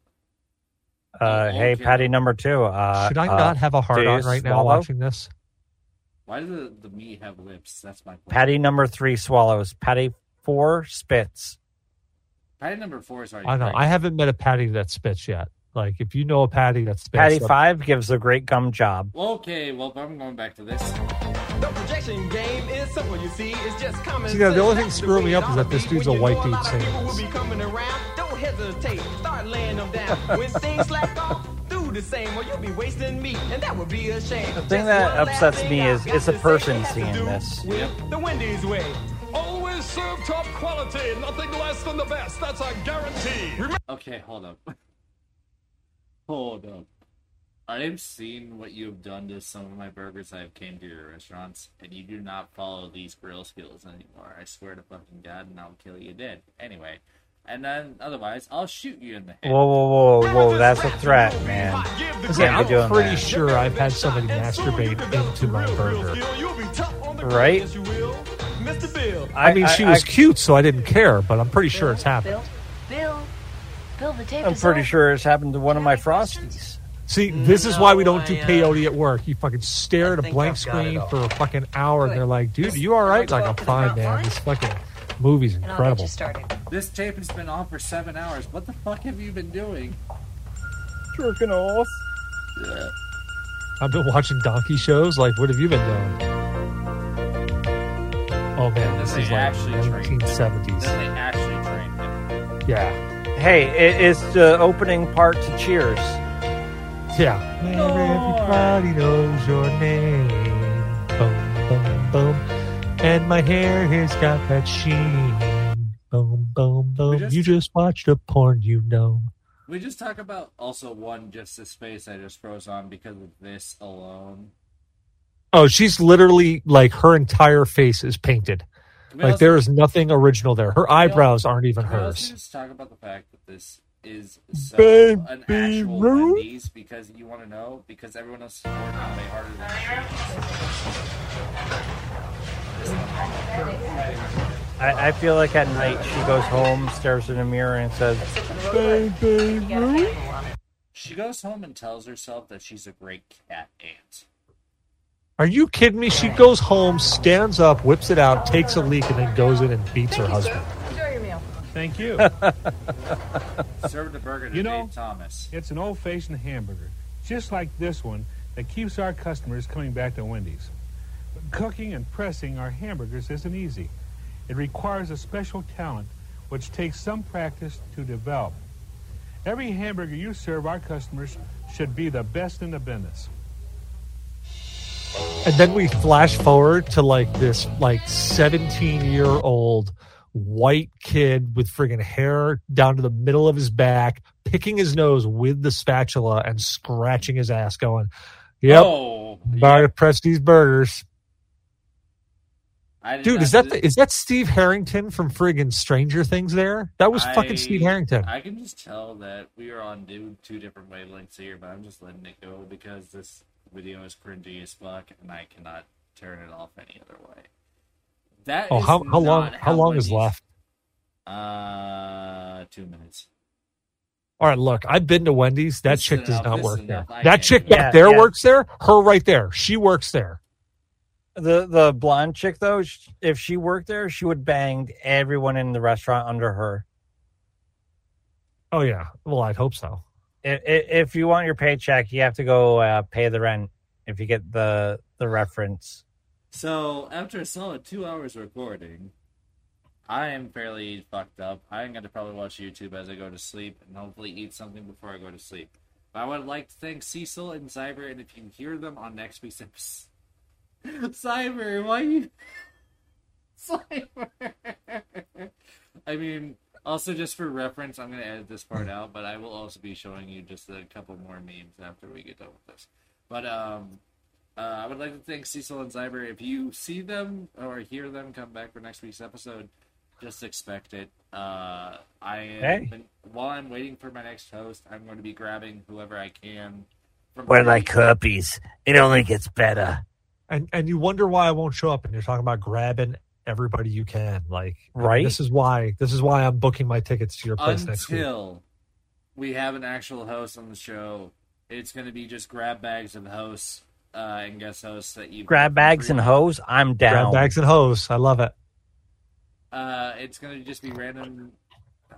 Uh, hey. Patty number two. Uh, Should I uh, not have a do heart on right now watching this? Why does the, the meat have lips? That's my question. Patty number three swallows. Patty four spits. Patty number four is already. I know. great. I haven't met a patty that spits yet. Like if you know a patty that spits, Patty that- Five gives a great gum job. Okay, well, I'm going back to this. The projection game is simple, you see. It's just common See, the only thing screwing me up is that this dude's a white dude lot of saying people will this. be coming around. Don't hesitate. Start laying them down. when things slack off, do the same or you'll be wasting meat, and that would be a shame. The thing that upsets me is it's a person seeing this. With the Wendy's way. Always serve top quality, nothing less than the best. That's a guarantee. Okay, hold up. *laughs* hold up. I've seen what you have done to some of my burgers I have came to your restaurants, and you do not follow these grill skills anymore. I swear to fucking God, and I'll kill you dead. Anyway, and then otherwise, I'll shoot you in the head. Whoa, whoa, whoa, whoa! That's a threat, man. Listen, Can't be I'm doing pretty that. sure I've had somebody masturbate into my burger. Right? Mr. I, mean, she was cute, so I didn't care, but I'm pretty sure it's happened. Bill, Bill, the tape I'm pretty on. sure it's happened to one of my Frosties. See, this is why we don't do uh, peyote at work. You fucking stare at a blank I've got it screen for a fucking hour, and they're like, "Dude, you all right?" Like, I'm fine, man. This fucking movie's incredible. This tape has been on for seven hours. What the fuck have you been doing? Jerking off. Yeah. I've been watching donkey shows. Like, what have you been doing? Oh man, this is like actually trained them. 1970s. Then they actually trained them. Yeah, Hey, it, it's the opening part to Cheers. yeah. Where everybody knows your name. Boom, boom, boom. And my hair has got that sheen. Boom, boom, boom. just- You just watched a porn, you know. We just talk about also one just this space I just froze on because of this alone. Oh, she's literally like her entire face is painted. Like also- there is nothing original there. Her eyebrows aren't even hers. just talk about the fact that this is so Baby an actual? Wendy's because you want to know because everyone else is working way harder than I, I feel like at night she goes home, stares in the mirror, and says, "Baby Ruth." She goes home and tells herself that she's a great cat aunt. Are you kidding me? She goes home, stands up, whips it out, takes a leak, and then goes in and beats her husband. Enjoy your meal. Thank you. *laughs* Served a burger to You know, Dave Thomas. It's an old fashioned hamburger, just like this one, that keeps our customers coming back to Wendy's. But cooking and pressing our hamburgers isn't easy. It requires a special talent which takes some practice to develop. Every hamburger you serve our customers should be the best in the business. And then we flash forward to like this like 17 year old white kid with friggin' hair down to the middle of his back, picking his nose with the spatula and scratching his ass, going, Yep, Oh, about to press these burgers. I did Dude, is that the, is that Steve Harrington from friggin' Stranger Things? There, that was fucking Steve Harrington. I can just tell that we are on two, two different wavelengths here, but I'm just letting it go because this video is cringy as fuck, and I cannot turn it off any other way. That oh, is how how long not how long is left? Uh, two minutes. All right, look, I've been to Wendy's. That This chick does enough, not work there. That chick do back Yeah, there yeah. works there. Her right there. She works there. The the blonde chick though, sh- if she worked there, she would bang everyone in the restaurant under her. Oh yeah. Well, I'd hope so. I- i- If you want your paycheck, you have to go uh, pay the rent. If you get the the reference, So after a solid two hours recording, I am fairly fucked up. I'm gonna probably watch YouTube as I go to sleep and hopefully eat something before I go to sleep. But I would like to thank Cecil and Cyber, and if you can hear them on next week's episode, Cyber, why you? *laughs* Cyber. I mean, also just for reference, I'm gonna edit this part out, but I will also be showing you just a couple more memes after we get done with this. But um, uh, I would like to thank Cecil and Cyber. If you see them or hear them come back for next week's episode, just expect it. Uh, I am, Hey. been- while I'm waiting for my next host, I'm going to be grabbing whoever I can. From We're like herpes. It only gets better. And and you wonder why I won't show up. And you're talking about grabbing everybody you can. Like Right? This is why. This is why I'm booking my tickets to your place next week. until we have an actual host on the show. It's going to be just grab bags of hosts uh, and guest hosts that you grab bags and hose. I'm down. Grab bags and hose. I love it. Uh, it's going to just be random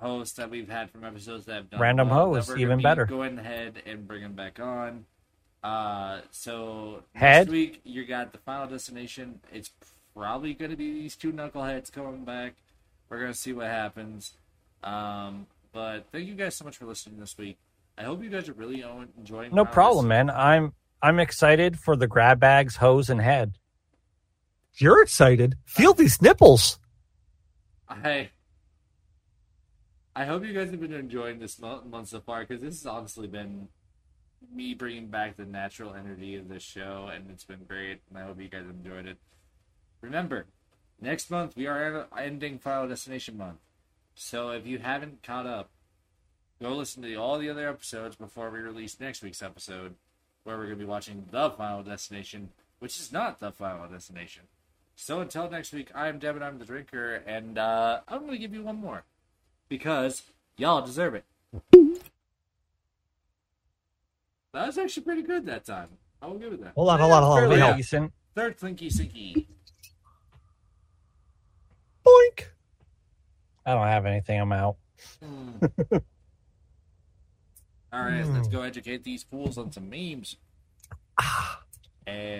hosts that we've had from episodes that have done Random well, hosts, even be better. Go ahead and bring them back on. Uh, so Head? next week you got the final destination. It's probably going to be these two knuckleheads coming back. We're going to see what happens. Um, but thank you guys so much for listening this week. I hope you guys are really enjoying. No problem, man. I'm I'm excited for the grab bags, hose, and head. You're excited. Feel these nipples. I I hope you guys have been enjoying this month so far because this has honestly been me bringing back the natural energy of this show, and it's been great. And I hope you guys enjoyed it. Remember, next month we are ending Final Destination month, so if you haven't caught up, go listen to all the other episodes before we release next week's episode, where we're going to be watching the Final Destination, which is not the Final Destination. So until next week, I'm Devin, I'm the drinker, and uh, I'm going to give you one more. Because y'all deserve it. That was actually pretty good that time. I will give it that. Hold on, hold on, hold on. Fairly Let me Third Slinky Sinky. Boink. I don't have anything. I'm out. *laughs* All right, let's go educate these fools on some memes. Ah. And